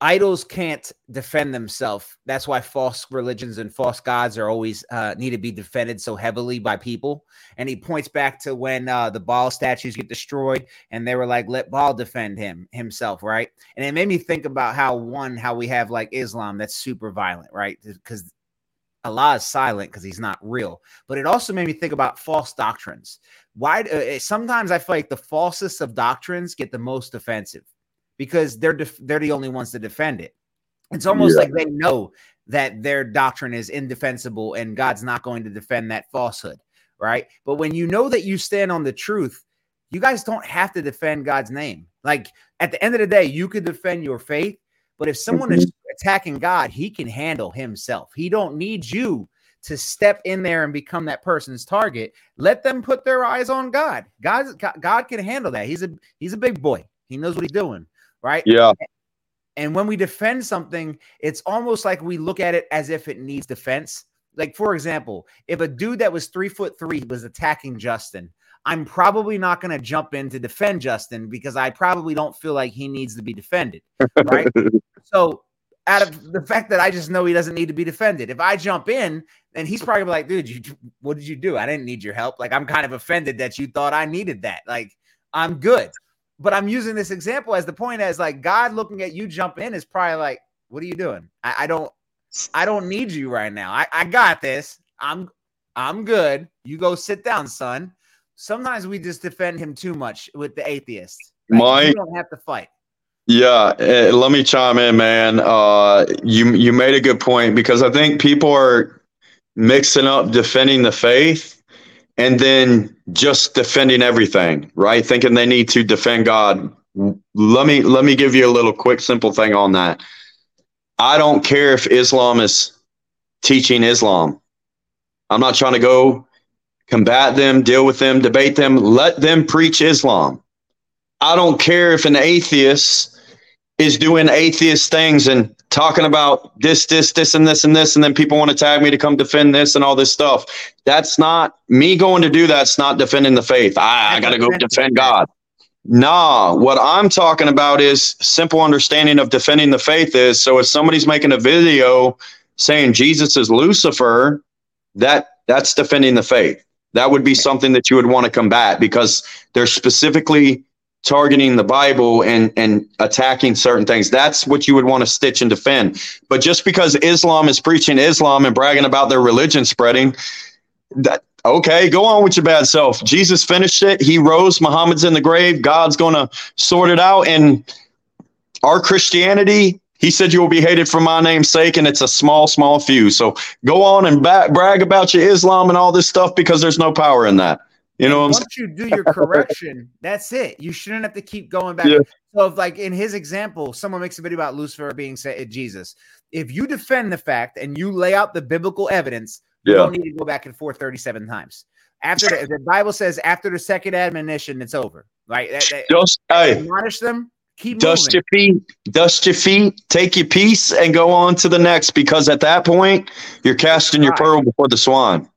idols can't defend themselves. That's why false religions and false gods are always uh, need to be defended so heavily by people. And he points back to when uh, the Baal statues get destroyed, and they were like, "Let Baal defend him himself," right? And it made me think about how one, how we have like Islam that's super violent, right? Because Allah is silent because he's not real. But it also made me think about false doctrines. Why? Uh, sometimes I feel like the falsest of doctrines get the most offensive because they're def- they're the only ones to defend it. It's almost Yeah. like they know that their doctrine is indefensible and God's not going to defend that falsehood, right? But when you know that you stand on the truth, you guys don't have to defend God's name. Like at the end of the day, you could defend your faith, but if someone is attacking God, he can handle himself. He don't need you to step in there and become that person's target. Let them put their eyes on God. God God can handle that. He's a he's a big boy. He knows what he's doing, right? yeah And when we defend something, it's almost like we look at it as if it needs defense. Like, for example, if a dude that was three foot three was attacking Justin, I'm probably not going to jump in to defend Justin because I probably don't feel like he needs to be defended. Right. so, out of the fact that I just know he doesn't need to be defended, if I jump in, then he's probably like, dude, you, what did you do? I didn't need your help. Like, I'm kind of offended that you thought I needed that. Like, I'm good but I'm using this example as the point as like God looking at you jump in is probably like, what are you doing? I, I don't I don't need you right now. I, I got this. I'm I'm good. You go sit down, son. Sometimes we just defend him too much with the atheists. Like, Mike- you don't have to fight. Yeah, eh, let me chime in, man. Uh, you you made a good point because I think people are mixing up defending the faith and then just defending everything, right? Thinking they need to defend God. Let me let me give you a little quick simple thing on that. I don't care if Islam is teaching Islam. I'm not trying to go combat them, deal with them, debate them. Let them preach Islam. I don't care if an atheist is doing atheist things and talking about this, this, this, and this, and this, and then people want to tag me to come defend this and all this stuff. That's not me going to do that's not defending the faith. I, I got to go defend God. Nah, what I'm talking about is simple understanding of defending the faith is so if somebody's making a video saying Jesus is Lucifer, that that's defending the faith. That would be something that you would want to combat because they're specifically targeting the Bible and and attacking certain things. That's what you would want to stitch and defend. But just because Islam is preaching Islam and bragging about their religion spreading, that okay, go on with your bad self. Jesus finished it. He rose. Muhammad's in the grave. God's going to sort it out. And our Christianity, he said you will be hated for my name's sake, and it's a small, small few. So go on and ba- brag about your Islam and all this stuff because there's no power in that. You know what I'm saying? Once you do your correction, that's it. You shouldn't have to keep going back. Yeah. So, if like in his example, someone makes a video about Lucifer being said eh, Jesus. If you defend the fact and you lay out the biblical evidence, you don't need to go back and forth 37 times. After the, the Bible says, after the second admonition, it's over. Right? That, that, Just hey, admonish them. Keep dust moving. your feet, dust your feet, take your piece, and go on to the next. Because at that point, you're casting your pearl before the swan.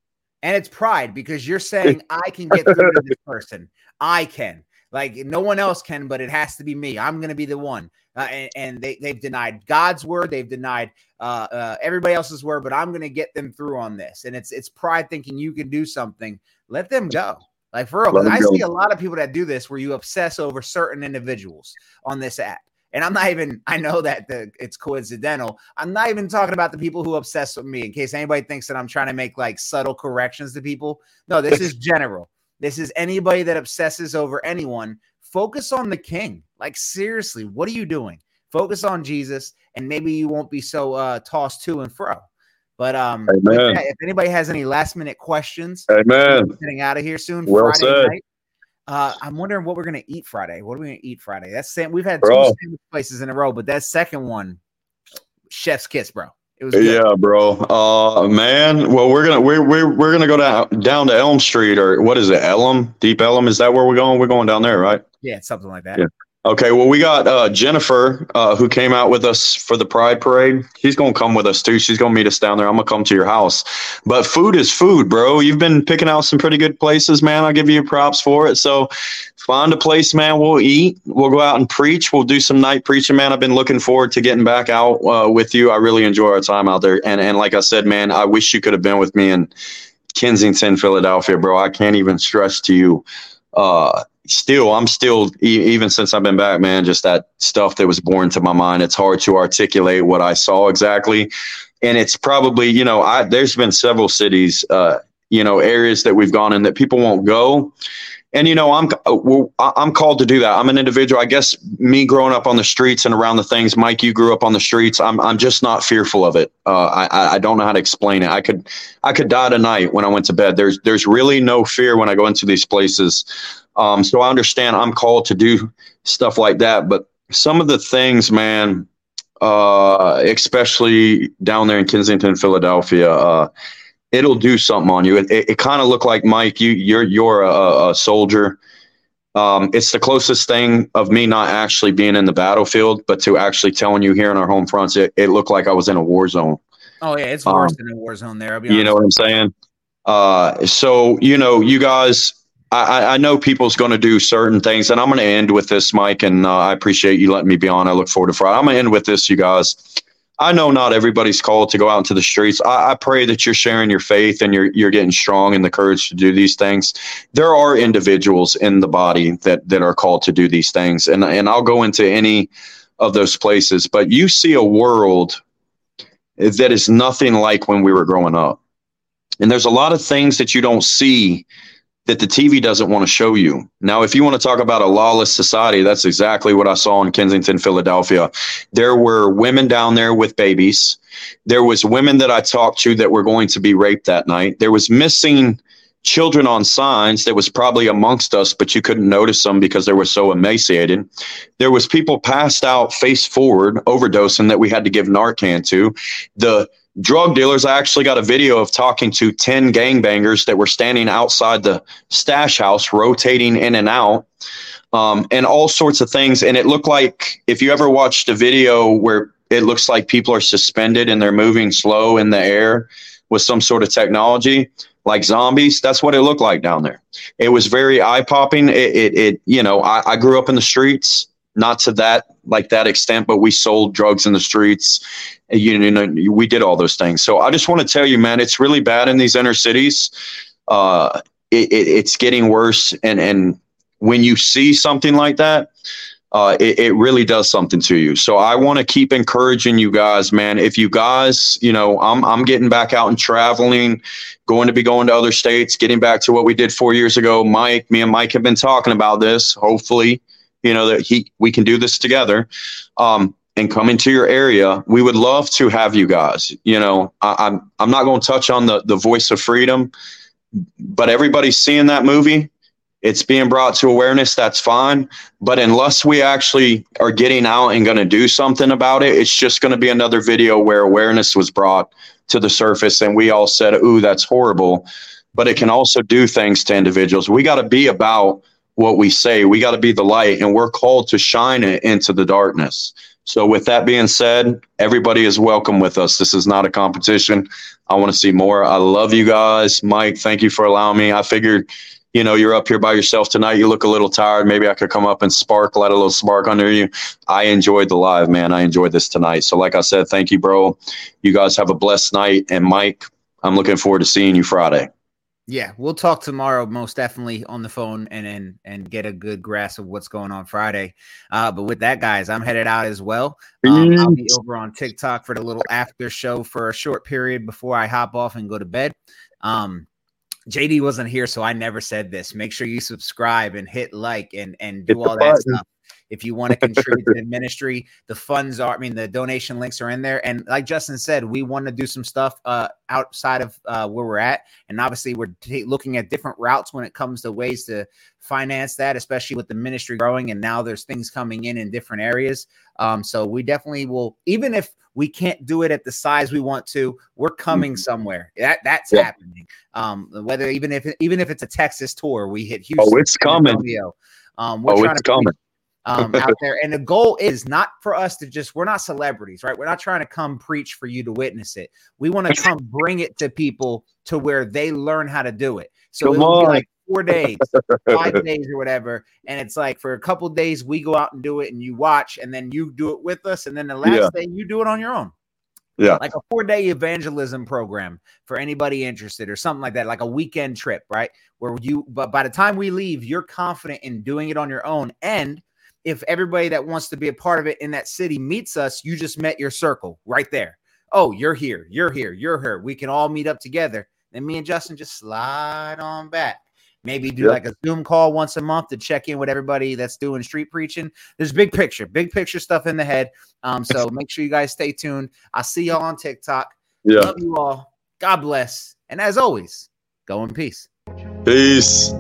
And it's pride because you're saying I can get through to this person. I can. Like no one else can, but it has to be me. I'm going to be the one. Uh, and and they, they've denied God's word. They've denied uh, uh, everybody else's word, but I'm going to get them through on this. And it's it's pride thinking you can do something. Let them go. Like for real, I go. see a lot of people that do this where you obsess over certain individuals on this app. And I'm not even, I know that the, it's coincidental. I'm not even talking about the people who obsess with me in case anybody thinks that I'm trying to make like subtle corrections to people. No, this is general. This is anybody that obsesses over anyone. Focus on the king. Like, seriously, what are you doing? Focus on Jesus, and maybe you won't be so uh, tossed to and fro. But um, that, if anybody has any last minute questions, Amen. getting out of here soon. Well Friday said. night. Uh, I'm wondering what we're gonna eat Friday. What are we gonna eat Friday? That's Sam. We've had Bro. two sandwich places in a row, but that second one, chef's kiss, bro. It was good. Yeah, bro. Uh, man. Well, we're gonna we're we're we're gonna go down down to Elm Street or what is it? Elm, Deep Ellum. Is that where we're going? We're going down there, right? yeah, something like that. Yeah. Okay. Well, we got uh, Jennifer, uh, who came out with us for the Pride Parade. She's gonna come with us too. She's gonna meet us down there. I'm gonna come to your house. But food is food, bro. You've been picking out some pretty good places, man. I'll give you props for it. So find a place, man. We'll eat. We'll go out and preach. We'll do some night preaching, man. I've been looking forward to getting back out uh, with you. I really enjoy our time out there. And and like I said, man, I wish you could have been with me in Kensington, Philadelphia, bro. I can't even stress to you. Uh, still, I'm still e- even since I've been back, man. Just that stuff that was born to my mind. It's hard to articulate what I saw exactly, and it's probably you know I there's been several cities, uh, you know, areas that we've gone in that people won't go. And you know, I'm uh, I'm called to do that. I'm an individual. I guess me growing up on the streets and around the things. Mike, you grew up on the streets. I'm I'm just not fearful of it. Uh, I- I don't know how to explain it. I could I could die tonight when I went to bed. There's there's really no fear when I go into these places. Um, so I understand I'm called to do stuff like that. But some of the things, man, uh, especially down there in Kensington, Philadelphia, uh, it'll do something on you. It, it, it kind of looked like Mike. You you're you're a, a soldier. Um, it's the closest thing of me not actually being in the battlefield, but to actually telling you here in our home fronts, it, it looked like I was in a war zone. Oh yeah, it's Um, worse than a war zone there. I'll be You know what I'm saying? Uh, so you know, you guys, I, I- I know people's going to do certain things, and I'm going to end with this, Mike. And uh, I appreciate you letting me be on. I look forward to Friday. I'm going to end with this, you guys. I know not everybody's called to go out into the streets. I, I pray that you're sharing your faith and you're you're getting strong and the courage to do these things. There are individuals in the body that that are called to do these things, and and I'll go into any of those places. But you see a world that is nothing like when we were growing up. And there's a lot of things that you don't see that the TV doesn't want to show you. Now, if you want to talk about a lawless society, that's exactly what I saw in Kensington, Philadelphia. There were women down there with babies. There was women that I talked to that were going to be raped that night. There was missing children on signs that was probably amongst us, but you couldn't notice them because they were so emaciated. There was people passed out face forward overdosing that we had to give Narcan to. The drug dealers, I actually got a video of talking to 10 gangbangers that were standing outside the stash house, rotating in and out, um, and all sorts of things. And it looked like if you ever watched a video where it looks like people are suspended and they're moving slow in the air with some sort of technology, like zombies, that's what it looked like down there. It was very eye popping. It, it, it, you know, I, I grew up in the streets, not to that like that extent, but we sold drugs in the streets you know we did all those things so i just want to tell you man it's really bad in these inner cities uh it, it, it's getting worse and and when you see something like that uh, it, it really does something to you. So I want to keep encouraging you guys, man. If you guys, you know, I'm I'm getting back out and traveling, going to be going to other states, getting back to what we did four years ago. Mike, me and Mike have been talking about this. Hopefully, you know that he we can do this together. Um, and come into your area, we would love to have you guys. You know, I, I'm I'm not going to touch on the the voice of freedom, but everybody's seeing that movie. It's being brought to awareness. That's fine, but unless we actually are getting out and going to do something about it, it's just going to be another video where awareness was brought to the surface, and we all said, "Ooh, that's horrible." But it can also do things to individuals. We got to be about what we say. We got to be the light, and we're called to shine it into the darkness. So, with that being said, everybody is welcome with us. This is not a competition. I want to see more. I love you guys. Mike, thank you for allowing me. I figured, you know, you're up here by yourself tonight. You look a little tired. Maybe I could come up and spark, let a little spark under you. I enjoyed the live, man. I enjoyed this tonight. So, like I said, thank you, bro. You guys have a blessed night. And, Mike, I'm looking forward to seeing you Friday. Yeah, we'll talk tomorrow, most definitely on the phone, and and and get a good grasp of what's going on Friday. Uh, but with that, guys, I'm headed out as well. Um, I'll be over on TikTok for the little after show for a short period before I hop off and go to bed. Um, JD wasn't here, so I never said this. Make sure you subscribe and hit like and and do the all that button. stuff. If you want to contribute to the ministry, the funds are, I mean, the donation links are in there. And like Justin said, we want to do some stuff uh, outside of uh, where we're at. And obviously, we're t- looking at different routes when it comes to ways to finance that, especially with the ministry growing. And now there's things coming in in different areas. Um, so we definitely will, even if we can't do it at the size we want to, we're coming somewhere. That that's Yeah. happening. Um, whether even if even if it's a Texas tour, we hit Houston. Oh, it's coming. Antonio. Um, we're Oh, trying it's to coming. Um, out there. And the goal is not for us to just, we're not celebrities, right? We're not trying to come preach for you to witness it. We want to come bring it to people to where they learn how to do it. So Come it will be like four days, five days or whatever. And it's like for a couple days, we go out and do it and you watch, and then you do it with us. And then the last Yeah. day, you do it on your own Yeah. like a four day evangelism program for anybody interested or something like that, like a weekend trip, right? Where you, but by the time we leave, you're confident in doing it on your own. And if everybody that wants to be a part of it in that city meets us, you just met your circle right there. Oh, you're here, you're here, you're here. We can all meet up together. Then me and Justin just slide on back. Maybe do Yep. like a Zoom call once a month to check in with everybody that's doing street preaching. There's big picture, big picture stuff in the head. Um, so make sure you guys stay tuned. I'll see y'all on TikTok. Yeah. Love you all. God bless. And as always, go in peace. Peace.